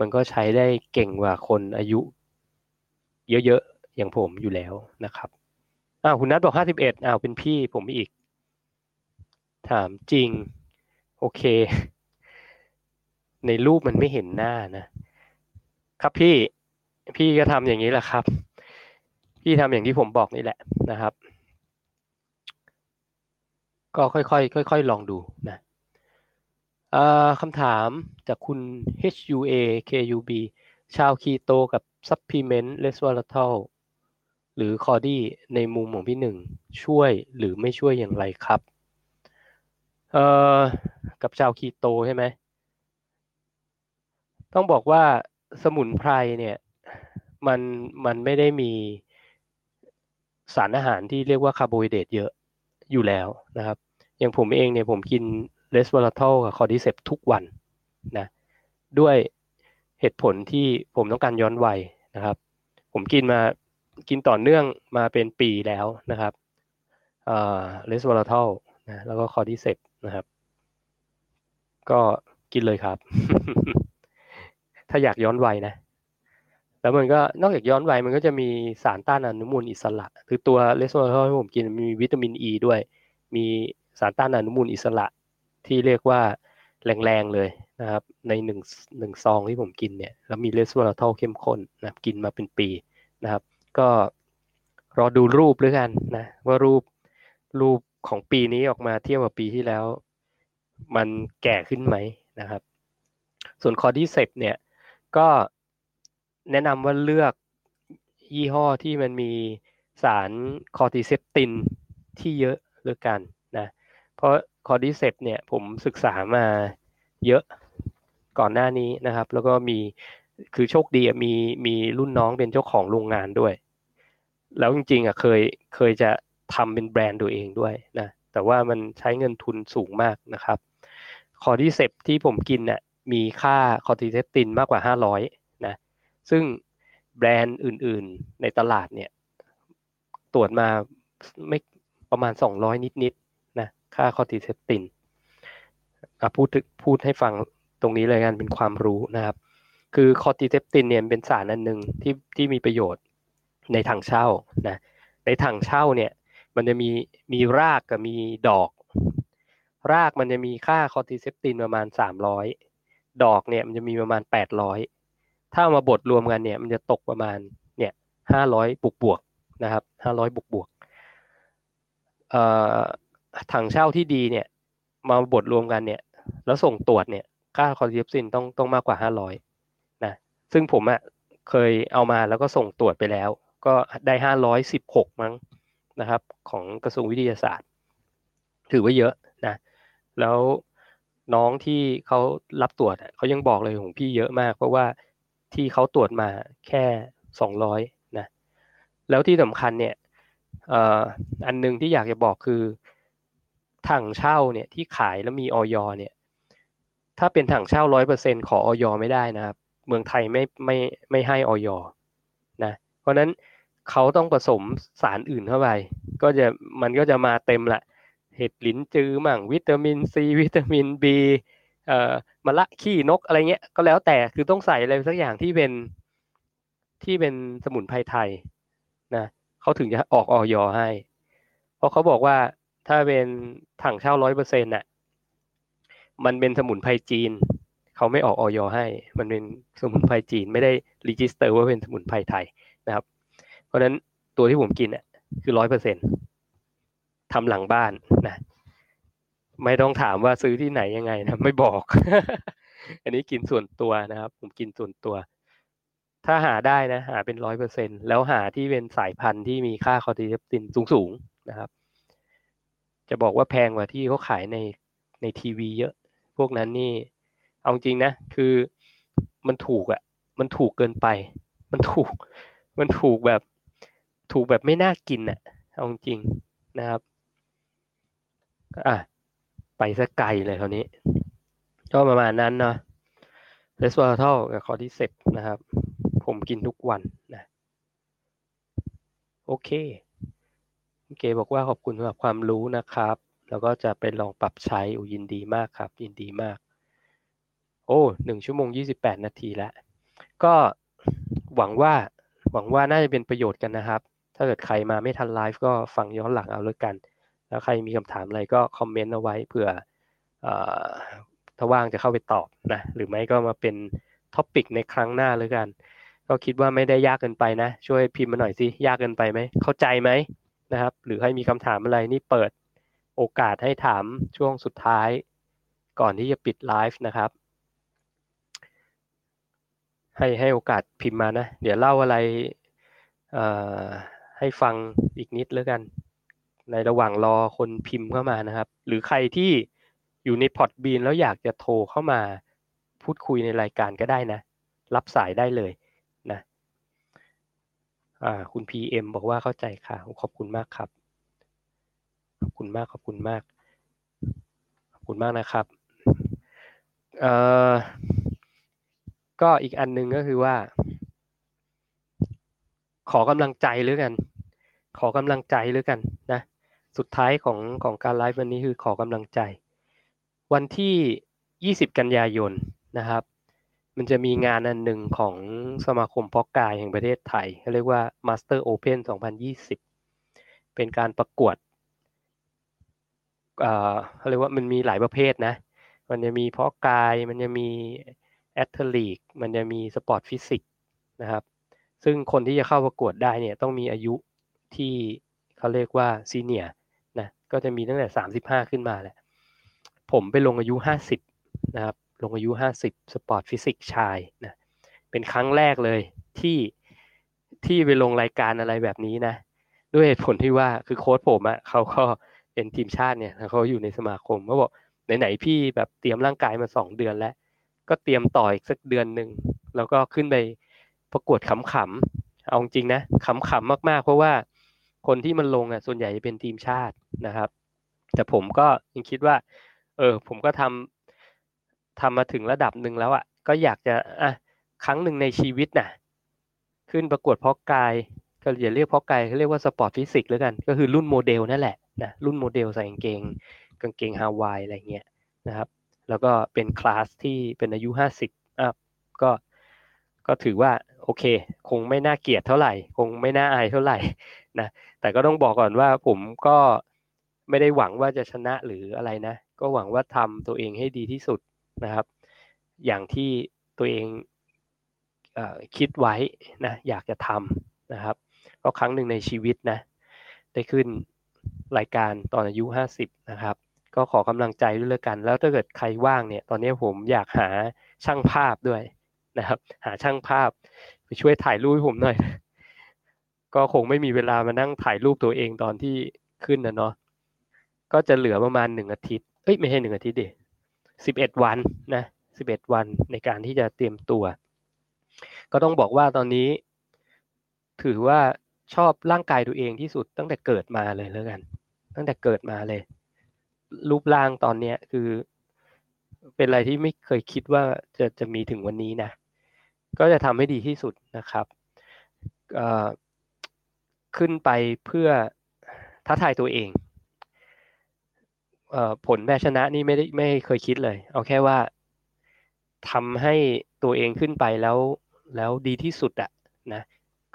Speaker 1: มันก็ใช้ได้เก่งกว่าคนอายุ เยอะๆอย่างผมอยู่แล้วนะครับอ้าวคุณนัทบอกห้าสิบเอ็ดอ้าวเป็นพี่ผมอีก ถามจริง โอเค ในรูปมันไม่เห็นหน้านะ ครับพี่พี่ก็ทำอย่างนี้แหละครับ พี่ทำอย่างที่ผมบอกนี่แหละนะครับ ก็ค่อยๆค่อยๆลองดูนะคำถามจากคุณ HUA KUB ชาวคีโตกับ supplement resveratrol หรือ cordy ในมุมของพี่หนึ่งช่วยหรือไม่ช่วยอย่างไรครับ เอ่อ กับชาวคีโตใช่ไหม ต้องบอกว่าสมุนไพรเนี่ย มันมันไม่ได้มี สารอาหารที่เรียกว่าคาร์โบไฮเดรตเยอะอยู่แล้วนะครับ อย่างผมเองเนี่ยผมกิน resveratrol กับ cordyceps ทุกวันนะด้วยเหตุผลที่ผมต้องการย้อนวัยนะครับ ผมกินมากินต่อเนื่องมาเป็นปีแล้วนะครับ resveratrol นะแล้วก็ cordyceps นะครับ ก็กินเลยครับ ถ้าอยากย้อนวัยนะ แล้วมันก็นอกจากย้อนวัยมันก็จะมีสารต้านอนุมูลอิสระ คือตัว resveratrol ที่ผมกินมีวิตามินอีด้วย มีสารต้านอนุมูลอิสระ ที่เรียกว่าแรงๆเลยนะครับ ในหนึ่งหนึ่งซองที่ผมกินเนี่ยแล้วมี resveratrol เข้มข้นนะกินมาเป็นปีนะครับ ก็รอดูรูปด้วยกันนะ ว่ารูปรูปของปีนี้ออกมาเทียบกับปีที่แล้ว มันแก่ขึ้นไหมนะครับ ส่วน cordyceps เนี่ยก็ แนะนำว่าเลือกยี่ห้อที่มันมีสาร cordycepin ที่เยอะแล้วกันนะเพราะ cordyceps เนี่ยผมศึกษามาเยอะก่อนหน้านี้นะครับ แล้วก็มีคือโชคดีมีมีรุ่นน้องเป็นเจ้าของโรงงานด้วย แล้วจริงๆอะเคยเคยจะทำเป็นแบรนด์ตัวเองด้วยนะแต่ว่ามันใช้เงินทุนสูงมากนะครับ cordyceps ที่ผมกินเนี่ยมีค่า cordycepin มากกว่า 500นะ ซึ่งแบรนด์อื่นๆในตลาดเนี่ยตรวจมาไม่ประมาณ 200 นิดๆนะค่า cordycepin พูดพูดให้ฟังตรงนี้แล้วกันเป็นความรู้นะครับ คือคอติเซปตินเนี่ยเป็นสารอันหนึ่งที่ที่มีประโยชน์ในถังเช่านะในถังเช่าเนี่ยมันจะมีมีรากกับมีดอก รากมันจะมีค่าคอติเซปตินประมาณ 300 ดอกเนี่ยมันจะมีประมาณ 800 ถ้ามาบดรวมกันเนี่ย มันจะตกประมาณเนี่ย500บวกบวกนะครับ500บวกบวกเอ่อถังเช่าที่ดีเนี่ยมาบดรวมกันเนี่ย แล้วส่งตรวจเนี่ย ค่าคอร์ติเซปตินต้องต้องมากกว่า500นะซึ่งผมอะ่ะเคยเอามาแล้วก็ส่งตรวจไปแล้ว ก็ได้516มั้งนะครับ ของกระทรวงวิทยาศาสตร์ ถือว่าเยอะนะ แล้วน้องที่เขารับตรวจเขายังบอกเลยของพี่เยอะมาก เพราะว่า ที่เขาตรวจมาแค่สองร้อยนะ แล้วที่สำคัญเนี่ยอันหนึ่งที่อยากจะบอกคือถังเช่าเนี่ยที่ขายแล้วมีออยเนี่ย ถ้าเป็นถังเช่าร้อยเปอร์เซ็นขอออยไม่ได้นะครับ เมืองไทยไม่ไม่ไม่ให้ออยนะ เพราะนั้นเขาต้องผสมสารอื่นเข้าไป ก็จะมันก็จะมาเต็มละ เห็ดลิ้นจือมั่งวิตามินซีวิตามินบี เอ่อมะละขี้นกอะไรเงี้ยก็แล้วแต่คือต้องใส่อะไรสักอย่างที่เป็นที่เป็นสมุนไพรไทยนะเขาถึงจะออกออยอให้ เพราะเขาบอกว่าถ้าเป็นถั่งเช่าร้อยเปอร์เซ็นต์น่ะมันเป็นสมุนไพรจีน เขาไม่ออกออยอให้ มันเป็นสมุนไพรจีนไม่ได้ register ว่าเป็นสมุนไพรไทยนะครับ เพราะฉะนั้นตัวที่ผมกินอะคือร้อยเปอร์เซ็นต์ทำหลังบ้านนะ ไม่ต้องถามว่าซื้อที่ไหนยังไงนะไม่บอก อันนี้กินส่วนตัวนะครับ ผมกินส่วนตัว ถ้าหาได้นะ หาเป็นร้อยเปอร์เซ็นแล้วหาที่เป็นสายพันธุ์ที่มีค่าคอร์ติเซปตินสูงๆนะครับ จะบอกว่าแพงกว่าที่เขาขายในในทีวีเยอะ พวกนั้นนี่ เอาจริงนะ คือมันถูกอะ่ะมันถูกเกินไป มันถูก มันถูกแบบ ถูกแบบไม่น่ากินอะ่ะเอาจริงนะครับ อะ ไปซะไกลเลยคราวนี้ ก็ประมาณนั้นเนาะ resveratrol กับ cordyceps นะครับ ผมกินทุกวันนะ โอเคเคบอกว่าขอบคุณสำหรับความรู้นะครับ แล้วก็จะไปลองปรับใช้อุ๊ยยินดีมากครับ ยินดีมาก โอ้หนึ่งชั่วโมงยี่สิบแปดนาทีแล้ว ก็หวังว่าหวังว่าน่าจะเป็นประโยชน์กันนะครับ ถ้าเกิดใครมาไม่ทันไลฟ์ก็ฟังย้อนหลังเอาแล้วกัน แล้วใครมีคำถามอะไรก็คอมเมนต์เอาไว้เผื่อถ้าว่างจะเข้าไปตอบนะหรือไม่ก็มาเป็น topic ในครั้งหน้าแล้วกัน ก็คิดว่าไม่ได้ยากเกินไปนะ ช่วยพิมพ์มาหน่อยสิยากเกินไปไหม เข้าใจไหมนะครับ หรือให้มีคำถามอะไรนี่เปิดโอกาสให้ถามช่วงสุดท้าย ก่อนที่จะปิดไลฟ์นะครับ ให้ให้โอกาสพิมพ์มานะ เดี๋ยวเล่าอะไรให้ฟังอีกนิดแล้วกัน ในระหว่างรอคนพิมพ์เข้ามานะครับ หรือใครที่อยู่ในพอร์ตบีนแล้วอยากจะโทรเข้ามาพูดคุยในรายการก็ได้นะ รับสายได้เลยนะอ่าคุณ PM บอกว่าเข้าใจค่ะ ขอบคุณมากครับ ขอบคุณมากขอบคุณมาก ขอบคุณมากนะครับเอ่อก็อีกอันนึงก็คือว่า ขอกำลังใจหรือกัน ขอกำลังใจหรือกันนะ สุดท้ายของของการไลฟ์วันนี้คือขอกำลังใจ วันที่ 20 กันยายนนะครับ มันจะมีงานอันหนึ่งของสมาคมพอกายแห่งประเทศไทยเขาเรียกว่า Master Open 2020 เป็นการประกวดเขาเรียกว่ามันมีหลายประเภทนะ มันจะมีเพาะกาย มันจะมี athletic มันจะมี sport physique นะครับ ซึ่งคนที่จะเข้าประกวดได้เนี่ยต้องมีอายุที่เขาเรียกว่า senior นะ ก็จะมีตั้งแต่สามสิบห้าขึ้นมาแหละ ผมไปลงอายุห้าสิบนะครับ ลงอายุห้าสิบ sport physique ชายนะ เป็นครั้งแรกเลยที่ที่ไปลงรายการอะไรแบบนี้นะ ด้วยเหตุผลที่ว่าคือโค้ชผมอะ่ะเขาก็เป็นทีมชาติเนี่ยเขาอยู่ในสมาคมเขาบอกไหนๆพี่แบบเตรียมร่างกายมาสองเดือนแล้ว ก็เตรียมต่ออีกสักเดือนหนึ่งแล้วก็ขึ้นไปประกวดขำๆเอาจริงนะขำๆมากๆ เพราะว่า คนที่มันลงอะส่วนใหญ่จะเป็นทีมชาตินะครับ แต่ผมก็ยังคิดว่า เออ ผมก็ทำทำมาถึงระดับหนึ่งแล้วอะก็อยากจะอะครั้งหนึ่งในชีวิตน่ะ ขึ้นประกวดเพาะกาย ก็อย่าเรียกเพาะกายเขาเรียกว่า sport physique แล้วกัน ก็คือรุ่นโมเดลนั่นแหละนะรุ่นโมเดลใส่กางเกงกางเกงฮาวายอะไรเงี้ยนะครับ แล้วก็เป็นคลาสที่เป็นอายุห้าสิบอะก็ก็ถือว่าโอเค คงไม่น่าเกลียดเท่าไหร่ คงไม่น่าอายเท่าไหร่ นะแต่ก็ต้องบอกก่อนว่าผมก็ไม่ได้หวังว่าจะชนะหรืออะไรนะ ก็หวังว่าทำตัวเองให้ดีที่สุดนะครับ อย่างที่ตัวเองอคิดไว้นะอยากจะทำนะครับ ก็ครั้งหนึ่งในชีวิตนะได้ขึ้นรายการตอนอายุห้าสิบนะครับ ก็ขอกำลังใจด้วยแล้วกัน แล้วถ้าเกิดใครว่างเนี่ย ตอนนี้ผมอยากหาช่างภาพด้วยนะครับ หาช่างภาพไปช่วยถ่ายรูปให้ผมหน่อย ก็คงไม่มีเวลามานั่งถ่ายรูปตัวเองตอนที่ขึ้นนะเนาะก็จะเหลือประมาณหนึ่งอาทิตย์เอ้ยไม่ใช่หนึ่งอาทิตย์ดิสิบเอ็ดวันนะสิบเอ็ดวันในการที่จะเตรียมตัว ก็ต้องบอกว่าตอนนี้ ถือว่าชอบร่างกายตัวเองที่สุดตั้งแต่เกิดมาเลยแล้วกัน ตั้งแต่เกิดมาเลย รูปร่างตอนเนี้ยคือ เป็นอะไรที่ไม่เคยคิดว่าจะจะมีถึงวันนี้นะ ก็จะทำให้ดีที่สุดนะครับ ขึ้นไปเพื่อท้าทายตัวเองผลแพ้ชนะนี่ไม่ได้ไม่เคยคิดเลย เอาแค่ว่าทำให้ตัวเองขึ้นไปแล้วแล้วดีที่สุดอะนะ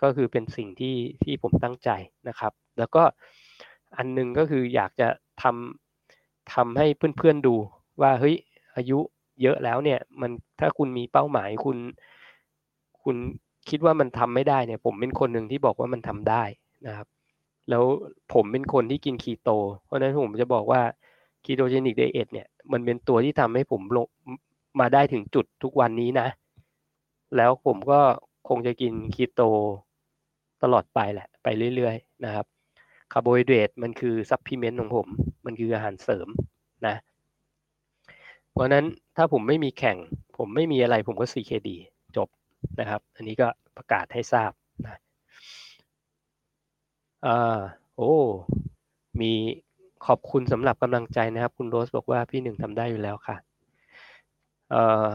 Speaker 1: ก็คือเป็นสิ่งที่ที่ผมตั้งใจนะครับ แล้วก็อันนึงก็คืออยากจะทำทำให้เพื่อนๆดูว่าเฮ้ยอายุเยอะแล้วเนี่ยมันถ้าคุณมีเป้าหมายคุณ คุณคิดว่ามันทำไม่ได้เนี่ย ผมเป็นคนหนึ่งที่บอกว่ามันทำได้ นะครับ แล้วผมเป็นคนที่กินคีโต เพราะฉะนั้นผมจะบอกว่า ketogenic diet เนี่ยมันเป็นตัวที่ทำให้ผมลงมาได้ถึงจุดทุกวันนี้นะ แล้วผมก็คงจะกินคีโตตลอดไปแหละ ไปเรื่อยๆนะครับคาร์โบไฮเดรตมันคือ supplement ของผม มันคืออาหารเสริมนะ เพราะนั้นถ้าผมไม่มีแข่ง ผมไม่มีอะไรผมก็ CKD จบนะครับ อันนี้ก็ประกาศให้ทราบนะ อ่าโอ้ มีขอบคุณสำหรับกำลังใจนะครับ คุณโรสบอกว่าพี่หนึ่งทำได้อยู่แล้วค่ะเอ่อ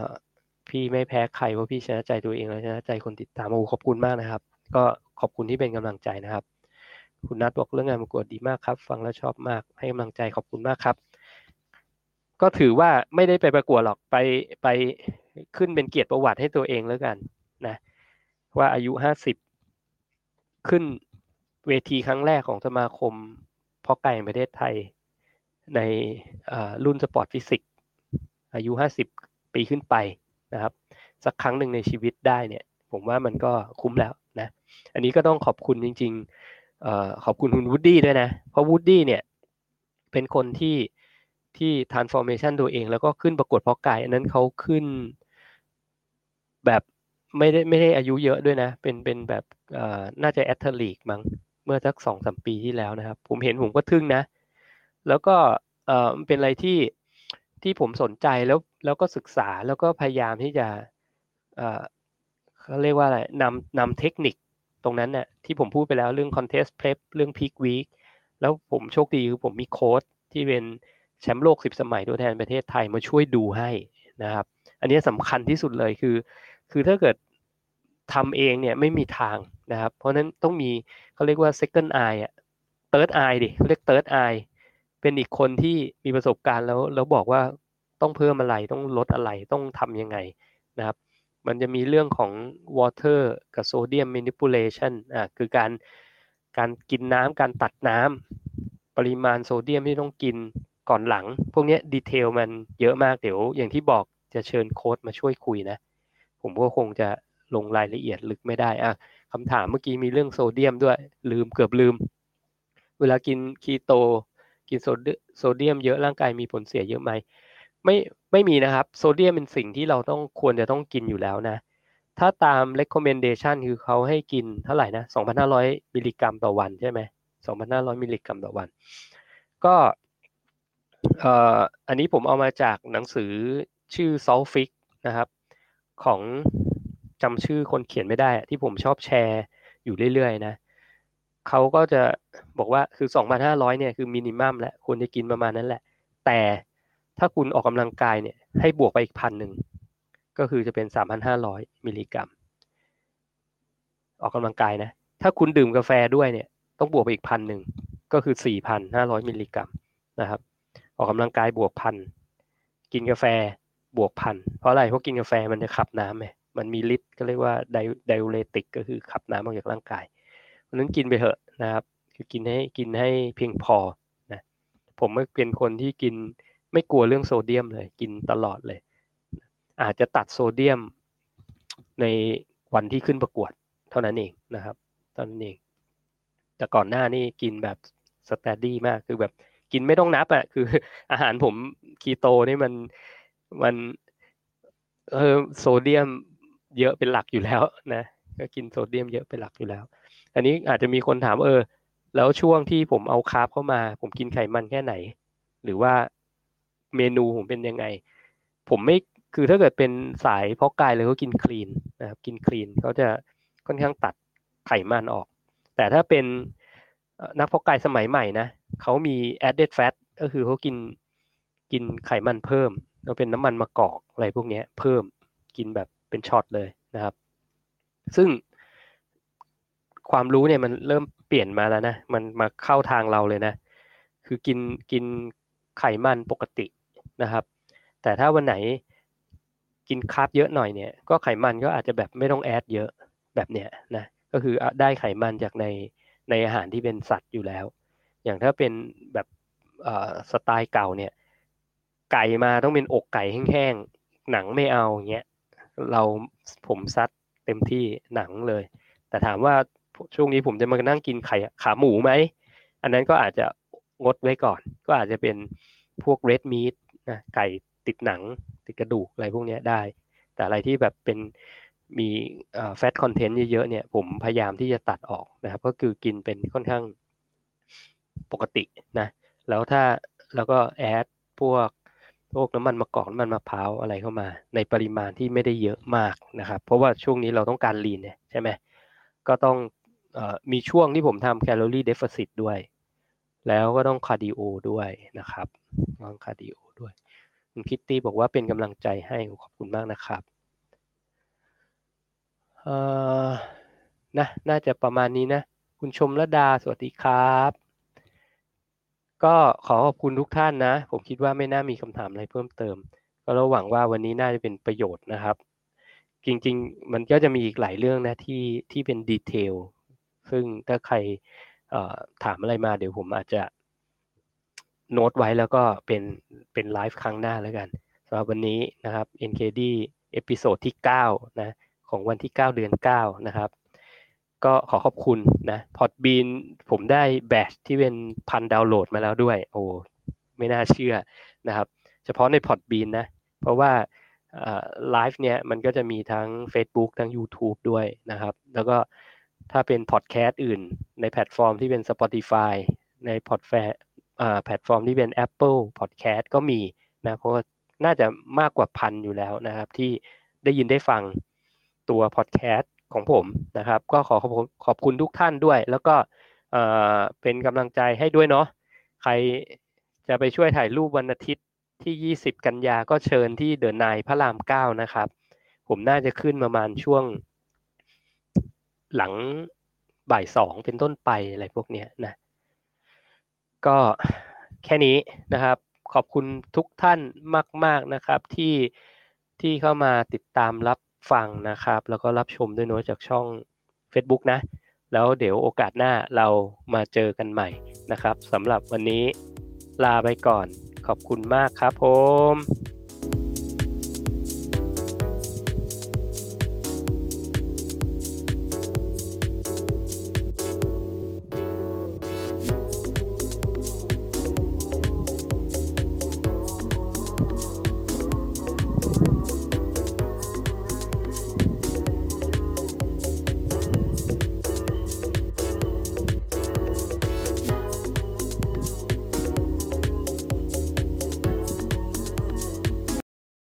Speaker 1: พี่ไม่แพ้ใครเพราะพี่ชนะใจตัวเองแล้วชนะใจคนติดตามโอ้ขอบคุณมากนะครับ ก็ขอบคุณที่เป็นกำลังใจนะครับ คุณนัทบอกเรื่องงานประกวดดีมากครับ ฟังแล้วชอบมากให้กำลังใจขอบคุณมากครับ ก็ถือว่าไม่ได้ไปประกวดหรอกไปไปขึ้นเป็นเกียรติประวัติให้ตัวเองแล้วกันนะ ว่าอายุห้าสิบขึ้น เวทีครั้งแรกของสมาคมเพาะกายประเทศไทยในรุ่น sport physique อายุห้าสิบปีขึ้นไปนะครับ สักครั้งหนึ่งในชีวิตได้เนี่ย ผมว่ามันก็คุ้มแล้วนะ อันนี้ก็ต้องขอบคุณจริงๆขอบคุณคุณวูดดี้ด้วยนะ เพราะวูดดี้เนี่ย เป็นคนที่ที่ transformation ตัวเอง แล้วก็ขึ้นประกวดเพาะกายอันนั้นเขาขึ้นแบบไม่ได้ไม่ได้อายุเยอะด้วยนะ เป็นเป็นแบบน่าจะแอตเทลีกมั้ง เมื่อสักสองสมปีที่แล้วนะครับ ผมเห็นผมก็ทึ่งนะ แล้วก็เออมันเป็นอะไรที่ที่ผมสนใจแล้วแล้วก็ศึกษาแล้วก็พยายามที่จะเออเขาเรียกว่าอะไรนำนำเทคนิคตรงนั้นเนี่ยที่ผมพูดไปแล้วเรื่อง contest prep เรื่อง peak week แล้วผมโชคดีคือผมมีโค้ดที่เป็นแชมป์โลกสิบสมัยตัวแทนประเทศไทยมาช่วยดูให้นะครับ อันนี้สำคัญที่สุดเลยคือ คือถ้าเกิดทำเองเนี่ยไม่มีทาง นะครับ เพราะนั้นต้องมีเขาเรียกว่า second eye อะ third eye ดิเขาเรียก third eye เป็นอีกคนที่มีประสบการณ์แล้วแล้วบอกว่าต้องเพิ่มอะไรต้องลดอะไรต้องทำยังไงนะครับ มันจะมีเรื่องของ water กับ sodium manipulation อ่าคือการการกินน้ำการตัดน้ำปริมาณโซเดียมที่ต้องกินก่อนหลัง พวกนี้ดีเทลมันเยอะมากเดี๋ยว อย่างที่บอกจะเชิญโค้ดมาช่วยคุยนะ ผมก็คงจะลงรายละเอียดลึกไม่ได้อะ คำถามเมื่อกี้มีเรื่องโซเดียมด้วย ลืมเกือบลืม เวลากินคีโต กินโซเดียมเยอะร่างกายมีผลเสียเยอะไหมไม่ไม่มีนะครับ โซเดียมเป็นสิ่งที่เราต้องควรจะต้องกินอยู่แล้วนะ ถ้าตาม recommendation คือเขาให้กินเท่าไหร่นะ 2,500 มิลลิกรัมต่อวันใช่ไหม2,500 มิลลิกรัมต่อวัน ก็อันนี้ผมเอามาจากหนังสือชื่อ s o l f i x นะครับ ของ จำชื่อคนเขียนไม่ได้ที่ผมชอบแชร์อยู่เรื่อยๆนะเขาก็จะบอกว่าคือ 2,500เนี่ยคือมินิมัมแหละควรจะกินประมาณนั้นแหละ แต่ถ้าคุณออกกำลังกายเนี่ยให้บวกไปอีกพันหนึ่งก็คือจะเป็น 3,500 มิลลิกรัม ออกกำลังกายนะ ถ้าคุณดื่มกาแฟด้วยเนี่ยต้องบวกไปอีกพันหนึ่งก็คือ 4,500 มิลลิกรัมนะครับ ออกกำลังกายบวกพันกินกาแฟบวกพันเพราะอะไรเพราะกินกาแฟมันจะขับน้ำไง มันมีฤทธิ์ก็เรียกว่าไดอูเรติกก็คือขับน้ำออกจากร่างกายเพราะนั้นกินไปเถอะนะครับ คือกินให้กินให้เพียงพอนะผมไม่เป็นคนที่กินไม่กลัวเรื่องโซเดียมเลย กินตลอดเลย อาจจะตัดโซเดียมในวันที่ขึ้นประกวดเท่านั้นเองนะครับเท่านั้นเอง แต่ก่อนหน้านี่กินแบบสแตดี้มากคือแบบกินไม่ต้องนับอะคือ อาหารผมคีโตนี่มันมันเออโซเดียม เยอะเป็นหลักอยู่แล้วนะก็กินโซเดียมเยอะเป็นหลักอยู่แล้ว อันนี้อาจจะมีคนถามเออ แล้วช่วงที่ผมเอาคาร์บเข้ามา ผมกินไขมันแค่ไหน หรือว่าเมนูผมเป็นยังไง ผมไม่คือถ้าเกิดเป็นสายเพาะกายเลยก็กินคลีนนะครับกินคลีนเขาจะค่อนข้างตัดไขมันออก แต่ถ้าเป็นนักเพาะกายสมัยใหม่นะเขามี added fat ก็คือเขากินกินไขมันเพิ่มแล้วเป็นน้ำมันมะกอกอะไรพวกนี้เพิ่มกินแบบ เป็นช็อตเลยนะครับ ซึ่งความรู้เนี่ยมันเริ่มเปลี่ยนมาแล้วนะ มันมาเข้าทางเราเลยนะ คือกินกินไขมันปกตินะครับ แต่ถ้าวันไหนกินคาร์บเยอะหน่อยเนี่ย ก็ไขมันก็อาจจะแบบไม่ต้องแอดเยอะแบบเนี้ยนะ ก็คือได้ไขมันจากในในอาหารที่เป็นสัตว์อยู่แล้ว อย่างถ้าเป็นแบบสไตล์เก่าเนี่ย ไก่มาต้องเป็นอกไก่แห้งๆ หนังไม่เอาเงี้ย เราผมซัดเต็มที่หนังเลย แต่ถามว่าช่วงนี้ผมจะมานั่งกินไข่ขาหมูไหม อันนั้นก็อาจจะงดไว้ก่อน ก็อาจจะเป็นพวกเรดมีทนะไก่ติดหนัง ติดกระดูกอะไรพวกนี้ได้ แต่อะไรที่แบบเป็นมีแฟตคอนเทนต์เยอะๆเนี่ย ผมพยายามที่จะตัดออกนะครับ ก็คือกินเป็นค่อนข้างปกตินะ แล้วถ้าแล้วก็ add พวก พวกน้ำมันมะกอกน้ำมันมะพร้าวอะไรเข้ามา ในปริมาณที่ไม่ได้เยอะมากนะครับ เพราะว่าช่วงนี้เราต้องการ lean เนี่ยใช่ไหมก็ต้องเออมีช่วงที่ผมทำ calorie deficit ด้วย แล้วก็ต้อง cardio ด้วยนะครับต้อง cardio ด้วยคุณคิตตี้บอกว่าเป็นกำลังใจให้ขอบคุณมากนะครับเออนะน่าจะประมาณนี้นะ คุณชมระดาสวัสดีครับ ก็ขอขอบคุณทุกท่านนะ ผมคิดว่าไม่น่ามีคำถามอะไรเพิ่มเติม ก็เราหวังว่าวันนี้น่าจะเป็นประโยชน์นะครับ จริงๆ มันก็จะมีอีกหลายเรื่องนะที่ที่เป็นดีเทลซึ่งถ้าใครถามอะไรมาเดี๋ยวผมอาจจะโน้ตไว้แล้วก็เป็นเป็นไลฟ์ครั้งหน้าแล้วกันสำหรับวันนี้นะครับ NKD episode ที่ 9 นะ ของวันที่ 9 เดือน 9 นะครับ ก็ขอขอบคุณนะ Podbean ผมได้แบชที่เป็นพันดาวน์โหลดมาแล้วด้วย โอ้ไม่น่าเชื่อนะครับ เฉพาะใน Podbean นะ เพราะว่าไลฟ์เนี่ยมันก็จะมีทั้ง Facebook ทั้ง YouTube ด้วยนะครับ แล้วก็ถ้าเป็นพอดแคสต์อื่น ในแพลตฟอร์มที่เป็น Spotify ในพอดแฟแพลตฟอร์มที่เป็น Apple Podcast ก็มีนะเพราะว่าน่าจะมากกว่าพันอยู่แล้วนะครับ ที่ได้ยินได้ฟังตัวพอดแคสต์ ของผมนะครับ ก็ขอขอบขอบคุณทุกท่านด้วย แล้วก็เป็นกำลังใจให้ด้วยเนาะใครจะไปช่วยถ่ายรูปวันอาทิตย์ที่ 20 กันยาก็เชิญที่เดินนายพระรามเก้านะครับ ผมน่าจะขึ้นประมาณช่วง หลังบ่ายสองเป็นต้นไปอะไรพวกเนี้ยนะ ก็แค่นี้นะครับ ขอบคุณทุกท่านมาก ๆนะครับที่ที่เข้ามาติดตามรับ ฟังนะครับ แล้วก็รับชมด้วยน้ตจากช่อง Facebook นะ แล้วเดี๋ยวโอกาสหน้าเรามาเจอกันใหม่นะครับสำหรับวันนี้ลาไปก่อน ขอบคุณมากครับผม